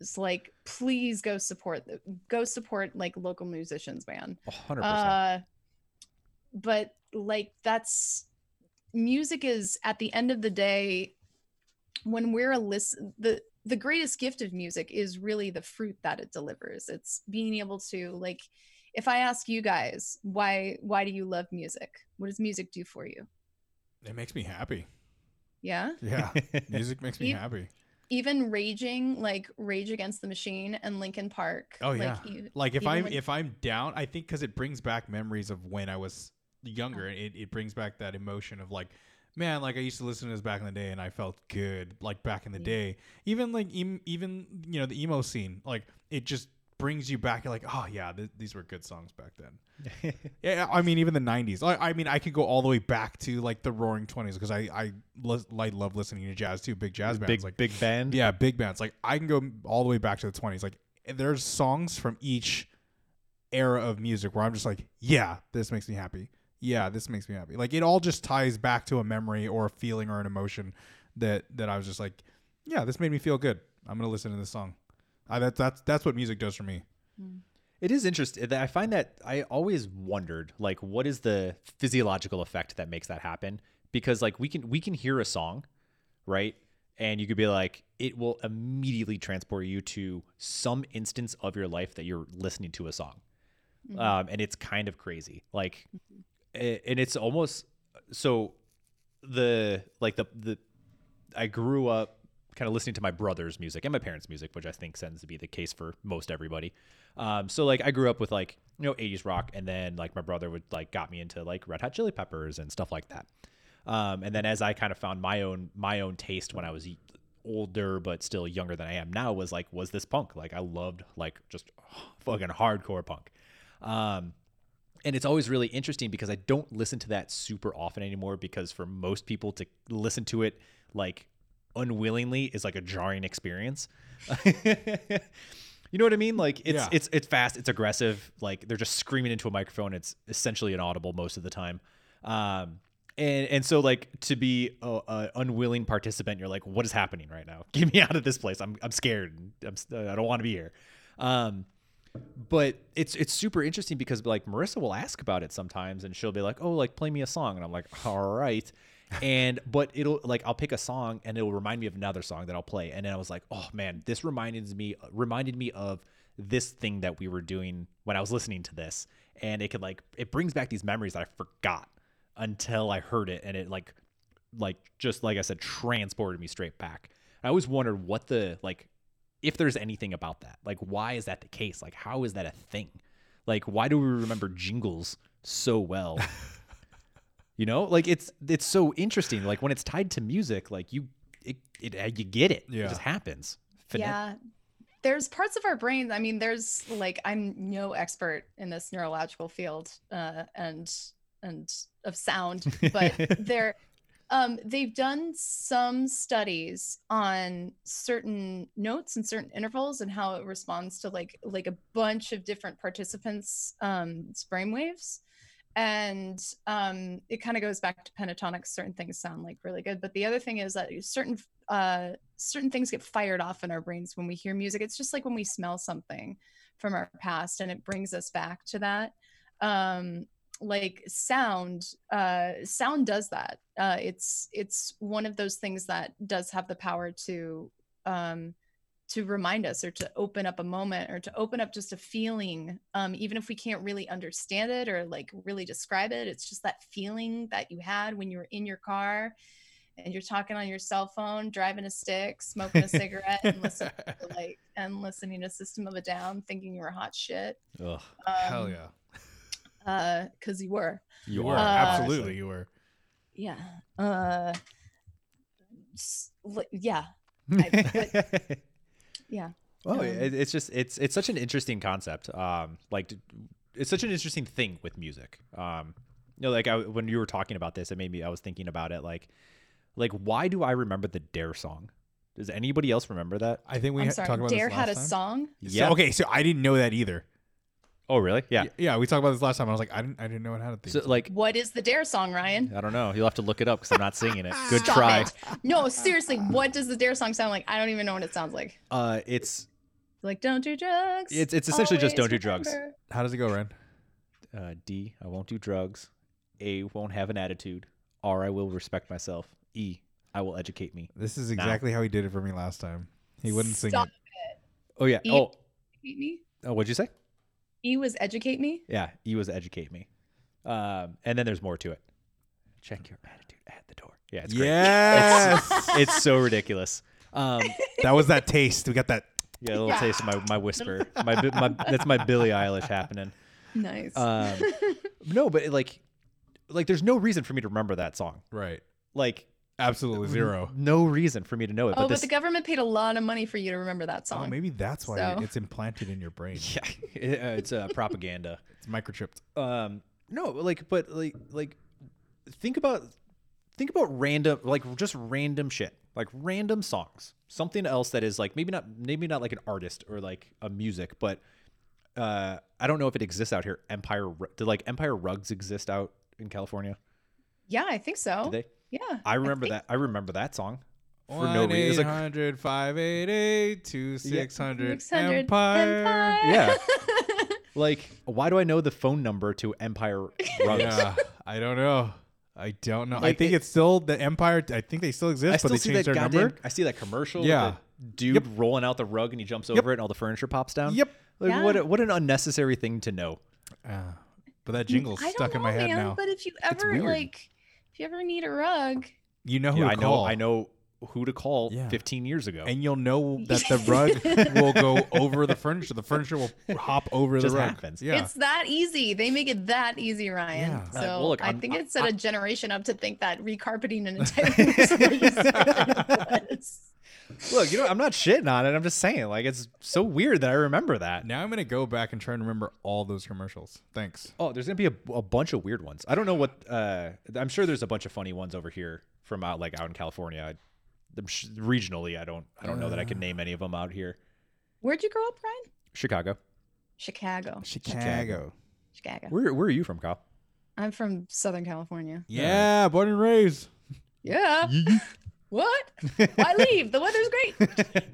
it's like please go support the go support like local musicians man A hundred percent. uh but like that's music is at the end of the day when we're a listen the the greatest gift of music is really the fruit that it delivers it's being able to like if i ask you guys why why do you love music what does music do for you It makes me happy. yeah Yeah, music makes me You- happy. even raging like rage against the machine and linkin park Oh like, yeah. e- Like if I'm when- if I'm down, I think because it brings back memories of when I was younger. Oh. It it brings back that emotion of like, man, like I used to listen to this back in the day and I felt good. Like back in the day, even like em- even you know the emo scene, like it just brings you back. You're like, oh yeah, th- these were good songs back then. Yeah, I mean even the '90s. I, I mean I could go all the way back to like the Roaring Twenties because I I, lis- I love listening to jazz too. Big jazz bands big like big band. yeah, big bands. Like I can go all the way back to the twenties. Like there's songs from each era of music where I'm just like, yeah, this makes me happy. Yeah, this makes me happy. Like it all just ties back to a memory or a feeling or an emotion that that I was just like, yeah, this made me feel good. I'm gonna listen to this song. I, that, that's that's what music does for me. It is interesting. I find that I always wondered, like, what is the physiological effect that makes that happen? Because like we can we can hear a song, right? And you could be like, it will immediately transport you to some instance of your life that you're listening to a song, Mhm. um, and it's kind of crazy. Like, a- and it's almost so the like the the I grew up kind of listening to my brother's music and my parents' music, which I think tends to be the case for most everybody. Um, so like I grew up with like you know 80s rock, and then like my brother would like got me into like Red Hot Chili Peppers and stuff like that. Um, and then as I kind of found my own my own taste when I was older but still younger than I am now was like was this punk like I loved like just fucking hardcore punk. Um, and it's always really interesting because I don't listen to that super often anymore because for most people to listen to it like unwillingly is like a jarring experience. you know what I mean? Like it's Yeah. it's it's fast, it's aggressive. Like they're just screaming into a microphone. It's essentially inaudible most of the time. Um, and and so like to be a, a unwilling participant, you're like, what is happening right now? Get me out of this place. I'm I'm scared. I'm I don't want to be here. Um, but it's it's super interesting because like Marissa will ask about it sometimes and she'll be like, "Oh, like play me a song." And I'm like, "All right." And but it'll like I'll pick a song and it'll remind me of another song that I'll play. And then I was like, "Oh man, this reminded me reminded me of this thing that we were doing when I was listening to this." And it could like it brings back these memories that I forgot until I heard it and it like like just like I said transported me straight back. I always wondered what the like if there's anything about that. Like why is that the case? Like how is that a thing? Like why do we remember jingles so well? you know? Like it's it's so interesting. Like when it's tied to music, like you it, it uh, you get it. Yeah. It just happens. Phone- Yeah. There's parts of our brains. I mean, there's like I'm no expert in this neurological field uh, and and of sound, but there um, they've done some studies on certain notes and certain intervals and how it responds to like like a bunch of different participants' um, brainwaves and um, it kind of goes back to pentatonics certain things sound like really good. But the other thing is that certain uh, certain things get fired off in our brains when we hear music. It's just like when we smell something from our past and it brings us back to that. Um, like sound uh, sound does that. Uh, it's it's one of those things that does have the power to um, to remind us or to open up a moment or to open up just a feeling um, even if we can't really understand it or like really describe it. It's just that feeling that you had when you were in your car and you're talking on your cell phone driving a stick smoking a cigarette and listening to, like and listening to system of a down thinking you were hot shit. Ugh, um, Hell yeah. Uh because you were you, were. Uh, Absolutely, you were. yeah uh yeah I- yeah Oh, Um, it, it's just it's it's such an interesting concept. Um, like it's such an interesting thing with music. Um, you know, like I, when you were talking about this, it made me. I was thinking about it. Like, like why do I remember the Dare song? Does anybody else remember that? I think we i'm ha- sorry talked about dare this had a time. song So, okay, so I didn't know that either. Oh, really? Yeah. Y- yeah, we talked about this last time. I was like, I didn't, I didn't know it had a theme. So like, what is the dare song ryan I don't know. You'll have to look it up because I'm not singing it. Good Stop try. it. No, seriously, what does the dare song sound like? I don't even know what it sounds like. Uh, it's Like, don't do drugs. It's- it's essentially just always don't do drugs. remember. How does it go, Ren? uh, D. I won't do drugs. A. Won't have an attitude. R. I will respect myself. E. I will educate me. This is exactly how he did it for me last time. He wouldn't sing Stop. it. Oh yeah. E- Oh, Educate me. oh, what'd you say? E was educate me. Yeah, E was educate me. Um, and then there's more to it. Check your attitude at the door. Yeah, it's great. Yes, It's so ridiculous. Um, that was that taste. We got that. yeah, a little Yeah. taste of my, my whisper. My, my that's my Billie Eilish happening. Nice. Um, no, but it, like, like there's no reason for me to remember that song. Right. Like Absolutely zero. No reason for me to know it. oh, but, this, the government paid a lot of money for you to remember that song. Oh, maybe that's why So- it's implanted in your brain. yeah, it- uh, it's uh, propaganda. It's microchipped. um no like but like like think about think about random like just random shit like random songs something else that is like maybe not maybe not like an artist or like a music but uh i don't know if it exists out here empire did like empire rugs exist out in california yeah, I think so. did they Yeah. i remember think- that i remember that song for no reason it's like 800 588 2600 600 Empire. Yeah. like why do i know the phone number to empire rugs Yeah, I don't know. I don't know. I think it- it's still the Empire. I think they still exist, I still but they see changed that their goddamn. number. I see that commercial. Yeah. with the dude rolling out the rug and he jumps over it and all the furniture pops down. Yep. Like Yeah. what? A, what an unnecessary thing to know. Uh, but that jingle's I don't stuck in my head man, now. But if you ever like, if you ever need a rug, You know who Yeah, to I know. call. I know who to call. Yeah. 15 years ago. And you'll know that the rug will go over the furniture. The furniture will hop over Just the rug. happens. Yeah. it's that easy. They make it that easy, Ryan. Yeah. So Uh, well, look, I I'm- think I- it set I- a generation up to think that recarpeting an entire music was. Look, you know, I'm not shitting on it. I'm just saying, like, it's so weird that I remember that. now I'm gonna go back and try and remember all those commercials. Thanks. Oh, there's gonna be a, a bunch of weird ones. I don't know what. Uh, I'm sure there's a bunch of funny ones over here from out like out in California. the- sh- regionally, I don't I don't know that I can Uh. name any of them out here. Where'd you grow up, Brian? Chicago. Chicago. Chicago. Chicago. Where where are you from, Kyle? I'm from Southern California. Yeah, born and raised. Yeah. What? Why leave? The weather's great.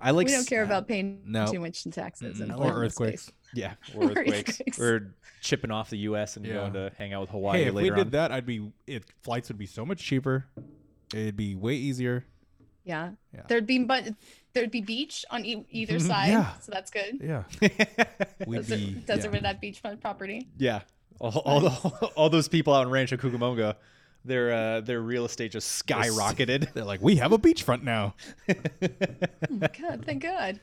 I like we don't s- care about uh, paying No. too much in taxes filling Or earthquakes. space. Yeah, or Or earthquakes. earthquakes. We're chipping off the U.S. and Yeah. going to hang out with Hawaii Hey, if we did on. that, I'd be. It flights would be so much cheaper. It'd be way easier. Yeah. Yeah. There'd be but there'd be beach on e- either side, Yeah. so that's good. Yeah, we'd Desert, be. desert yeah. with that beachfront property. yeah, all, all, the, all those people out in Rancho Cucamonga, their uh, their real estate just skyrocketed. They're like, we have a beachfront now. Oh my god, thank God.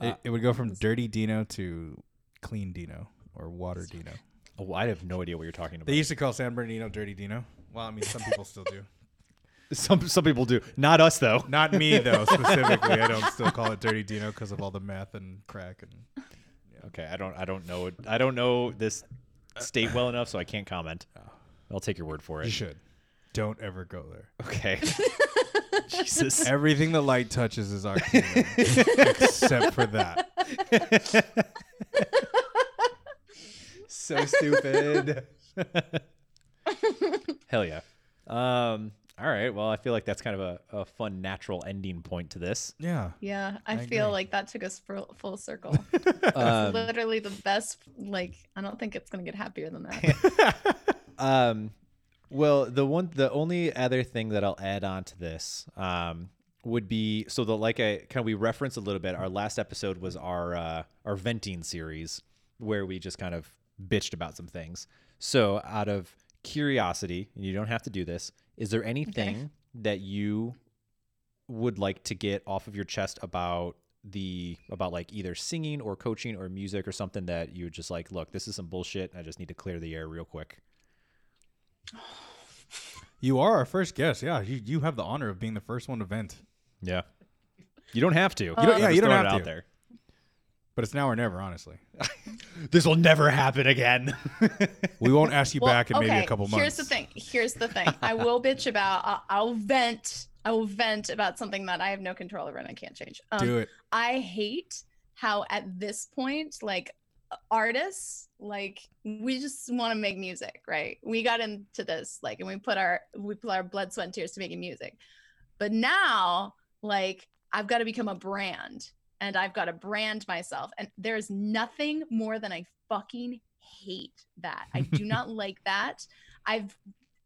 it, it would go from dirty Dino to clean Dino or water Dino. oh, I have no idea what you're talking about. They used to call San Bernardino dirty Dino. Well, I mean, some people still do. some some people do, not us though. Not me though, specifically. I don't still call it dirty Dino because of all the meth and crack and. Okay, I don't I don't know it- I don't know this state well enough, so I can't comment. I'll take your word for it. You should. Don't ever go there. Okay. Jesus. Everything the light touches is our oxygen, except for that. so stupid. Hell yeah. Um. All right. Well, I feel like that's kind of a, a fun natural ending point to this. Yeah. Yeah, I, I feel agree. like that took us full, full circle. Um, Literally the best. Like, I don't think it's gonna get happier than that. Um. Well, the one, the only other thing that I'll add on to this, um, would be so the like I kind of we referenced a little bit. Our last episode was our uh, our venting series where we just kind of bitched about some things. So out of curiosity, and you don't have to do this, is there anything that you would like to get off of your chest about the about like either singing or coaching or music or something that you would just like look this is some bullshit i just need to clear the air real quick You are our first guest. Yeah. You, you have the honor of being the first one to vent. yeah you don't have to you don't- yeah, you don't have out to. there But it's now or never, honestly. this will never happen again We won't ask you Well, back in maybe a couple months. Here's the thing. Here's the thing. I will bitch about. I'll, I'll vent. I will vent about something that I have no control over and I can't change. Um, Do it. I hate how at this point, like artists, like we just want to make music, right? We got into this, like, and we put our we put our blood, sweat, and tears to making music. But now, like, I've got to become a brand, and I've got to brand myself. And there's nothing more than I fucking hate that. I do not like that. I've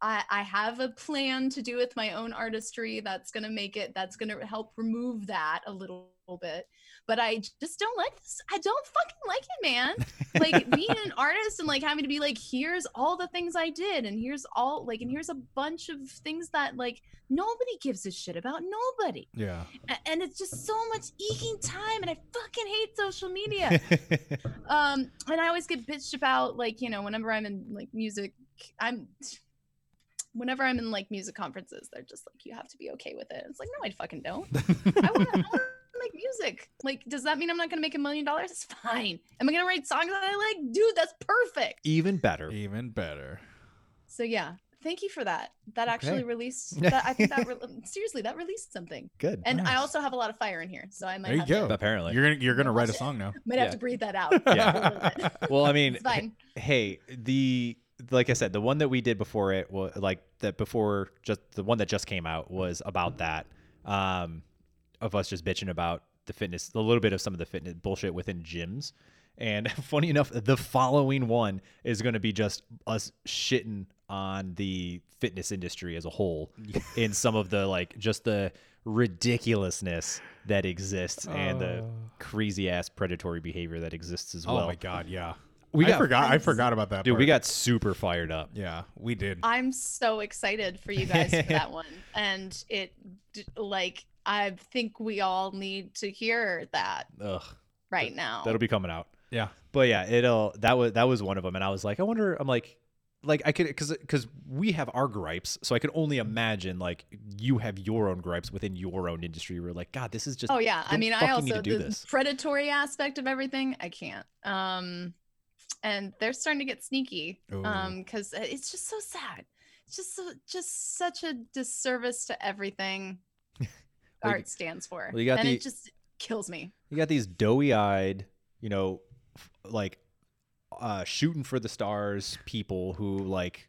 I, I have a plan to do with my own artistry that's going to make it that's going to help remove that a little bit but i just don't like this. I don't fucking like it man. Like being an artist and like having to be like here's all the things i did and here's all like and here's a bunch of things that like nobody gives a shit about. Nobody. Yeah. A- and it's just so much eking time and i fucking hate social media. Um and i always get bitched about like you know whenever i'm in like music i'm whenever i'm in like music conferences they're just like you have to be okay with it. It's like no i fucking don't. I want to make music. Like does that mean i'm not gonna make a million dollars? It's fine. Am i gonna write songs that i like? Dude that's perfect. Even better. Even better. so yeah thank you for that. That actually Okay. released that i think that re- seriously that released something. Good. And i also have a lot of fire in here so i might There you have go. to, apparently. You're gonna you're gonna write a song now. might Yeah. have to breathe that out. Yeah. a little bit. well i mean fine. hey the like i said the one that we did before it was like that before just the one that just came out was about that. Um of us just bitching about the fitness a little bit of some of the fitness bullshit within gyms and funny enough the following one is going to be just us shitting on the fitness industry as a whole in some of the like just the ridiculousness that exists and the Oh. crazy ass predatory behavior that exists as well. Oh my god, yeah. we I got forgot I forgot about that. Dude, we got super fired up. Yeah, we did. I'm so excited for you guys for that one. And it, like, I think we all need to hear that Ugh, right now. that'll be coming out. Yeah. But yeah, it'll that was that was one of them, and I was like, I wonder. I'm like, like I could because because we have our gripes, so I could only imagine like you have your own gripes within your own industry. We're like, God, this is just oh yeah, I mean, I also do the this. predatory aspect of everything, I can't. Um, and they're starting to get sneaky. Ooh. Um, because it's just so sad. it's just so- just such a disservice to everything Well, you- art stands for. well, you got and the- it just kills me. You got these doughy-eyed, you know, f- like uh shooting for the stars people who like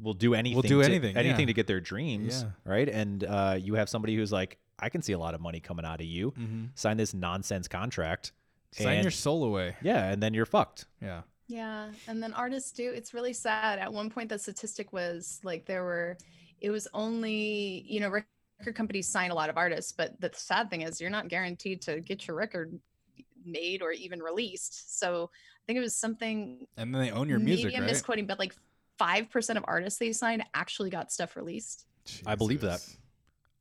will do anything will do to- anything, anything yeah. to get their dreams, Yeah. right? And uh you have somebody who's like I can see a lot of money coming out of you. Mm-hmm. Sign this nonsense contract. Sign and- your soul away. Yeah, and then you're fucked. Yeah. Yeah, and then artists do. It's really sad. At one point, the statistic was like there were, it was only you know record companies sign a lot of artists, but the sad thing is you're not guaranteed to get your record made or even released. So I think it was something And then they own your maybe music, I'm right? misquoting, but like five percent of artists they signed actually got stuff released. I believe that. Jesus.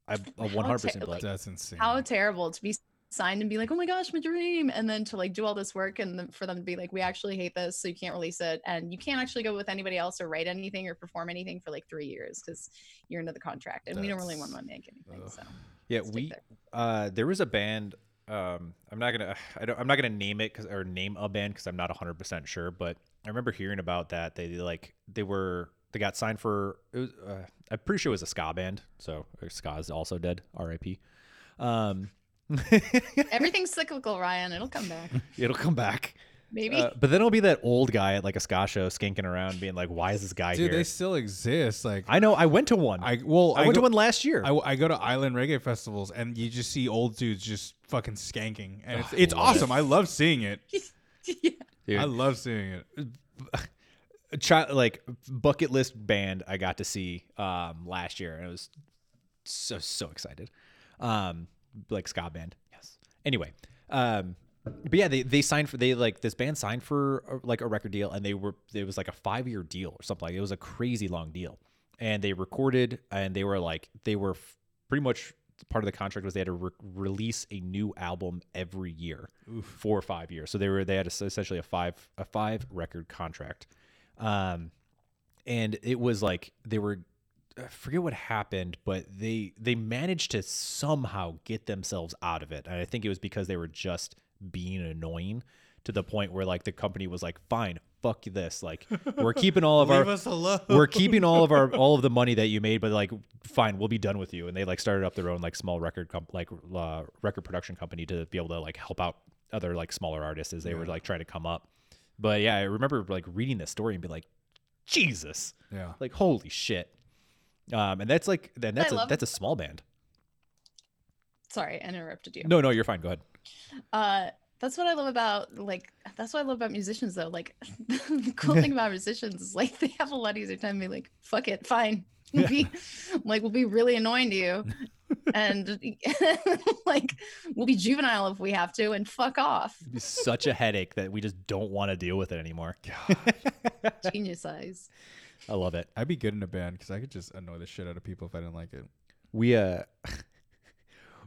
I How 100% ter- believe. like, That's insane. How terrible to be signed and be like, oh my gosh, my dream, and then to like do all this work and then for them to be like, we actually hate this, so you can't release it, and you can't actually go with anybody else or write anything or perform anything for like three years because you're into the contract, and we don't really want to make anything. ugh. So Yeah, we there. uh there was a band um i'm not gonna i don't i'm not gonna name it because or name a band because i'm not 100% sure but i remember hearing about that they like they were they got signed for it was uh, i'm pretty sure it was a ska band so uh, ska is also dead rip um everything's cyclical, Ryan. It'll come back. it'll come back Maybe. Uh, but then it'll be that old guy at like a ska show skanking around being like why is this guy Dude, here they still exist. Like i know i went to one i, I well, I, went to one last year I, I go to island reggae festivals, and you just see old dudes just fucking skanking, and Oh, it's, I it's love it. awesome. I love seeing it. yeah. Dude. I love seeing it. child like bucket list band I got to see um last year and I was so so excited. Um like ska band. Yes. Anyway, um but yeah, they they signed for they like this band signed for uh, like a record deal and they were it was like a 5 year deal or something like it was a crazy long deal. And they recorded and they were like they were f- pretty much part of the contract was they had to re- release a new album every year four or five years. So they were they had a, essentially a five a five record contract, um, and it was like they were I forget what happened, but they they managed to somehow get themselves out of it, and I think it was because they were just being annoying to the point where like the company was like, fine, fuck this, like we're keeping all of our we're keeping all of our all of the money that you made, but like, fine, we'll be done with you. And they like started up their own like small record comp- like uh, record production company to be able to like help out other like smaller artists as they were like trying to come up. But yeah, I remember like reading this story and be like, Jesus, yeah. like holy shit. Um, and that's like then that's a love- that's a small band. Sorry, I interrupted you. No, no, you're fine. Go ahead. Uh, that's what I love about like that's what I love about musicians though. Like the cool thing about musicians is like they have a lot easier time being like, fuck it, fine. We'll be like we'll be really annoying to you. And like we'll be juvenile if we have to and fuck off. It'd be such a headache that we just don't want to deal with it anymore. Genius eyes. I love it. I'd be good in a band because I could just annoy the shit out of people if I didn't like it. we uh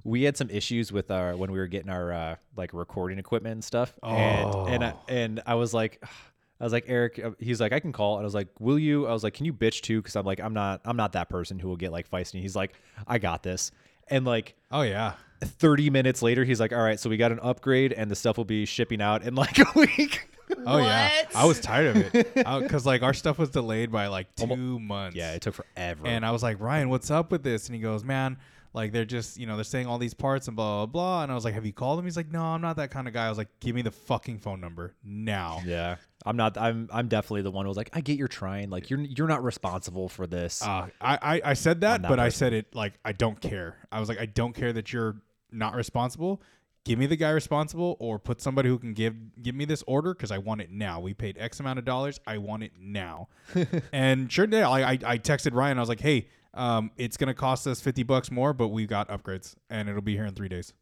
we had some issues with our when we were getting our uh like recording equipment and stuff and and I, Oh. and I was like I was like Eric uh, he's like I can call and I was like will you I was like can you bitch too cuz I'm like I'm not I'm not that person who will get like feisty he's like I got this and like Oh yeah. 30 minutes later he's like all right so we got an upgrade and the stuff will be shipping out in like a week Oh yeah. I was tired of it because like our stuff was delayed by like two Almo- months. yeah it took forever And I was like, Ryan, what's up with this? And he goes, man, like they're just, you know, they're saying all these parts and blah, blah, blah. And I was like, have you called him? He's like, no, I'm not that kind of guy. I was like, give me the fucking phone number now. yeah I'm not I'm I'm definitely the one who was like I get you're trying like you're you're not responsible for this Uh, I, I, I said that, that but I said it like, I don't care. I was like, I don't care that you're not responsible. Give me the guy responsible or put somebody who can give give me this order because I want it now. We paid X amount of dollars. I want it now. and sure did. I, I, I texted Ryan. I was like, hey, um, it's going to cost us 50 bucks more, but we got upgrades and it'll be here in three days.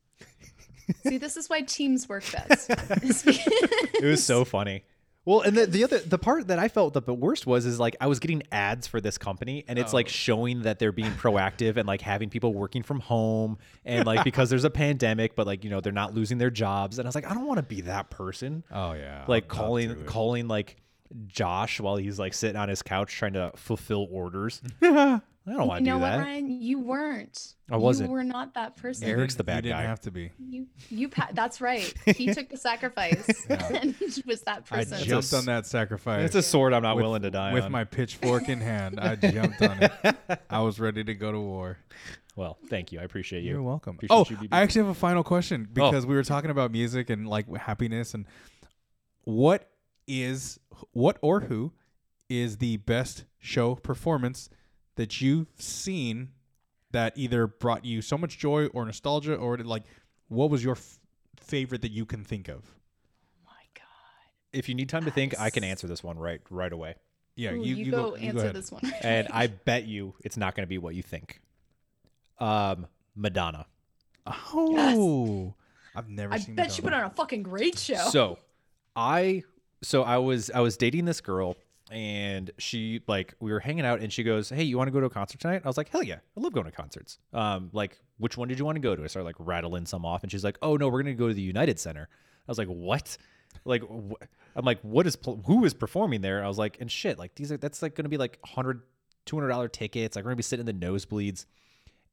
See, this is why teams work best. it was so funny. Well, and the, the other the part that I felt the worst was is like I was getting ads for this company and it's like showing that they're being proactive and like having people working from home and like because there's a pandemic but like you know they're not losing their jobs and I was like I don't want to be that person Oh, yeah. like I'll calling calling like Josh while he's like sitting on his couch trying to fulfill orders. I don't want to do that. you know do what. Ryan? You weren't. I wasn't. You were not that person. Eric's the You bad didn't guy. have to be. You, you, pa- that's right. He took the sacrifice Yeah. and was that person. I person. jumped a on that sacrifice. It's a sword I'm not with- willing to die with on. my pitchfork in hand. I jumped on it. I was ready to go to war. Well, thank you. I appreciate you. You're welcome. Appreciate oh, you, I actually have a final question Oh. because we were talking about music and like happiness and what is what or who is the best show performance that you've seen that either brought you so much joy or nostalgia or like what was your f- favorite that you can think of? oh my God. If you need time to think, I can answer this one right right away. Yeah, Ooh, you, you, you go, you answer ahead. this one. And I bet you it's not going to be what you think. Um, Madonna. Oh, I've never I seen. bet she put on a fucking great show. So, I so I was I was dating this girl and she like we were hanging out and she goes, "Hey, you want to go to a concert tonight?" I was like, "Hell yeah, I love going to concerts." Um, like which one did you want to go to? I started like rattling some off, and she's like, "Oh no, we're gonna go to the United Center." I was like, "What?" Like wh- I'm like, "What is pl- who is performing there?" I was like, "And shit, like these are that's like gonna be like 100 200 dollar tickets. Like we're gonna be sitting in the nosebleeds."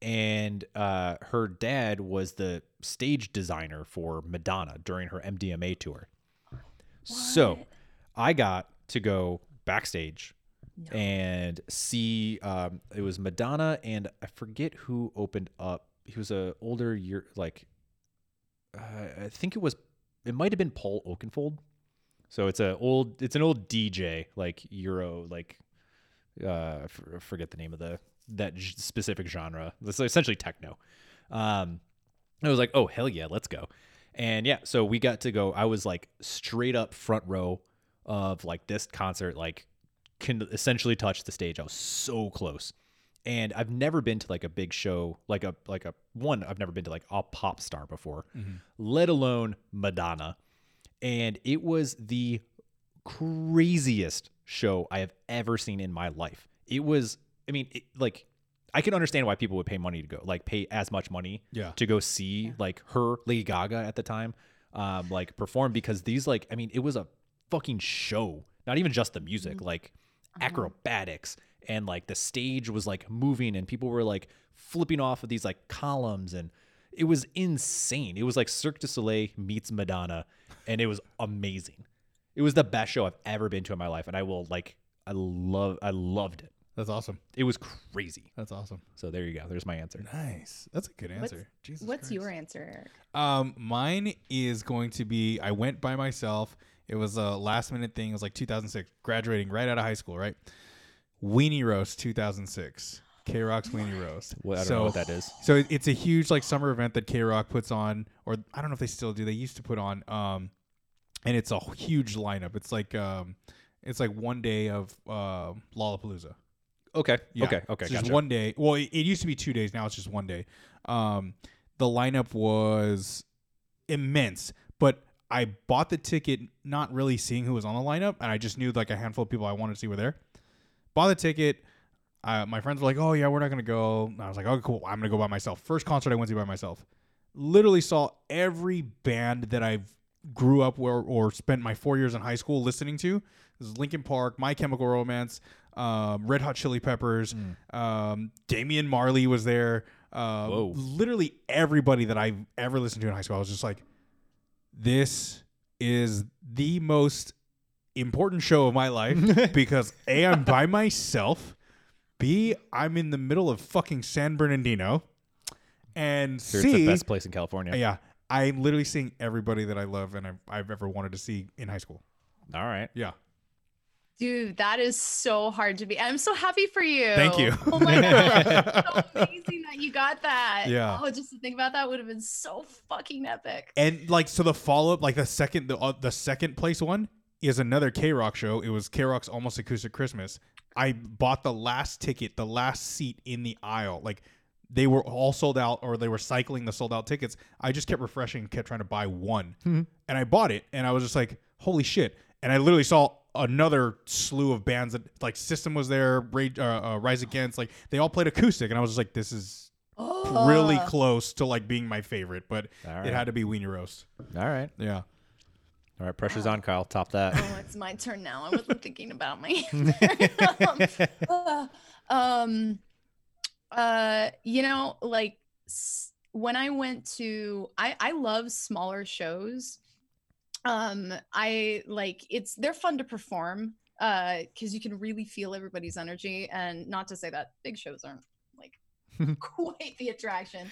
and uh, her dad was the stage designer for Madonna during her MDNA tour. So I got to go backstage No. and see. Um, it was Madonna and I forget who opened up. He was a older year, like uh, I think it was. It might have been Paul Oakenfold. So it's a old. It's an old DJ, like Euro, like uh, I f- I forget the name of the that j- specific genre. It's essentially techno. Um, I was like, oh hell yeah, let's go. And yeah, so we got to go. I was like straight up front row of like this concert, like can essentially touch the stage. I was so close. And I've never been to like a big show, like a like a one. I've never been to like a pop star before, let alone Madonna. And it was the craziest show I have ever seen in my life. It was, I mean, it, like I can understand why people would pay money to go, like pay as much money Yeah. to go see like her Lady Gaga at the time, um, like perform because these like I mean it was a fucking show, not even just the music, like acrobatics and like the stage was like moving and people were like flipping off of these like columns and it was insane. It was like Cirque du Soleil meets Madonna and it was amazing. It was the best show I've ever been to in my life and I will like I love I loved it. That's awesome. It was crazy. That's awesome. So there you go. There's my answer. Nice. That's a good What's- answer. Jesus What's Christ. your answer, Eric? Um, mine is going to be I went by myself. It was a last minute thing. It was like 2006, graduating right out of high school, right? Weenie Roast 2006. KROQ's Weenie Roast. Well, I don't so, know what that is. So it's a huge like summer event that KROQ puts on, or I don't know if they still do. They used to put on, um, and it's a huge lineup. It's like um, it's like one day of uh, Lollapalooza. Okay. Yeah. Okay. Okay. It's just gotcha. one day. Well, it, it used to be two days. Now it's just one day. Um, the lineup was immense, I bought the ticket not really seeing who was on the lineup, and I just knew like a handful of people I wanted to see were there. Bought the ticket. Uh, my friends were like, "Oh yeah, we're not gonna go." And I was like, "Oh cool, I'm gonna go by myself." First concert I went to by myself. Literally saw every band that I've grew up where or spent my four years in high school listening to. This is Linkin Park, My Chemical Romance, um, Red Hot Chili Peppers, um, Damian Marley was there. Uh, Whoa. Literally everybody that I've ever listened to in high school. I was just like, this is the most important show of my life because A, I'm by myself. B, I'm in the middle of fucking San Bernardino. And Here's C, the best place in California. yeah, I'm literally seeing everybody that I love and I've, I've ever wanted to see in high school. All right. Yeah. Dude, that is so hard to be. I'm so happy for you. Thank you. Oh my god, so amazing that you got that. Yeah. Oh, just to think about that would have been so fucking epic. And like so the follow up like the second the uh, the second place one is another KROQ show. It was KROQ's Almost Acoustic Christmas. I bought the last ticket, the last seat in the aisle. Like they were all sold out or they were cycling the sold out tickets. I just kept refreshing, kept trying to buy one. And I bought it and I was just like, "Holy shit." And I literally saw another slew of bands that like System was there, Rage, uh, uh, Rise Against, like they all played acoustic and I was just like this is Oh, really close to like being my favorite, but All it had to be Weenie Roast. All right. Yeah. All right. Pressure's on, Kyle. Top that. Oh, it's my turn now. I wasn't thinking about my. um, uh, um, Uh, you know, like s- when I went to, I I love smaller shows. Um, I like it's they're fun to perform. Uh, because you can really feel everybody's energy, and not to say that big shows aren't like quite the attraction,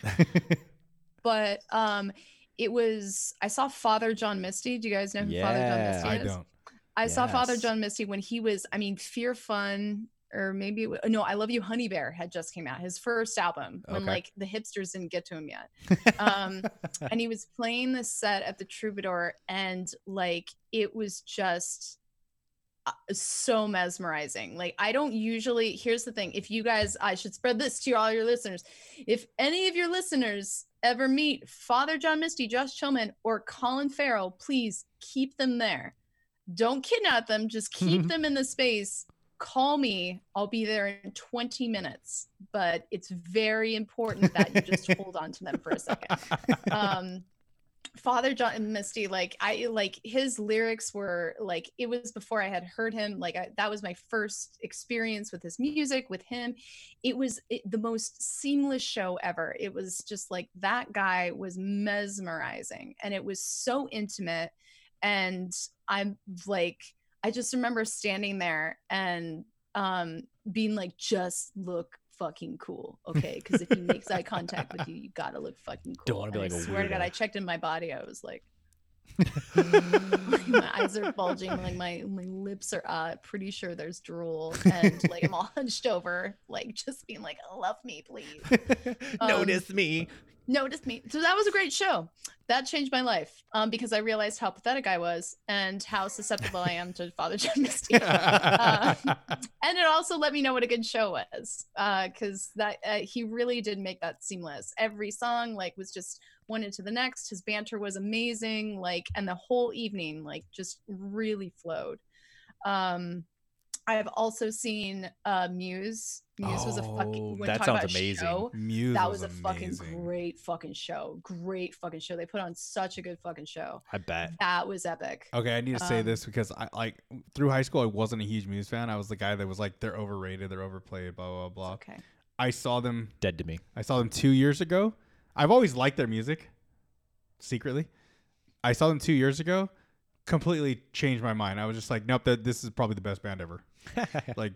but um, it was. I saw Father John Misty. Do you guys know who Father John Yeah. Misty I is? don't. I saw Father John Misty when he was, I mean, Fear Fun, or maybe no, I Love You, Honeybear had just came out, his first album when Okay. like the hipsters didn't get to him yet. Um, and he was playing this set at the Troubadour, and like it was just uh, so mesmerizing. Like I don't usually. Here's the thing: if you guys, I should spread this to all your listeners. If any of your listeners ever meet Father John Misty, Josh Tillman, or Colin Farrell, please keep them there. Don't kidnap them. Just keep them in the space. Call me. I'll be there in 20 minutes. But it's very important that you just hold on to them for a second um father john and misty like i like his lyrics were like it was before i had heard him like I, that was my first experience with his music with him it was it, the most seamless show ever it was just like that guy was mesmerizing and it was so intimate and i'm like i just remember standing there and um being like just look fucking cool okay? Because if he makes eye contact with you you gotta look fucking cool. Don't wanna be like I swear to god i checked in my body i was like my eyes are bulging like my my lips are uh pretty sure there's drool and like i'm all hunched over like just being like love me please Notice me. Notice me. So that was a great show. That changed my life um, because I realized how pathetic I was and how susceptible I am to Father John Misty. Uh, and it also let me know what a good show was because that uh, he really did make that seamless. Every song like was just one into the next. His banter was amazing. Like and the whole evening like just really flowed. Um, I've also seen uh, Muse. Muse was a Oh, fucking. that sounds about amazing. show, Muse that was, a amazing. fucking great fucking show. Great fucking show. They put on such a good fucking show. I bet. That was epic. Okay, I need to say Um, this because I like through high school I wasn't a huge Muse fan. I was the guy that was like they're overrated, they're overplayed, blah blah blah. Okay. I saw them Dead to me. I saw them 2 years ago. I've always liked their music secretly. I saw them 2 years ago, completely changed my mind. I was just like, nope, that this is probably the best band ever. like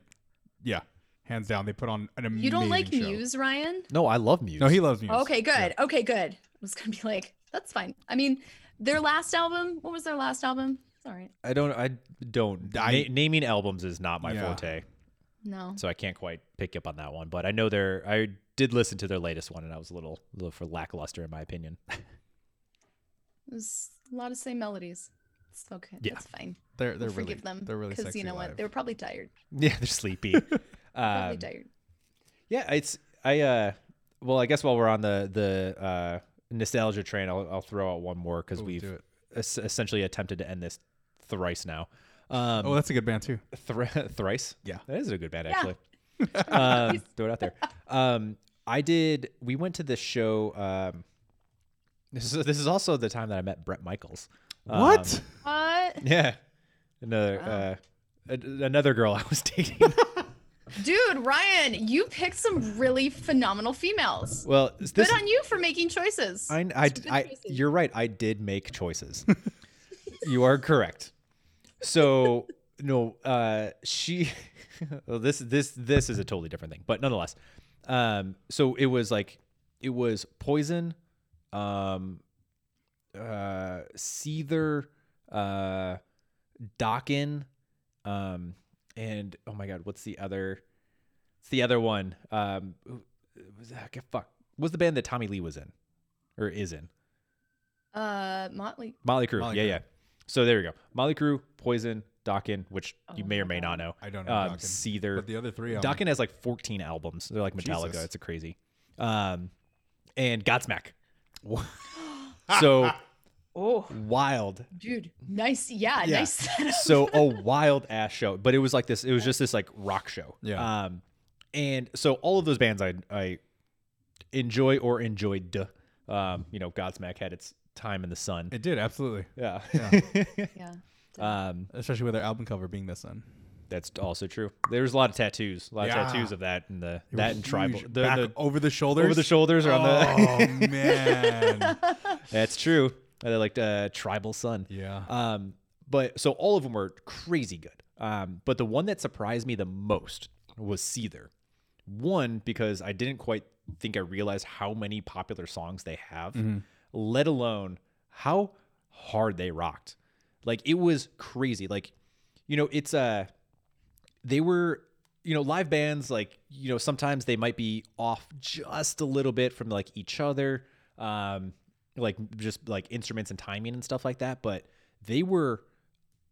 yeah, hands down. They put on an amazing You don't like show. Muse, Ryan? No, I love Muse. No, he loves Muse. Okay, good. Yeah. Okay, good. I was gonna be like, that's fine. I mean, their last album. What was their last album? It's all right. I don't. I don't. I- na- naming albums is not my Yeah. forte, No. so I can't quite pick up on that one. But I know they're. I did listen to their latest one, and I was a little, little for lackluster in my opinion. It was a lot of same melodies. It's okay. Yeah. It's fine. They're they're We'll really forgive them they're really because you know what? They were probably tired. yeah, they're sleepy. Probably um, tired. yeah, it's. I. uh Well, I guess while we're on the the uh nostalgia train, I'll, I'll throw out one more because Ooh, we've es- essentially attempted to end this thrice now. Um, Oh, that's a good band too. Thri- thrice. Yeah. that is a good band Yeah. actually. um, throw it out there. Um, I did. We went to this show. Um, this is this is also the time that I met Bret Michaels. Um, What? What? yeah, another Wow. uh, a- another girl I was dating. Dude, Ryan, you picked some really phenomenal females. well, this Good on you for making choices. I, I, Some good I- choices. you're right. I did make choices. you are correct. So no, uh, she. well, this this this is a totally different thing, but nonetheless. Um, so it was like it was poison, um, uh, Seether, uh, Dokken, um, and oh my god, what's the other? It's the other one. Um, was that, fuck. What's the band that Tommy Lee was in, or is in? Uh, Motley. Molly Crew. Molly yeah, Crew. yeah. So there we go. Motley Crue, Poison, Dokken, which you Oh may or may not know. I don't know. Um, Dokken. Seether. But the other three, I'm Dokken has like 14 albums. They're like Metallica. Jesus. It's a crazy. Um, and Godsmack. so Oh, wild. dude, nice. Yeah, Yeah. nice setup. So a wild ass show, but it was like this. It was just this like rock show. Yeah. Um, and so all of those bands I I enjoy or enjoyed. Um, you know, Godsmack had its time in the sun. It did absolutely, Yeah. yeah. um, especially with their album cover being the sun. That's also true. There's a lot of tattoos, a lot Yeah. of tattoos of that and the They that were and tribal. huge. The, Back the- over the shoulders. over the shoulders or on the. Oh man. That's true. I like uh, tribal sun. Yeah. Um, but so all of them were crazy good. Um, but the one that surprised me the most was Seether. One because I didn't quite think I realized how many popular songs they have, let alone how hard they rocked. Like it was crazy. Like, you know, it's uh they were you know live bands like you know sometimes they might be off just a little bit from like each other um like just like instruments and timing and stuff like that but they were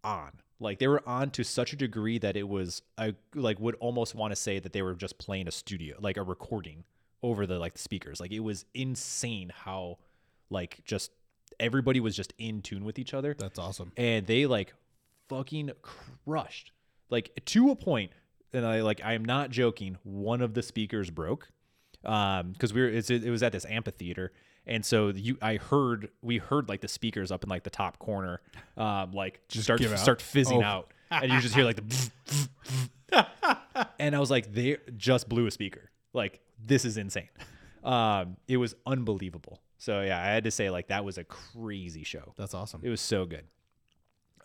on like they were on to such a degree that it was i like would almost want to say that they were just playing a studio like a recording over the like the speakers like it was insane how like just everybody was just in tune with each other. That's awesome. and they like fucking crushed. Like to a point and i like i am not joking one of the speakers broke um because we were it's, it was at this amphitheater. And so you i heard we heard like the speakers up in like the top corner um like Just start start fizzing Oh. out. And you just hear like the and i was like they just blew a speaker. Like this is insane. Um it was unbelievable so yeah i had to say like that was a crazy show That's awesome. it was so good.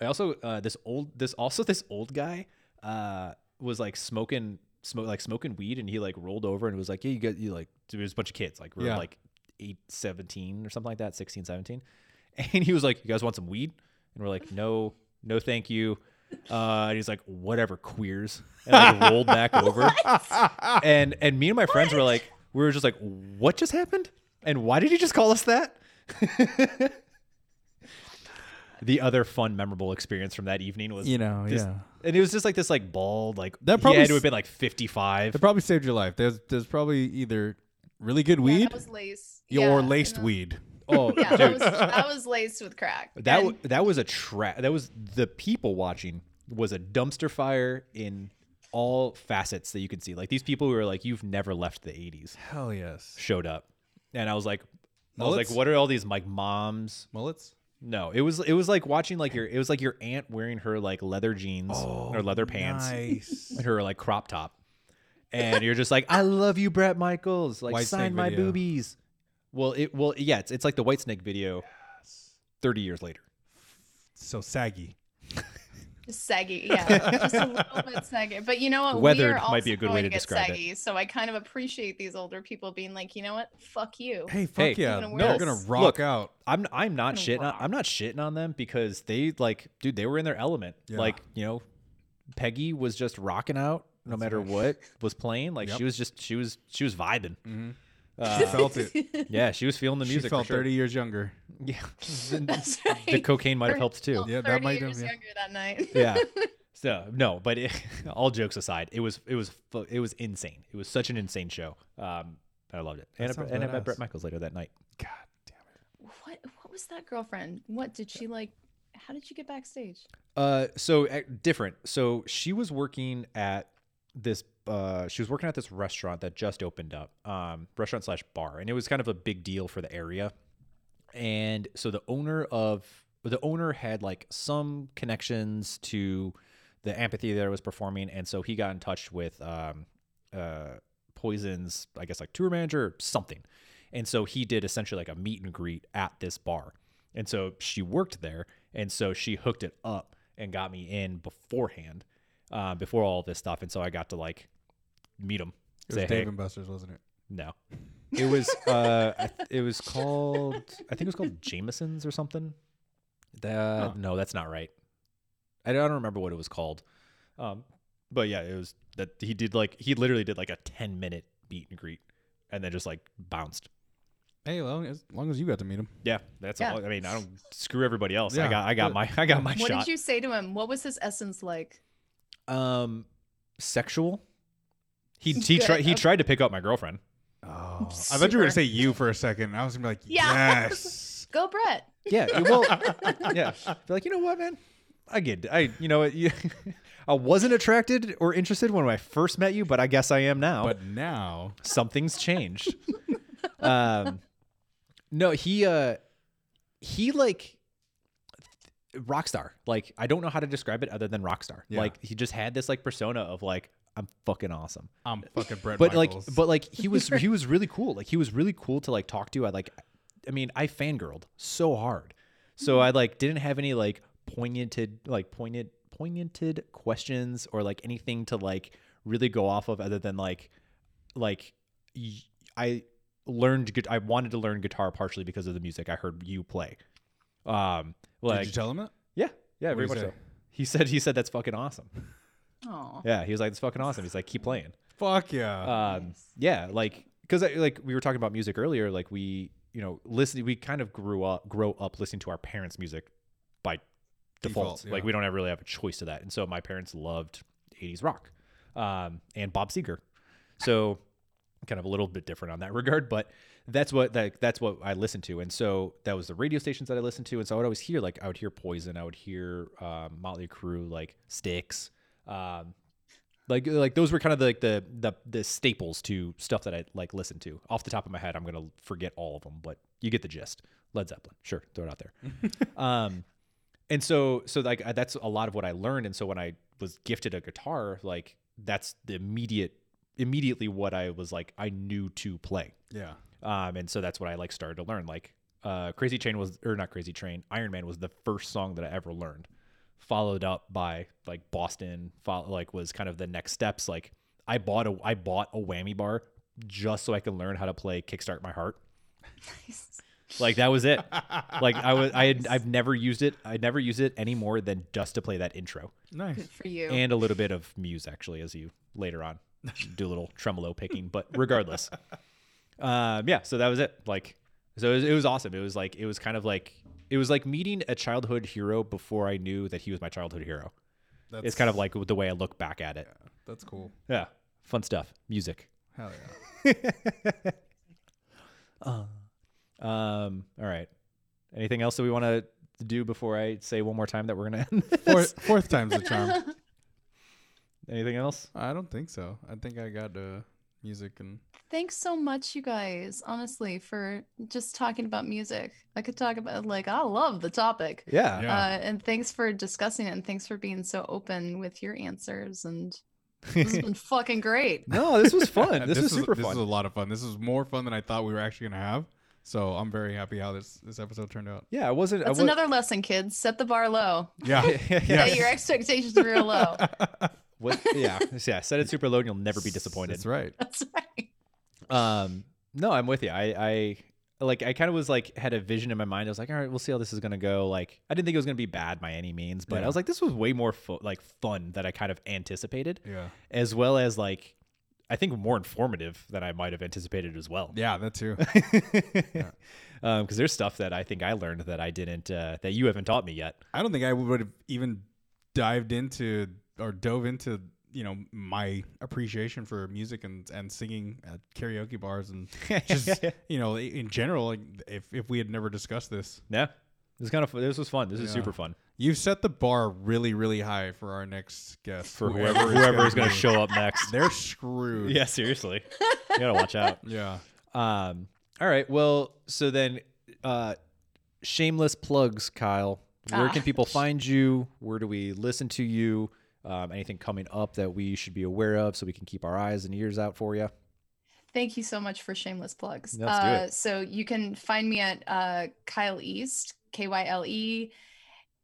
I also uh, this old this also this old guy uh, was like smoking smoke like smoking weed and he like rolled over and was like, Yeah, you got you like there was a bunch of kids, like we were Yeah. like 8, 17 or something like that, 16, 17. And he was like, You guys want some weed? And we're like, No, no thank you. Uh, and he's like, whatever, queers, and like rolled back over. And and me and my friends were like, we were just like, what just happened? And why did he just call us that? the other fun, memorable experience from that evening was, You know, this- yeah. and it was just like this like bald, like That he probably had to have been like fifty five. It probably saved your life. There's there's probably either really good Yeah, weed that was lace. yeah, or Yeah, laced you weed. Oh, Yeah, that was, that was laced with crack. that And that was a trap. That was the people watching was a dumpster fire in all facets that you could see. Like these people who were like, you've never left the '80s, Hell yes. showed up, and I was like, I was like, what are all these like moms? Mullets? No, it was it was like watching like your it was like your aunt wearing her like leather jeans or oh, leather pants Nice. and her like crop top, and you're just like, I love you, Bret Michaels. Like White sign my video. boobies. Well, it well yeah, it's it's like the Whitesnake video. Thirty years later. so saggy. Just saggy, yeah, just a little bit saggy. But you know what? Weathered we are might be a good way going to get describe it. saggy, So I kind of appreciate these older people being like, you know what? Fuck you. Hey, fuck Hey, yeah. Even They're gonna rock Look, out. I'm I'm not Gonna shitting on. I'm not shitting on them because they like dude they were in their element. Yeah. Like, you know, Peggy was just rocking out no matter what was playing. Like Yep. she was just she was she was vibing. Mm-hmm. Uh, She felt it. yeah, she was feeling the music. she felt for sure. 30 years younger. Yeah. That's right. the cocaine might have helped too. Yeah, that might have, years yeah. younger that night. yeah. So no, but it, all jokes aside, it was it was it was insane. It was such an insane show. Um, I loved it, and, I, and I met. Bret Michaels later that night. God damn it. What? What was that girlfriend? What did she like? How did you get backstage? Uh, so uh, different. So she was working at this. Uh, she was working at this restaurant that just opened up. Um, restaurant slash bar, and it was kind of a big deal for the area. And so the owner of the owner had like some connections to the amphitheater that was performing, and so he got in touch with um, uh, Poison's, I guess like tour manager or something. And so he did essentially like a meet and greet at this bar. And so she worked there. And so she hooked it up and got me in beforehand, uh, before all this stuff. And so I got to like meet him. It say, was hey, Dave and Buster's, wasn't it? no. It was uh I th- it was called I think it was called Jameson's or something. That Huh. no, that's not right. I don't remember what it was called. Um but yeah, it was that he did like he literally did like a 10 minute meet and greet and then just like bounced. Hey, long as long as you got to meet him. Yeah, that's Yeah. all. I mean, I don't screw everybody else. I Yeah, got I got but- my I got my what shot. did you say to him? What was his essence like? um sexual? He he tried he tried to pick up my girlfriend. Oh, I thought you were gonna say you for a second. I was gonna be like, Yeah. yes. Go, Bret. Yeah, you- well, yeah. Be like, you know what, man? I get, I, you know, what, you, I wasn't attracted or interested when I first met you, but I guess I am now. But now, something's changed. um, no, he, uh, he like, rock star. Like I don't know how to describe it other than rock star. Yeah. Like he just had this like persona of like I'm fucking awesome. I'm fucking Bret But Michaels. like but like he was he was really cool. Like he was really cool to like talk to. I like I mean, I fangirled so hard. So I like didn't have any like poignanted like poignant poignanted questions or like anything to like really go off of other than like like I learned I wanted to learn guitar partially because of the music I heard you play. Um like Did you tell him that? yeah, yeah, What'd very much so. He said he said that's fucking awesome. Oh. Yeah, he was like it's fucking awesome. He's like keep playing. Fuck yeah. Um, yeah, like because like we were talking about music earlier. Like we, you know, listen. We kind of grew up, grow up listening to our parents' music by default. Default, Like we don't ever really have a choice to that. And so my parents loved '80s rock um, and Bob Seger. So kind of a little bit different on that regard, but that's what that that's what I listened to. And so that was the radio stations that I listened to. And so I would always hear like I would hear Poison, I would hear um, Motley Crue, like Styx. Um, like like those were kind of the, like the the the staples to stuff that I like listened to. Off the top of my head, I'm gonna forget all of them, but you get the gist. Led Zeppelin, sure, throw it out there. um, and so so like that's a lot of what I learned. And so when I was gifted a guitar, like that's the immediate immediately what I was like I knew to play. yeah. Um, and so that's what I like started to learn. Like uh, Crazy Train was or not Crazy Train, Iron Man was the first song that I ever learned. Followed up by like Boston, follow, like was kind of the next steps. Like I bought a I bought a whammy bar just so I could learn how to play Kickstart My Heart. Nice. Like that was it. like I was I had I've never used it. I never used it any more than just to play that intro Nice. Good for you. and a little bit of Muse actually as you later on do a little tremolo picking. But regardless, um, yeah. So that was it. Like, so it was, it was awesome. It was like it was kind of like it was like meeting a childhood hero before I knew that he was my childhood hero. That's It's kind of like the way I look back at it. that's cool. Yeah, fun stuff. Music. Hell yeah. Um. All right. Anything else that we want to do before I say one more time that we're gonna end? Fourth, fourth time's the charm. Anything else? I don't think so. I think I got uh, music and Thanks so much, you guys, honestly, for just talking about music. I could talk about, like, I love the topic. Yeah. Yeah. Uh, and thanks for discussing it and thanks for being so open with your answers. And this has been fucking great. no, this was fun. This, was is- super This fun. was a lot of fun. This was more fun than I thought we were actually gonna have. So I'm very happy how this this episode turned out. yeah, it wasn't. I That's wa- another lesson, kids. Set the bar low. Yeah. Set your expectations are real low. What, yeah, yeah. Set it super low, and you'll never be disappointed. That's right. That's right. Um, no, I'm with you. I, I like, I kind of was like, had a vision in my mind. I was like, all right, we'll see how this is gonna go. Like, I didn't think it was gonna be bad by any means, but I was like, this was way more fu- like fun than I kind of anticipated, Yeah. as well as like, I think more informative than I might have anticipated as well. Yeah, that too. Um, because there's stuff that I think I learned that I didn't, uh, that you haven't taught me yet. I don't think I would have even dived into or dove into you know my appreciation for music and and singing at karaoke bars and just you know in general like if if we had never discussed this Yeah, this was kind of this was fun. This is super fun you've set the bar really really high for our next guest for whoever whoever is gonna gonna show up next. they're screwed yeah, seriously, you gotta watch out. yeah Um, all right. Well, so then, uh, shameless plugs, Kyle. Where Ah. can people find you? Where do we listen to you? Um, anything coming up that we should be aware of so we can keep our eyes and ears out for you? Thank you so much for shameless plugs. Uh. So you can find me at uh, Kyle East, K Y L E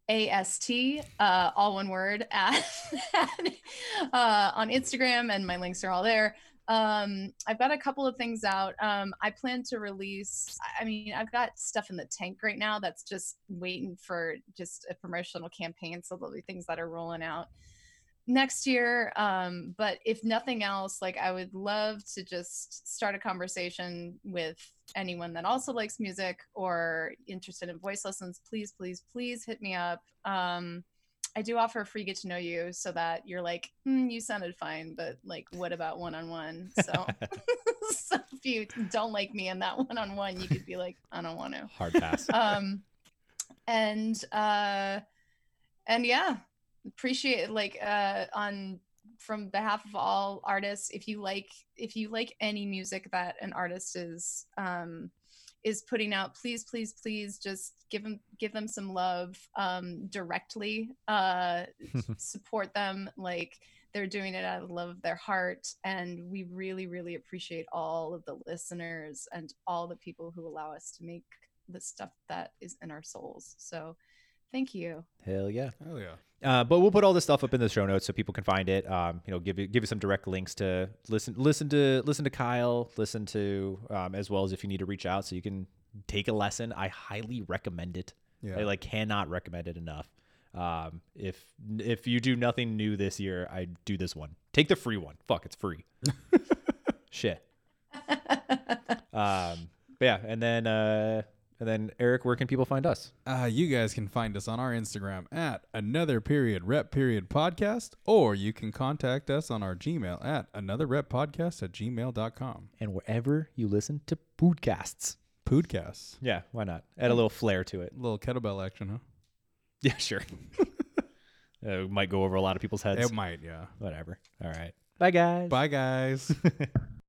A S T, uh, all one word, at, uh, on Instagram, and my links are all there. Um, I've got a couple of things out. Um, I plan to release, I mean, I've got stuff in the tank right now that's just waiting for just a promotional campaign. So there'll be things that are rolling out next year um but if nothing else like i would love to just start a conversation with anyone that also likes music or interested in voice lessons. Please please please hit me up. Um i do offer a free get to know you so that you're like hmm, you sounded fine but like what about one-on-one? So so if you don't like me in that one-on-one you could be like i don't want to Hard pass. um and uh and yeah appreciate like uh on from behalf of all artists if you like if you like any music that an artist is um is putting out please please please just give them give them some love um directly uh support them like they're doing it out of love of their heart and we really really appreciate all of the listeners and all the people who allow us to make the stuff that is in our souls so thank you Hell yeah. Hell yeah. Uh, but we'll put all this stuff up in the show notes so people can find it. Um, you know, give you give you some direct links to listen listen to listen to Kyle, listen to um, as well as if you need to reach out so you can take a lesson. I highly recommend it. Yeah. I like cannot recommend it enough. Um, if if you do nothing new this year, I do this one. Take the free one. Fuck, it's free. Shit. Um, but yeah, and then uh, and then Eric, where can people find us? Uh, you guys can find us on our Instagram at another period rep period podcast, or you can contact us on our Gmail at another rep podcast at gmail.com. And wherever you listen to podcasts. Podcasts. Yeah, why not? Add a little flair to it. A little kettlebell action, huh? Yeah, sure. uh, it might go over a lot of people's heads. It might, yeah. Whatever. All right. Bye, guys. Bye, guys.